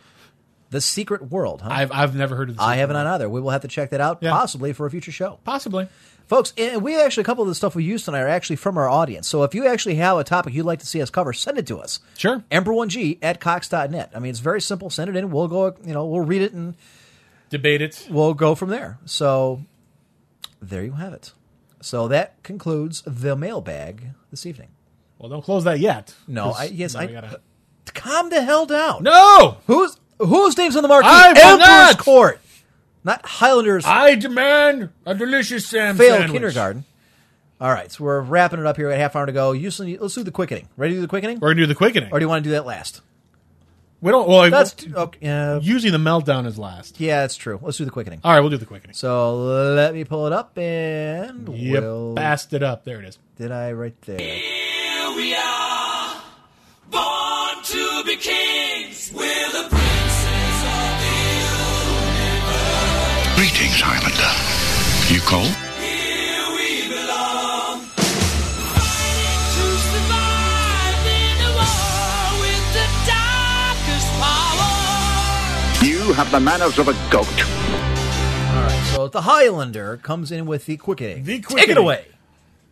The Secret World, huh? I've I've never heard of this. I haven't on either. We will have to check that out, Yeah. possibly for a future show. Possibly. Folks, and we actually, a couple of the stuff we used tonight are actually from our audience. So if you actually have a topic you'd like to see us cover, send it to us. Sure. Emperor1G at Cox.net. I mean, it's very simple. Send it in. We'll go, you know, we'll read it and Debate it. we'll go from there. So there you have it. So that concludes the mailbag this evening. Well, don't close that yet. No, I, yes, I, gotta- calm the hell down. No! Who's, whose name's on the marquee? I Emperor's not! Court. Not Highlanders I demand a delicious Sam failed sandwich. kindergarten. All right, so we're wrapping it up here. Got half hour to go. Usually, let's do the quickening. Ready to do the quickening? We're gonna do the quickening. Or do you want to do that last? We don't. Well, That's That's okay. Uh, usually the meltdown is last. yeah, that's true. Let's do the quickening. All right, we'll do the quickening. So let me pull it up and Yep, we'll. passed it up. There it is. Did I right there? Here we are, born to be kings. We're the princes of the Greetings, Highlander. You cold? Have the manners of a goat. All right. So the Highlander comes in with the quickening. The quickening. Take it away.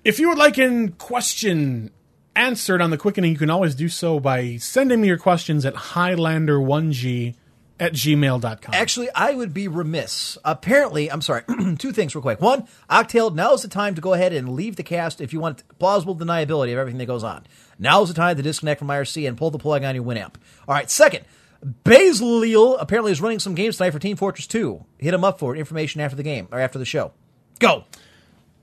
If you would like a question answered on the quickening, you can always do so by sending me your questions at highlander1g at gmail.com. Actually, I would be remiss. Apparently, I'm sorry. two things real quick. One, Octail, now's the time to go ahead and leave the cast if you want plausible deniability of everything that goes on. Now's the time to disconnect from IRC and pull the plug on your Winamp. All right. Second, Basileel apparently is running some games tonight for Team Fortress 2. Hit him up for information after the game or after the show. Go.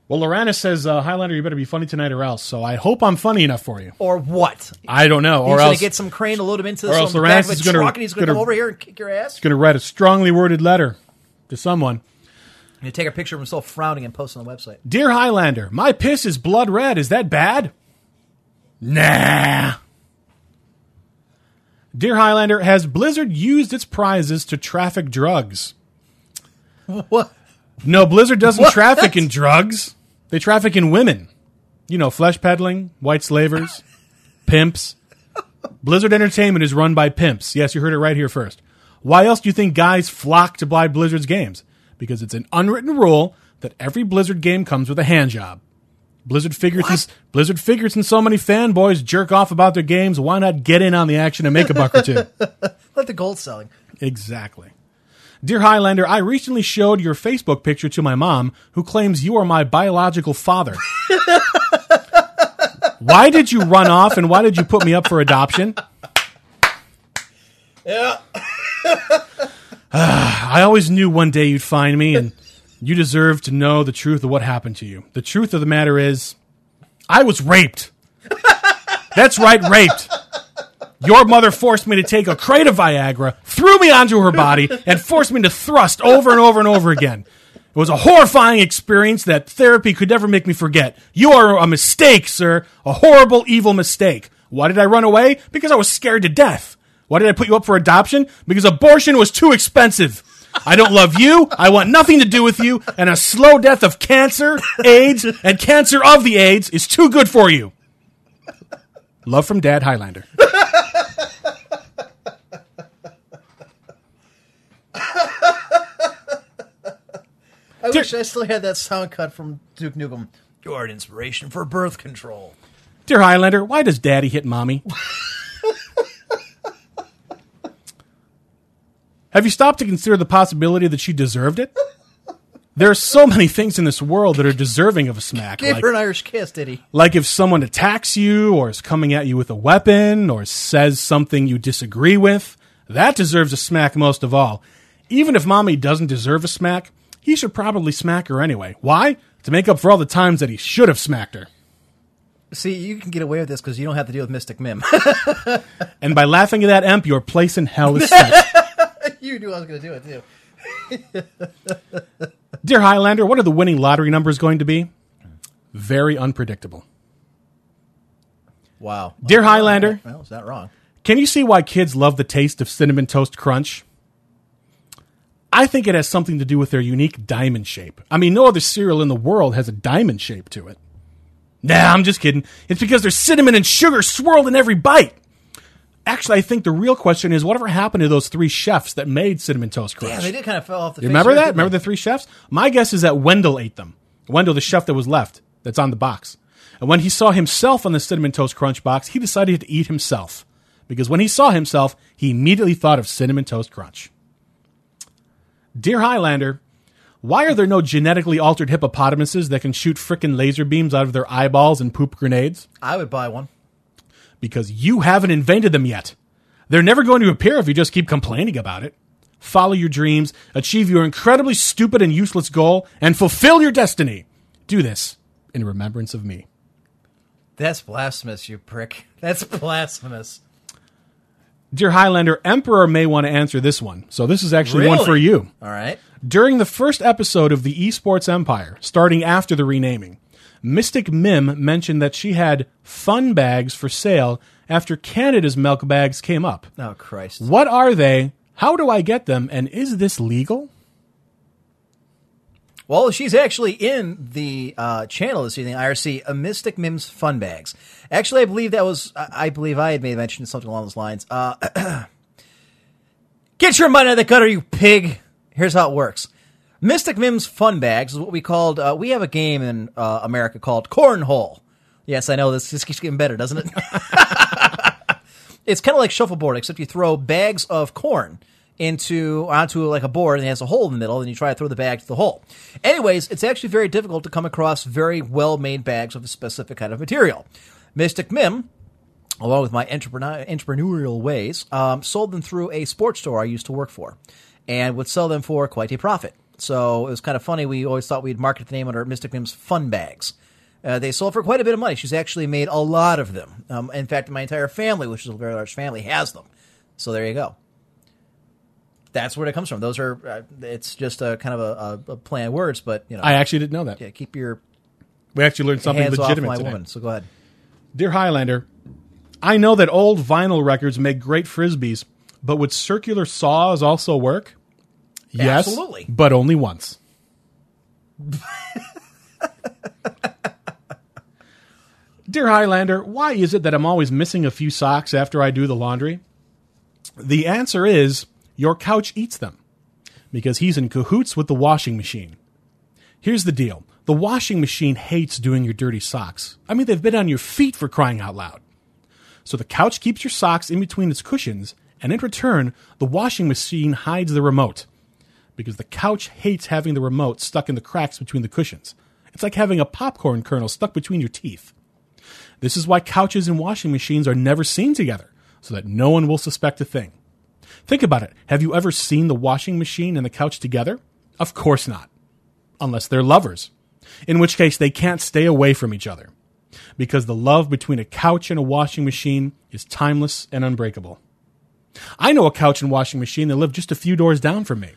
well, Lorana says, uh, Highlander, you better be funny tonight or else. So I hope I'm funny enough for you. Or what? I don't know. He's Or going else to get some crane to load him into or else back Lorenz of a is truck and he's going to come over here and kick your ass. He's going to write a strongly worded letter to someone. You take a picture of himself frowning and post on the website. Dear Highlander, my piss is blood red. Is that bad? Nah. Dear Highlander, has Blizzard used its prizes to traffic drugs? What? No, Blizzard doesn't What? traffic in drugs. They traffic in women. You know, flesh peddling, white slavers, pimps. Blizzard Entertainment is run by pimps. Yes, you heard it right here first. Why else do you think guys flock to buy Blizzard's games? Because it's an unwritten rule that every Blizzard game comes with a hand job. Blizzard figures since Blizzard figures since so many fanboys jerk off about their games, why not get in on the action and make a buck or two? Let the gold selling. Exactly. Dear Highlander, I recently showed your Facebook picture to my mom, who claims you are my biological father. why did you run off and why did you put me up for adoption? Yeah. I always knew one day you'd find me and you deserve to know the truth of what happened to you. The truth of the matter is, I was raped. That's right, raped. Your mother forced me to take a crate of Viagra, threw me onto her body, and forced me to thrust over and over and over again. It was a horrifying experience that therapy could never make me forget. You are a mistake, sir. A horrible, evil mistake. Why did I run away? Because I was scared to death. Why did I put you up for adoption? Because abortion was too expensive. I don't love you. I want nothing to do with you. And a slow death of cancer, AIDS, and cancer of the AIDS is too good for you. Love from Dad Highlander. I wish I still had that sound cut from Duke Nukem. You're an inspiration for birth control. Dear Highlander, why does Daddy hit Mommy? Have you stopped to consider the possibility that she deserved it? There are so many things in this world that are deserving of a smack. Give like- her an Irish kiss, did he? Like if someone attacks you or is coming at you with a weapon or says something you disagree with, that deserves a smack most of all. Even if mommy doesn't deserve a smack, he should probably smack her anyway. Why? To make up for all the times that he should have smacked her. See, you can get away with this because you don't have to deal with Mystic Mim. And by laughing at that imp, your place in hell is set. you knew I was going to do it too. Dear Highlander, what are the winning lottery numbers going to be? Very unpredictable. Wow. Dear Highlander, Well, is that wrong? Can you see why kids love the taste of Cinnamon Toast Crunch? I think it has something to do with their unique diamond shape. I mean, no other cereal in the world has a diamond shape to it. Nah, I'm just kidding. It's because there's cinnamon and sugar swirled in every bite. Actually, I think the real question is whatever happened to those three chefs that made Cinnamon Toast Crunch? Yeah, they did kind of fell off the You remember of the earth, that? Remember the three chefs? My guess is that Wendell ate them. Wendell, the chef that was left, that's on the box. And when he saw himself on the Cinnamon Toast Crunch box, he decided to eat himself. Because when he saw himself, he immediately thought of Cinnamon Toast Crunch. Dear Highlander, why are there no genetically altered hippopotamuses that can shoot frickin' laser beams out of their eyeballs and poop grenades? I would buy one. Because you haven't invented them yet. They're never going to appear if you just keep complaining about it. Follow your dreams, achieve your incredibly stupid and useless goal, and fulfill your destiny. Do this in remembrance of me. That's blasphemous, you prick. That's blasphemous. Dear Highlander, Emperor may want to answer this one, so this is actually one for you. All right. During the first episode of the Esports Empire, starting after the renaming, Mystic Mim mentioned that she had fun bags for sale after Canada's milk bags came up. Oh, Christ. What are they? How do I get them? And is this legal? Well, she's actually in the uh, channel this evening, IRC, a Mystic Mims Fun Bags. Actually, I believe that was, I I believe I had made mention of something along those lines. Uh, get your money out of the gutter, you pig. Here's how it works. Mystic Mims Fun Bags is what we called, uh, we have a game in uh, America called Cornhole. Yes, I know, this, this keeps getting better, doesn't it? it's kind of like shuffleboard, except you throw bags of corn into onto like a board and it has a hole in the middle, and you try to throw the bag to the hole. Anyways, it's actually very difficult to come across very well made bags of a specific kind of material. Mystic Mim, along with my entrepreneur, entrepreneurial ways, um, sold them through a sports store I used to work for, and would sell them for quite a profit. So it was kind of funny. We always thought we'd market the name under Mystic Mim's Fun Bags. Uh, they sold for quite a bit of money. She's actually made a lot of them. Um, in fact, my entire family, which is a very large family, has them. So there you go. That's where it comes from. Those are. Uh, it's just a kind of a, a, a play on words, but you know, I actually didn't know that. yeah, keep your We actually learned something hands off legitimate my today. woman. So go ahead. Dear Highlander, I know that old vinyl records make great frisbees, but would circular saws also work? Yes, Absolutely. but only once. Dear Highlander, why is it that I'm always missing a few socks after I do the laundry? The answer is your couch eats them because he's in cahoots with the washing machine. Here's the deal the washing machine hates doing your dirty socks. I mean, they've been on your feet for crying out loud. So the couch keeps your socks in between its cushions, and in return, the washing machine hides the remote because the couch hates having the remote stuck in the cracks between the cushions. It's like having a popcorn kernel stuck between your teeth. This is why couches and washing machines are never seen together, so that no one will suspect a thing. Think about it. Have you ever seen the washing machine and the couch together? Of course not. Unless they're lovers, in which case they can't stay away from each other. because the love between a couch and a washing machine is timeless and unbreakable. I know a couch and washing machine that live just a few doors down from me.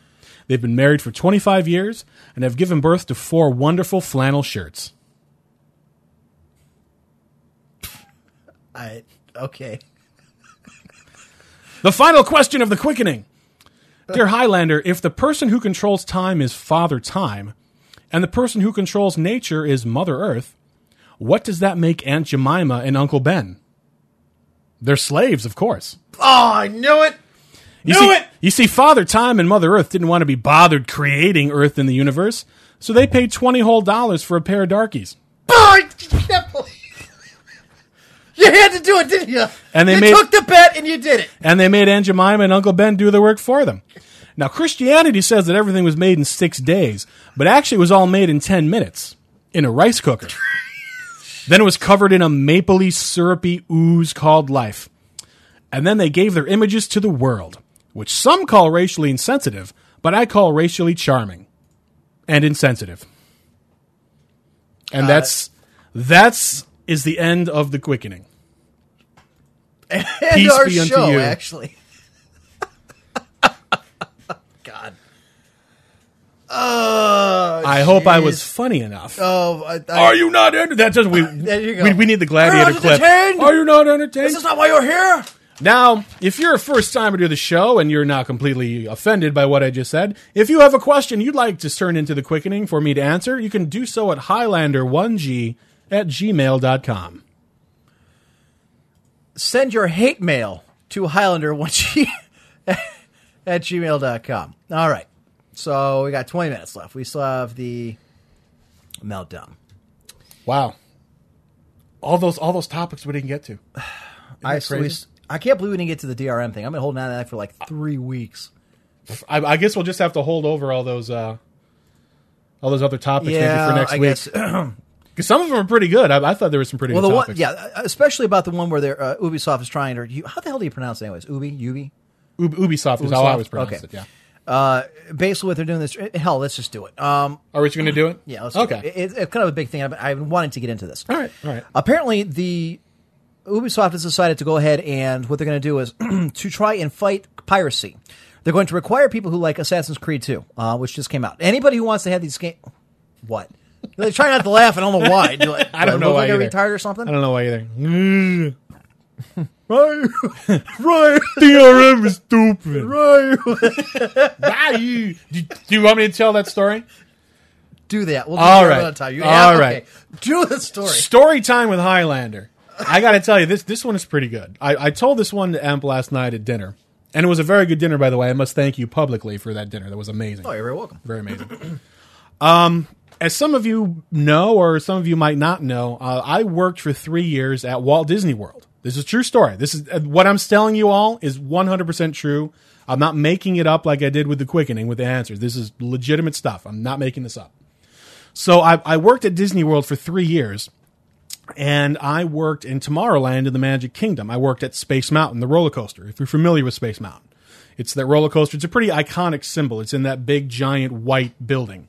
They've been married for 25 years and have given birth to four wonderful flannel shirts. I okay. The final question of the quickening. Dear Highlander, if the person who controls time is Father Time, and the person who controls nature is Mother Earth, what does that make Aunt Jemima and Uncle Ben? They're slaves, of course. Oh, I knew it. You Knew see, it. You see, Father Time and Mother Earth didn't want to be bothered creating Earth in the universe, so they paid twenty whole dollars for a pair of darkies. I can't believe you had to do it, didn't you? And they you made- took the bet and you did it. and they made Aunt Jemima and Uncle Ben do the work for them. Now, Christianity says that everything was made in six days, but actually it was all made in 10 minutes in a rice cooker. then it was covered in a mapley, syrupy ooze called life. And then they gave their images to the world, which some call racially insensitive, but I call racially charming and insensitive. And that's that's is the end of the quickening. And Peace our be unto show, you. actually. God. Oh, I hope I was funny enough. Oh, I, I, Are you not entertained? That does we, There we we need the gladiator you clip. entertained? Are you not entertained? This is not why you're here. Now, if you're a first timer to the show and you're not completely offended by what I just said, if you have a question you'd like to turn into the quickening for me to answer, you can do so at Highlander1G at gmail.com. Send your hate mail to Highlander1G at gmail.com. All right. So we got 20 minutes left. We still have the meltdown. Wow. All those all those topics we didn't get to. I, so we I can't believe we didn't get to the DRM thing. I've been holding on to that for like three weeks. I, I guess we'll just have to hold over all those uh, all those other topics maybe for next I week. Because some of them are pretty good. I, I thought there were some pretty well, good the one, topics. yeah, especially about the one where they're, uh, Ubisoft is trying to. You, how the hell do you pronounce it, anyways? Ubi, Ubi. Ub- Ubisoft is how I Ubisoft? always pronounce Okay. it. Yeah. Uh, basically, what they're doing this. Hell, let's just do it. Um, Are we going to do it? yeah, let's do okay. It. It- it's kind of a big thing. I've, I've been wanting to get into this. All right. All right. Apparently, the Ubisoft has decided to go ahead and what they're going to do is to try and fight piracy. They're going to require people who like Assassin's Creed 2, uh, which just came out. Anybody who wants to have these games, what? They try not to laugh. I don't know why. Do I, I don't do know look why like either. retard or something. I don't know why either. Right, right. DRM is stupid. Right. Do, do you want me to tell that story? Do that. We'll do All right. another time. You All have, right. okay. Do the story. Story time with Highlander. I got to tell you, this this one is pretty good. I, I told this one to Emp last night at dinner, and it was a very good dinner, by the way. I must thank you publicly for that dinner. That was amazing. Oh, you're very welcome. Very amazing. um, as some of you know, or some of you might not know, uh, I worked for three years at Walt Disney World. This is a true story. This is uh, what I'm telling you all is 100% true. I'm not making it up like I did with the quickening with the answers. This is legitimate stuff. I'm not making this up. So I, I worked at Disney World for three years, and I worked in Tomorrowland in the Magic Kingdom. I worked at Space Mountain, the roller coaster. If you're familiar with Space Mountain, it's that roller coaster. It's a pretty iconic symbol. It's in that big, giant white building.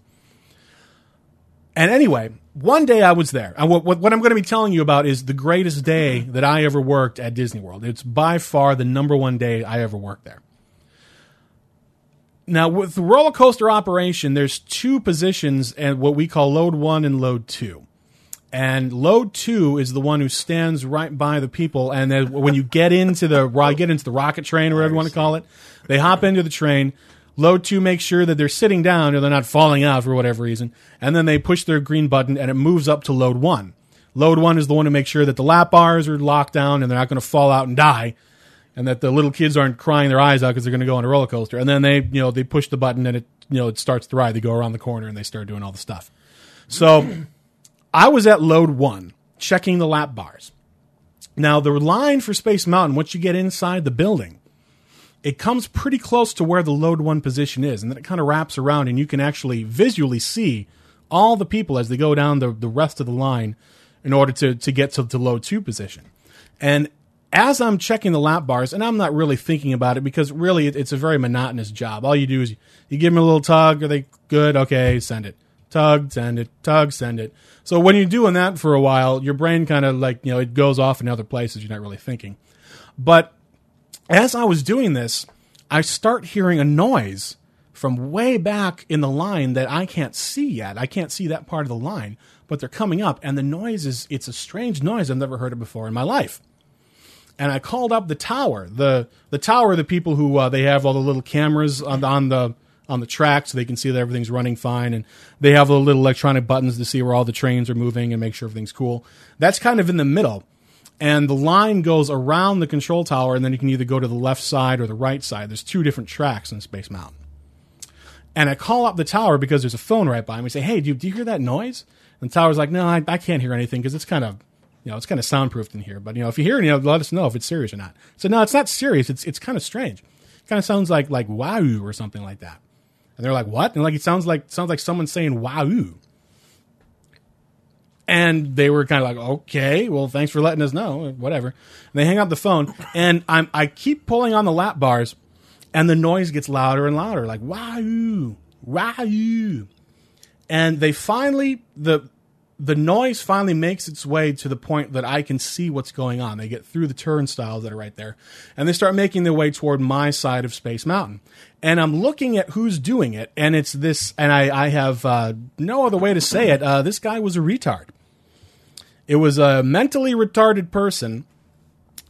And anyway, one day I was there. And what, what, I'm going to be telling you about is the greatest day that I ever worked at Disney World. It's by far the number one day I ever worked there. Now, with the roller coaster operation, there's two positions and what we call load one and load two. And load two is the one who stands right by the people. And then when you get into the get into the rocket train or whatever you want to call it, they hop into the train. Load two makes sure that they're sitting down or they're not falling out for whatever reason. And then they push their green button and it moves up to load one. Load one is the one to make sure that the lap bars are locked down and they're not going to fall out and die and that the little kids aren't crying their eyes out because they're going to go on a roller coaster. And then they, you know, they push the button and it, you know, it starts the ride. They go around the corner and they start doing all the stuff. So I was at load one, checking the lap bars. Now the line for Space Mountain, once you get inside the building, it comes pretty close to where the load one position is, and then it kind of wraps around, and you can actually visually see all the people as they go down the, the rest of the line in order to, to get to the load two position. And as I'm checking the lap bars, and I'm not really thinking about it because really it, it's a very monotonous job. All you do is you give them a little tug. Are they good? Okay, send it. Tug, send it, tug, send it. So when you're doing that for a while, your brain kind of like, you know, it goes off in other places you're not really thinking. But as I was doing this, I start hearing a noise from way back in the line that I can't see yet. I can't see that part of the line, but they're coming up, and the noise is it's a strange noise I've never heard it before in my life. And I called up the tower, the the tower, the people who uh, they have all the little cameras on, on the on the track so they can see that everything's running fine, and they have the little electronic buttons to see where all the trains are moving and make sure everything's cool. That's kind of in the middle and the line goes around the control tower, and then you can either go to the left side or the right side. There's two different tracks in Space Mountain. And I call up the tower because there's a phone right by me. Say, "Hey, do you, do you hear that noise?" And the tower's like, "No, I, I can't hear anything because it's kind of, you know, it's kind of soundproofed in here. But you know, if you hear it, you know, let us know if it's serious or not." So no, it's not serious. It's it's kind of strange. It kind of sounds like like wow or something like that. And they're like, "What?" And like it sounds like sounds like someone saying wow. And they were kind of like, okay, well, thanks for letting us know, whatever. And they hang up the phone, and I'm I keep pulling on the lap bars, and the noise gets louder and louder, like wow, wow. And they finally the the noise finally makes its way to the point that I can see what's going on. They get through the turnstiles that are right there, and they start making their way toward my side of Space Mountain. And I'm looking at who's doing it, and it's this, and I, I have uh, no other way to say it. Uh, this guy was a retard. It was a mentally retarded person,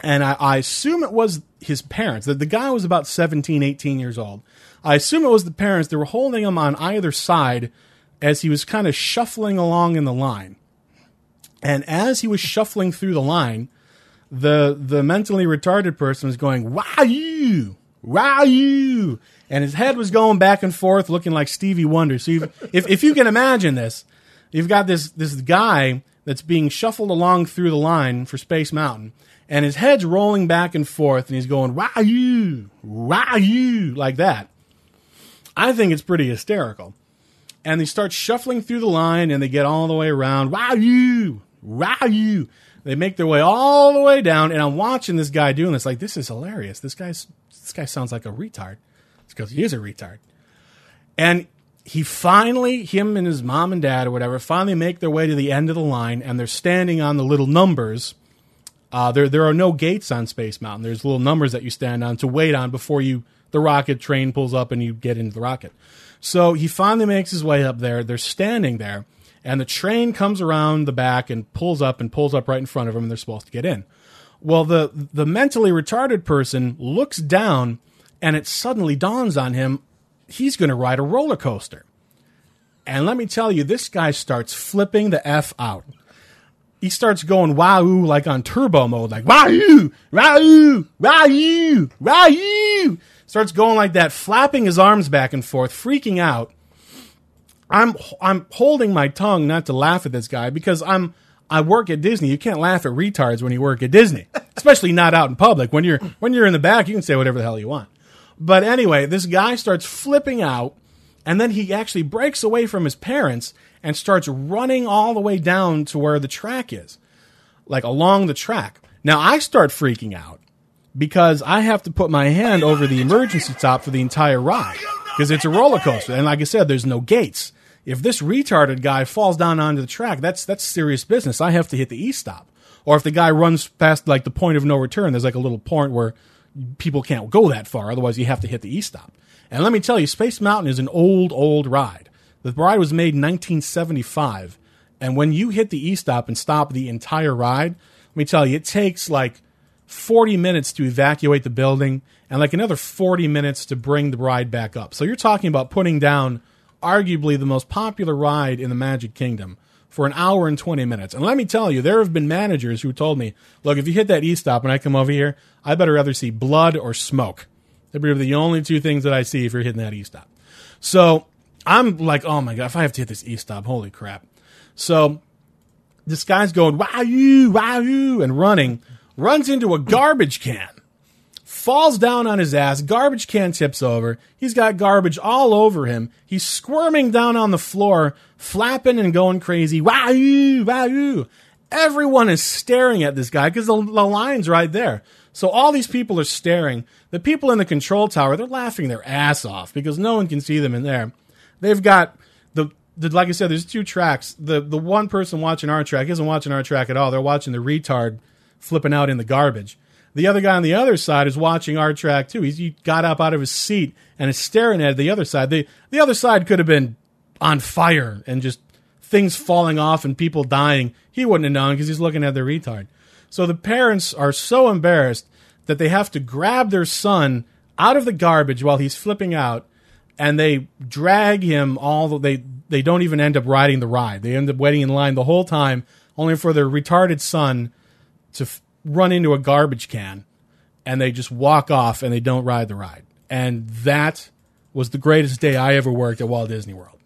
and I, I assume it was his parents. The, the guy was about 17, 18 years old. I assume it was the parents. They were holding him on either side as he was kind of shuffling along in the line. And as he was shuffling through the line, the the mentally retarded person was going, "Wow, you, wow, you," and his head was going back and forth, looking like Stevie Wonder. So if if, you can imagine this, you've got this this guy that's being shuffled along through the line for Space Mountain, and his head's rolling back and forth, and he's going "Wow, you, wow, you," like that. I think it's pretty hysterical and they start shuffling through the line and they get all the way around. Wow, you, wow, you. They make their way all the way down, and I'm watching this guy doing this. Like, this is hilarious. This guy's this guy sounds like a retard. It's because he is a retard. And he finally, him and his mom and dad or whatever, finally make their way to the end of the line, and they're standing on the little numbers. Uh, there, there are no gates on Space Mountain. There's little numbers that you stand on to wait on before you the rocket train pulls up and you get into the rocket. So he finally makes his way up there. They're standing there, and the train comes around the back and pulls up and pulls up right in front of them, and they're supposed to get in. Well, the the mentally retarded person looks down, and it suddenly dawns on him he's going to ride a roller coaster. And let me tell you, this guy starts flipping the f out. He starts going wow like on turbo mode, like wow wow wow wow starts going like that, flapping his arms back and forth, freaking out. I'm I'm holding my tongue not to laugh at this guy because I'm I work at Disney. You can't laugh at retards when you work at Disney, especially not out in public. When you're when you're in the back, you can say whatever the hell you want. But anyway, this guy starts flipping out, and then he actually breaks away from his parents and starts running all the way down to where the track is, like along the track. Now I start freaking out because I have to put my hand over the emergency stop for the entire ride because it's a roller coaster. And like I said, there's no gates. If this retarded guy falls down onto the track, that's that's serious business. I have to hit the e stop. Or if the guy runs past like the point of no return, there's like a little point where people can't go that far. Otherwise, you have to hit the e stop. And let me tell you, Space Mountain is an old, old ride. The ride was made in 1975, and when you hit the e stop and stop the entire ride, let me tell you, it takes like 40 minutes to evacuate the building and like another 40 minutes to bring the ride back up. So you're talking about putting down arguably the most popular ride in the Magic Kingdom for an hour and 20 minutes. And let me tell you, there have been managers who told me, look, if you hit that E stop and I come over here, I better rather see blood or smoke. They're the only two things that I see if you're hitting that E stop. So I'm like, oh my God, if I have to hit this E stop, holy crap. So this guy's going, wow, you, wow, you, and running runs into a garbage can, falls down on his ass, garbage can tips over. He's got garbage all over him. He's squirming down on the floor, flapping and going crazy. Wow, wow. Everyone is staring at this guy because the, the line's right there. So all these people are staring. The people in the control tower, they're laughing their ass off because no one can see them in there. They've got the the, like I said, there's two tracks. The the one person watching our track isn't watching our track at all. They're watching the retard flipping out in the garbage. The other guy on the other side is watching our track too. He's, he got up out of his seat and is staring at the other side. The the other side could have been on fire and just things falling off and people dying. He wouldn't have known because he's looking at the retard. So the parents are so embarrassed that they have to grab their son out of the garbage while he's flipping out and they drag him all the, they they don't even end up riding the ride. They end up waiting in line the whole time only for their retarded son to f- run into a garbage can and they just walk off and they don't ride the ride. And that was the greatest day I ever worked at Walt Disney World.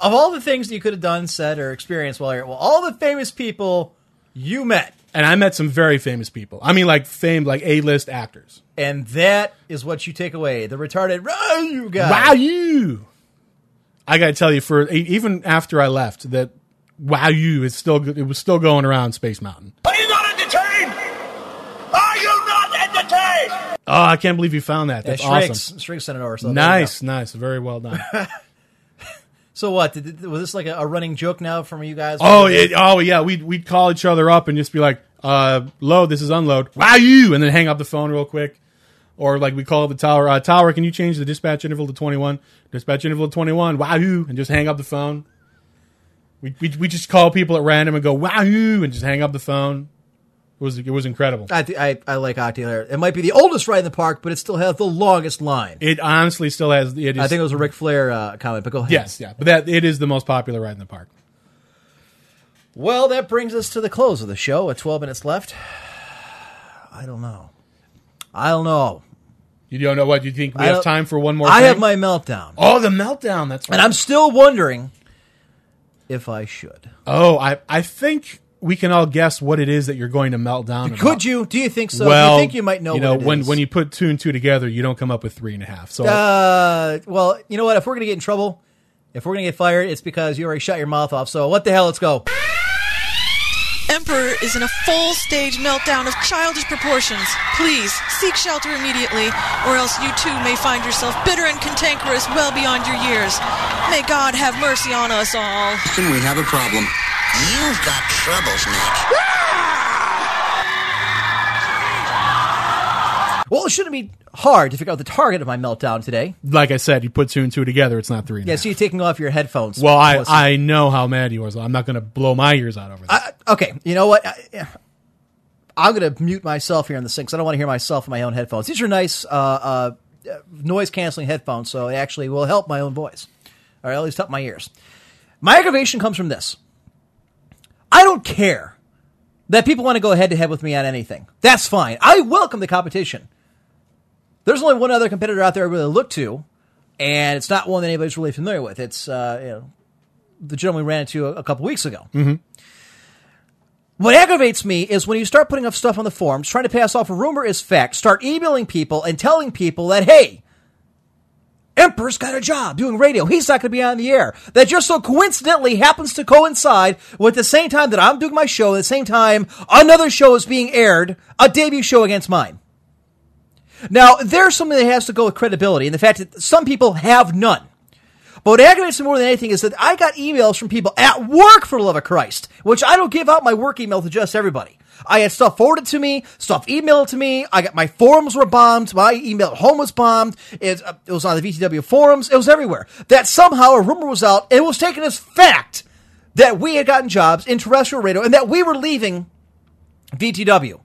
Of all the things that you could have done, said, or experienced while you're, well, all the famous people you met, And I met some very famous people. I mean like famed like A-list actors. and that is what you take away. The retarded, you guy. Wow, you! I got to tell you, for even after I left, that wow, you is still it was still going around Space Mountain. Are you not entertained? Are you not entertained? Oh, I can't believe you found that. Yeah, That's awesome. Shriggs sent it over. So Nice, nice, very well done. So what? Did, was this like a, a running joke now from you guys? oh, it, oh yeah, we'd we'd call each other up and just be like, uh, "Load, this is unload." Wow, you, and then hang up the phone real quick. Or like we call the tower, uh, tower, can you change the dispatch interval to 21? Dispatch interval to 21, wow, you! and just hang up the phone. We, we, we just call people at random and go, wow, and just hang up the phone. It was, it was incredible. I, th- I I like Octail. It might be the oldest ride in the park, but it still has the longest line. It honestly still has, it is, I think it was a Ric Flair uh, comment, but go ahead. yes, yeah, but that, it is the most popular ride in the park. Well, that brings us to the close of the show. At 12 minutes left. I don't know. I don't know. You don't know what, you think we I have time for one more I thing? have my meltdown. Oh, the meltdown, that's right. And I'm still wondering if I should. Oh, I I think we can all guess what it is that you're going to melt down. about. Could you? Do you think so? Well, Do you think you might know You know, what it when is? when you put two and two together, you don't come up with three and a half. So Uh, well, you know what? If we're going to get in trouble, if we're going to get fired, it's because you already shut your mouth off. So what the hell? Let's go. Emperor is in a full stage meltdown of childish proportions. Please seek shelter immediately, or else you too may find yourself bitter and cantankerous well beyond your years. May God have mercy on us all. Then we have a problem. You've got troubles, Nick. Well, it shouldn't be hard to figure out the target of my meltdown today. like I said, you put two and two together, it's not three. and Yeah, half. so you're taking off your headphones. Well, I I know how mad you are. So I'm not going to blow my ears out over that. I- okay, you know what? I, I'm going to mute myself here in the sink 'cause I don't want to hear myself in my own headphones. These are nice uh, uh, noise canceling headphones, so it actually will help my own voice, or at least help my ears. My aggravation comes from this. I don't care that people want to go head to head with me on anything. That's fine. I welcome the competition. There's only one other competitor out there I really look to, and it's not one that anybody's really familiar with. It's uh, you know, the gentleman we ran into a, a couple weeks ago. What aggravates me is when you start putting up stuff on the forums, trying to pass off a rumor as fact, start emailing people and telling people that, hey, Emperor's got a job doing radio. He's not going to be on the air. That just so coincidentally happens to coincide with the same time that I'm doing my show, the same time another show is being aired, a debut show against mine. Now, there's something that has to go with credibility and the fact that some people have none. But what aggravates me more than anything is that I got emails from people at work, for the love of Christ, which I don't give out my work email to just everybody. I had stuff forwarded to me, stuff emailed to me. I got my forums were bombed. My email at home was bombed. It, uh, it was on the VTW forums. It was everywhere. That somehow a rumor was out. It was taken as fact that we had gotten jobs in terrestrial radio and that we were leaving VTW.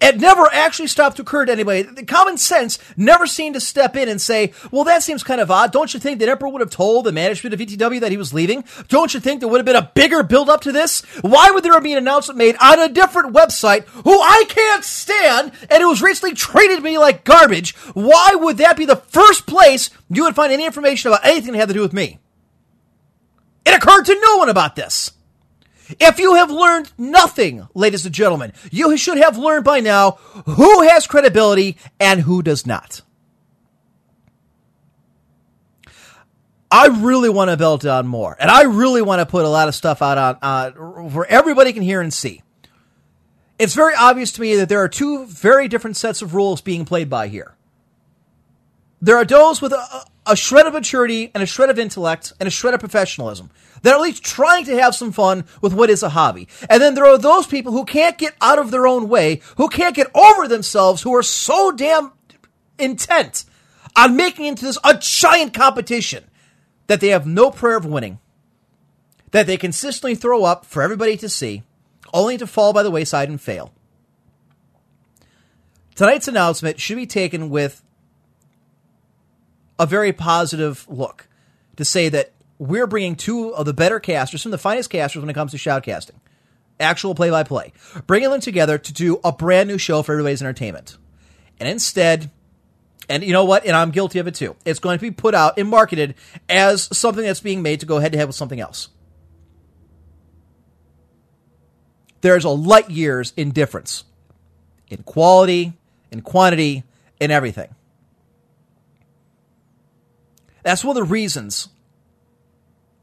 It never actually stopped to occur to anybody. The common sense never seemed to step in and say, well, that seems kind of odd. Don't you think that Emperor would have told the management of VTW that he was leaving? Don't you think there would have been a bigger build up to this? Why would there be an announcement made on a different website who I can't stand and who has recently treated me like garbage? Why would that be the first place you would find any information about anything that had to do with me? It occurred to no one about this. If you have learned nothing, ladies and gentlemen, you should have learned by now who has credibility and who does not. I really want to belt on more, and I really want to put a lot of stuff out on uh, where everybody can hear and see. It's very obvious to me that there are two very different sets of rules being played by here. There are those with a, a shred of maturity and a shred of intellect and a shred of professionalism that are at least trying to have some fun with what is a hobby. And then there are those people who can't get out of their own way, who can't get over themselves, who are so damn intent on making into this a giant competition that they have no prayer of winning, that they consistently throw up for everybody to see, only to fall by the wayside and fail. Tonight's announcement should be taken with a very positive look to say that we're bringing two of the better casters, some of the finest casters when it comes to shoutcasting, actual play by play, bringing them together to do a brand new show for everybody's entertainment. And instead, and you know what? And I'm guilty of it too. It's going to be put out and marketed as something that's being made to go head to head with something else. There's a light years in difference in quality, in quantity, in everything. That's one of the reasons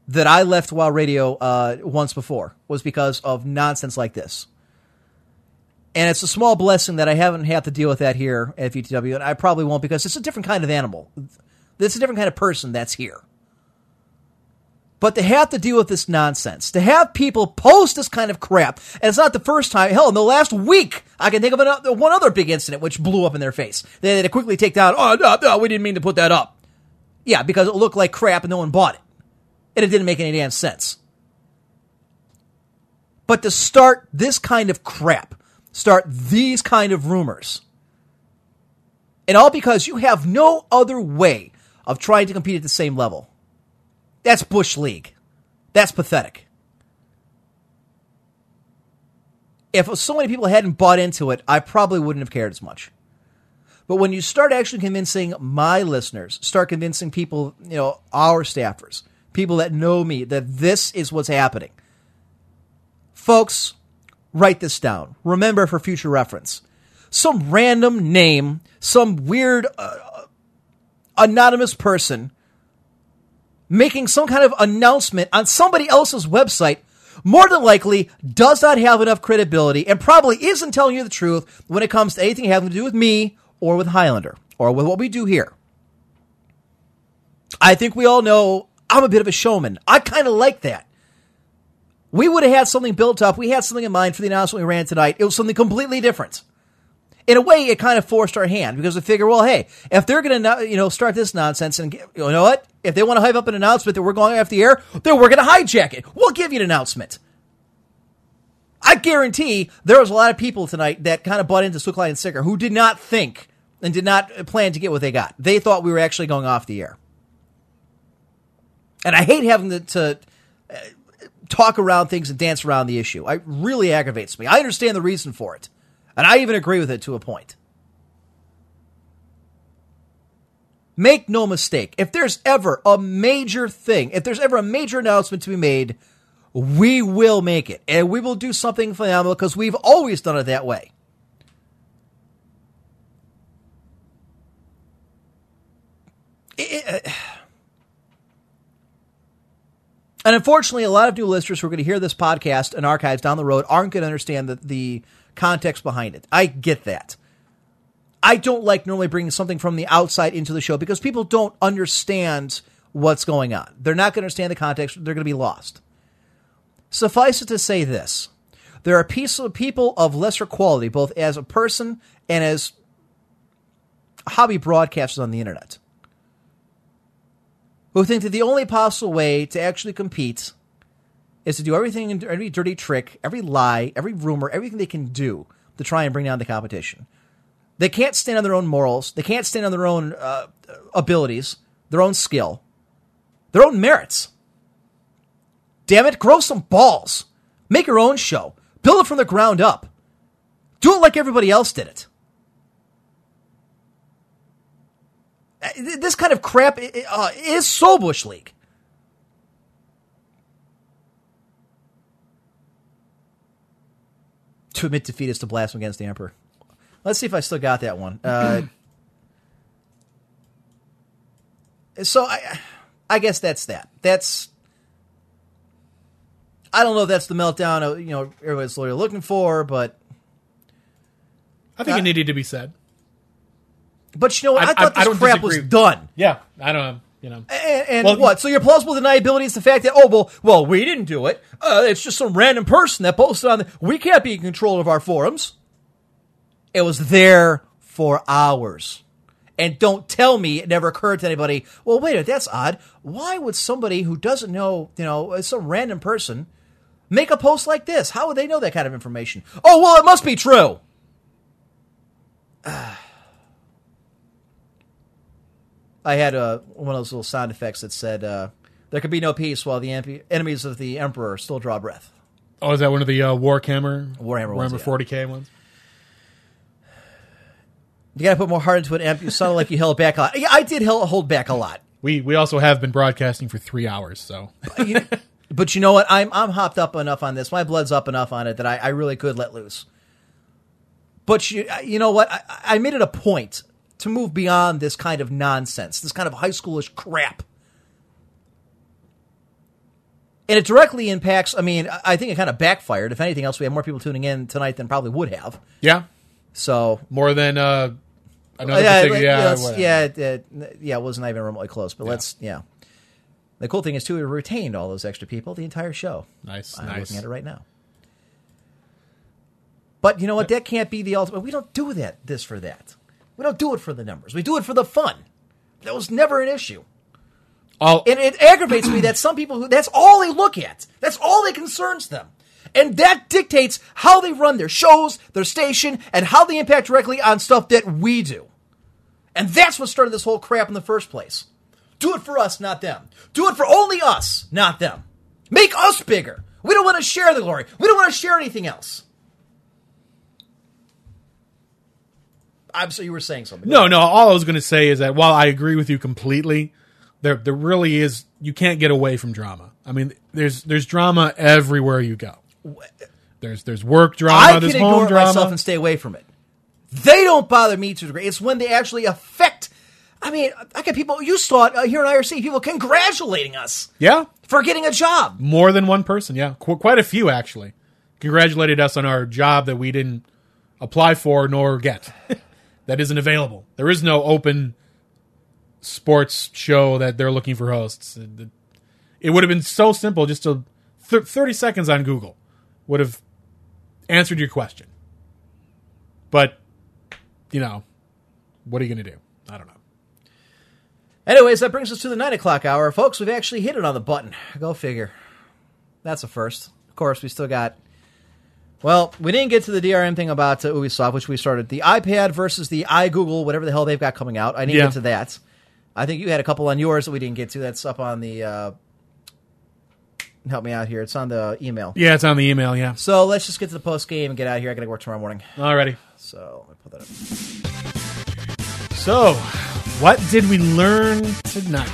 that I left Wild Radio uh, once before was because of nonsense like this. And it's a small blessing that I haven't had to deal with that here at VTW, and I probably won't because it's a different kind of animal. It's a different kind of person that's here. But to have to deal with this nonsense, to have people post this kind of crap, and it's not the first time. Hell, in the last week, I can think of another, one other big incident which blew up in their face. They had to quickly take down. Oh no, no, we didn't mean to put that up. Yeah, because it looked like crap and no one bought it, and it didn't make any damn sense. But to start this kind of crap, start these kind of rumors, and all because you have no other way of trying to compete at the same level. That's Bush League. That's pathetic. If so many people hadn't bought into it, I probably wouldn't have cared as much. But when you start actually convincing my listeners, start convincing people, you know, our staffers, people that know me, that this is what's happening. Folks, write this down. Remember for future reference. Some random name, some weird uh, anonymous person making some kind of announcement on somebody else's website more than likely does not have enough credibility and probably isn't telling you the truth when it comes to anything having to do with me or with Highlander or with what we do here. I think we all know I'm a bit of a showman. I kind of like that. We would have had something built up. We had something in mind for the announcement we ran tonight. It was something completely different. In a way, it kind of forced our hand because we figure, well, hey, if they're going to, you know, start this nonsense and you know what? If they want to hype up an announcement that we're going off the air, then we're going to hijack it. We'll give you an announcement. I guarantee there was a lot of people tonight that kind of bought into Slick and Sicker who did not think and did not plan to get what they got. They thought we were actually going off the air. And I hate having to, to uh, talk around things and dance around the issue. It really aggravates me. I understand the reason for it. And I even agree with it to a point. Make no mistake, if there's ever a major thing, if there's ever a major announcement to be made, we will make it. And we will do something phenomenal because we've always done it that way. It, it, uh, and unfortunately, a lot of new listeners who are going to hear this podcast and archives down the road aren't going to understand the, the context behind it. I get that. I don't like normally bringing something from the outside into the show because people don't understand what's going on. They're not going to understand the context. They're going to be lost. Suffice it to say this. There are people of lesser quality, both as a person and as hobby broadcasters on the internet, who think that the only possible way to actually compete is to do everything, every dirty trick, every lie, every rumor, everything they can do to try and bring down the competition. They can't stand on their own morals. They can't stand on their own uh, abilities, their own skill, their own merits. Damn it, grow some balls. Make your own show. Build it from the ground up. Do it like everybody else did it. This kind of crap uh, is so Bush League. To admit defeat is to blaspheme against the Emperor. Let's see if I still got that one. Uh, so I, I guess that's that. That's. I don't know if that's the meltdown you know everybody's looking for, but I think Uh, it needed to be said. But you know what? I, I- thought I- I this don't crap disagree. was done. Yeah, I don't. Um, you know, And, and Well, what? So your plausible deniability is the fact that oh well, well we didn't do it. Uh, it's just some random person that posted on. The, we can't be in control of our forums. It was there for hours. And don't tell me it never occurred to anybody. Well, wait, a minute, that's odd. Why would somebody who doesn't know, you know, uh, some random person make a post like this? How would they know that kind of information? Oh well, it must be true. Uh, I had uh, one of those little sound effects that said, uh, "There could be no peace while the emp- enemies of the emperor still draw breath." oh, is that one of the uh, Warhammer Warhammer ones, Warhammer yeah. 40k ones? You got to put more heart into it, Emp. You sounded like you held back a lot. Yeah, I did hel- hold back a lot. We we also have been broadcasting for three hours, so You- but you know what? I'm I'm hopped up enough on this. My blood's up enough on it that I, I really could let loose. But you you know what? I, I made it a point to move beyond this kind of nonsense, this kind of high schoolish crap. And it directly impacts. I mean, I- think it kind of backfired. If anything else, we have more people tuning in tonight than probably would have. yeah, So more than uh, another yeah, particular- yeah, yeah, yeah, yeah, it wasn't even remotely close. But let's, yeah. The cool thing is too, we retained all those extra people the entire show. Nice, I'm nice. looking at it right now. But you know what? That can't be the ultimate. We don't do that. This for that. We don't do it for the numbers. We do it for the fun. That was never an issue. All And it aggravates me that some people who that's all they look at. That's all that concerns them. And that dictates how they run their shows, their station, and how they impact directly on stuff that we do. And that's what started this whole crap in the first place. Do it for us, not them. Do it for only us, not them. Make us bigger. We don't want to share the glory. We don't want to share anything else. I'm so you were saying something. No, no. All I was going to say is that while I agree with you completely, there there really is you can't get away from drama. I mean, there's there's drama everywhere you go. There's there's work drama. I can there's ignore home it drama. myself and stay away from it. They don't bother me to a degree. It's when they actually affect. I mean, I get people. You saw it uh, here in IRC. People congratulating us yeah, for getting a job. more than one person. Yeah, Qu- quite a few actually congratulated us on our job that we didn't apply for nor get. That isn't available. There is no open sports show that they're looking for hosts. It, would have been so simple just to th- 30 seconds on Google would have answered your question. But, you know, what are you going to do? I don't know. Anyways, that brings us to the nine o'clock hour, folks. We've actually hit it on the button. Go figure. That's a first. Of course, we still got. Well, we didn't get to the DRM thing about uh, Ubisoft, which we started. The iPad versus the iGoogle, whatever the hell they've got coming out. I didn't Yeah. get to that. I think you had a couple on yours that we didn't get to. That's up on the. Uh, help me out here. It's on the email. Yeah, it's on the email, yeah. So let's just get to the post game and get out of here. I got to work tomorrow morning. Alrighty. So let me put that up. So, what did we learn tonight?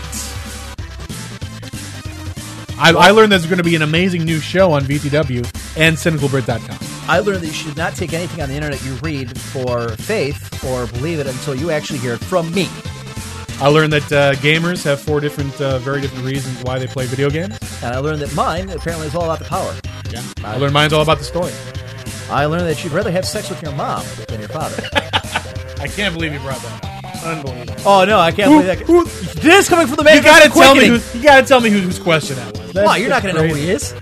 I, I learned there's going to be an amazing new show on VTW and cynicalbrit.com. I learned that you should not take anything on the internet you read for faith or believe it until you actually hear it from me. I learned that uh, gamers have four different, uh, very different reasons why they play video games. And I learned that mine apparently is all about the power. Yeah. I learned mine's all about the story. I learned that you'd rather have sex with your mom than your father. I can't believe you brought that up. Unbelievable. oh no, I can't believe that. This coming from the man You gotta tell me. Who, you gotta tell me who, whose question that was. That's Why? You're not going to know who he is.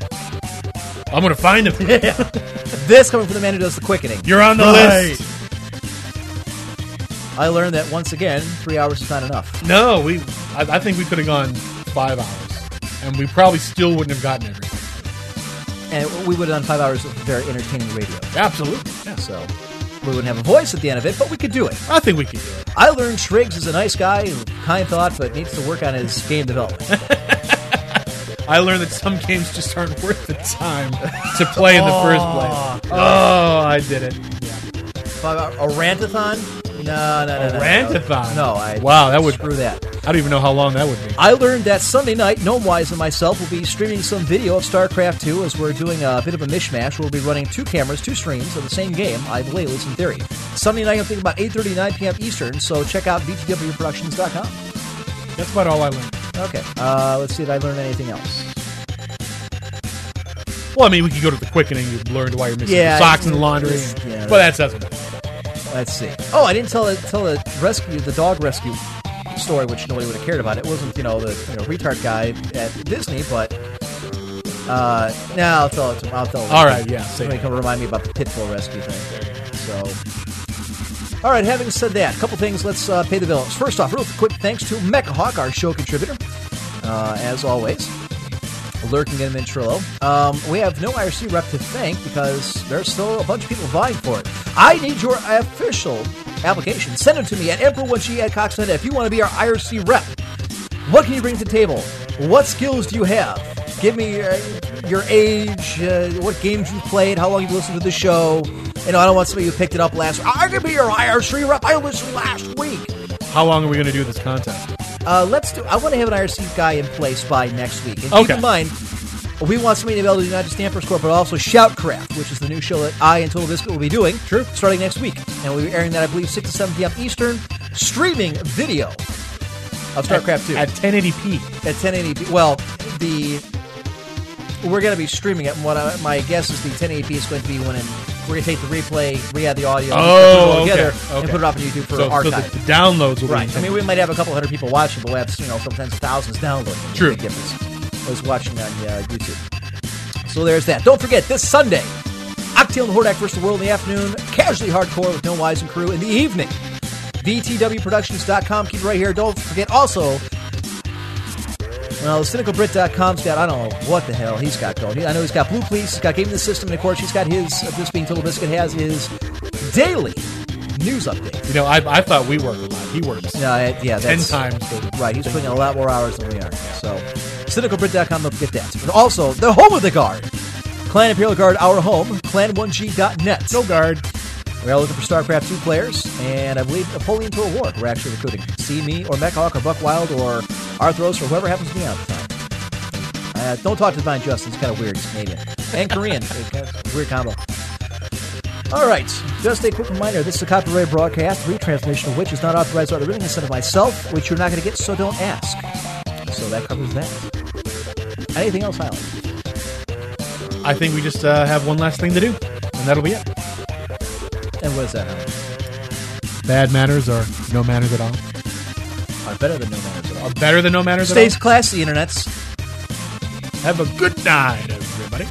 I'm gonna find him. This coming from the man who does the quickening. You're on the Right. list. I learned that once again, three hours is not enough. No, we. I, I think we could have gone five hours, and we probably still wouldn't have gotten everything. And we would have done five hours of very entertaining radio. Absolutely. Yeah. So we wouldn't have a voice at the end of it, but we could do it. I think we could do it. I learned Triggs is a nice guy, kind thought, but needs to work on his game development. I learned that some games just aren't worth the time to play in the first place. Oh, oh, I did it. Five uh, a rantathon? No, no, no, A no. rantathon? No, I Wow, that would screw that. I don't even know how long that would be. I learned that Sunday night, Gnomewise and myself will be streaming some video of StarCraft 2 as we're doing a bit of a mishmash. We'll be running two cameras, two streams of the same game, I believe, at least in theory. Sunday night, I'm thinking about 8.30 9 p.m. Eastern, so check out vtwproductions.com. That's about all I learned. Okay, uh, let's see if I learned anything else. Well, I mean, we could go to the quickening. You learned why you're missing Yeah, your socks in the laundry. yeah. but that doesn't. Let's see. Oh, I didn't tell the tell the rescue the dog rescue story, which nobody would have cared about. It wasn't you know the you know retard guy at Disney, but uh, now I'll tell it. To, I'll tell. it. All right, yeah, save Somebody it. can remind me about the pitbull rescue thing. So, all right. Having said that, a couple things. Let's uh, pay the bills. First off, real quick thanks to Mechahawk, our show contributor, uh, as always lurking in Ventrilo. Um, we have no IRC rep to thank because there's still a bunch of people vying for it. I need your official application. Send it to me at Emperor1G at Cox.net if you want to be our IRC rep. What can you bring to the table? What skills do you have? Give me uh, your age, uh, what games you've played, how long you've listened to the show. You know, I don't want somebody who picked it up last week. I can be your IRC rep. I listened last week. How long are we going to do this contest? Uh, let's do. I want to have an IRC guy in place by next week. And keep in mind, we want somebody to be able to do not just Emperor's Court, but also Shoutcraft, which is the new show that I and TotalBiscuit will be doing. True. Starting next week, and we'll be airing that I believe six to seven p.m. Eastern, streaming video of StarCraft Two at 1080p. At 1080p. Well, the we're going to be streaming it. And what I, my guess is the 1080p is going to be when in, we're going to take the replay, re-add the audio, put it all Oh, okay. together, okay. and put it up on YouTube for so, so archive. the, the downloads will Right. be I mean, we might have a couple hundred people watching, but we have you know sometimes thousands downloading. True. I was watching on uh, YouTube. So there's that. Don't forget this Sunday, Octail and Hordak versus the World in the afternoon. Casually hardcore with Gnomewise and crew in the evening. VTWProductions.com. Keep it right here. Don't forget also. Well, cynicalbrit.com's got, I don't know what the hell he's got going. I know he's got BluePlz, he's got Game of the System, and of course, he's got his, uh, this being TotalBiscuit, has his daily news update. You know, I, I thought we worked a lot. He works. No, I- yeah, ten that's times. The right. He's putting in a lot more hours than we are. So, cynicalbrit.com, don't forget that. But also, the home of the guard, Clan Imperial Guard, our home, clan1g.net. No guard. We are looking for StarCraft 2 players, and I believe Napoleon Total War. We're actually recruiting. See me, or Mechahawk, or Buck Wild, or Arthros, or whoever happens to be out at the time. Uh, don't talk to Divine Justice. it's kind of weird. He's Canadian. And Korean. It's kind of a weird combo. All right. Just a quick reminder this is a copyrighted broadcast, retransmission of which is not authorized by the written consent of myself, which you're not going to get, so don't ask. So that covers that. Anything else, Highland? I think we just uh, have one last thing to do, and that'll be it. And what is that, uh, Highland? Bad manners or no manners at all. Are better than no manners at all. Are better than no manners Stays at all. Stays classy, internets. Have a good night, everybody.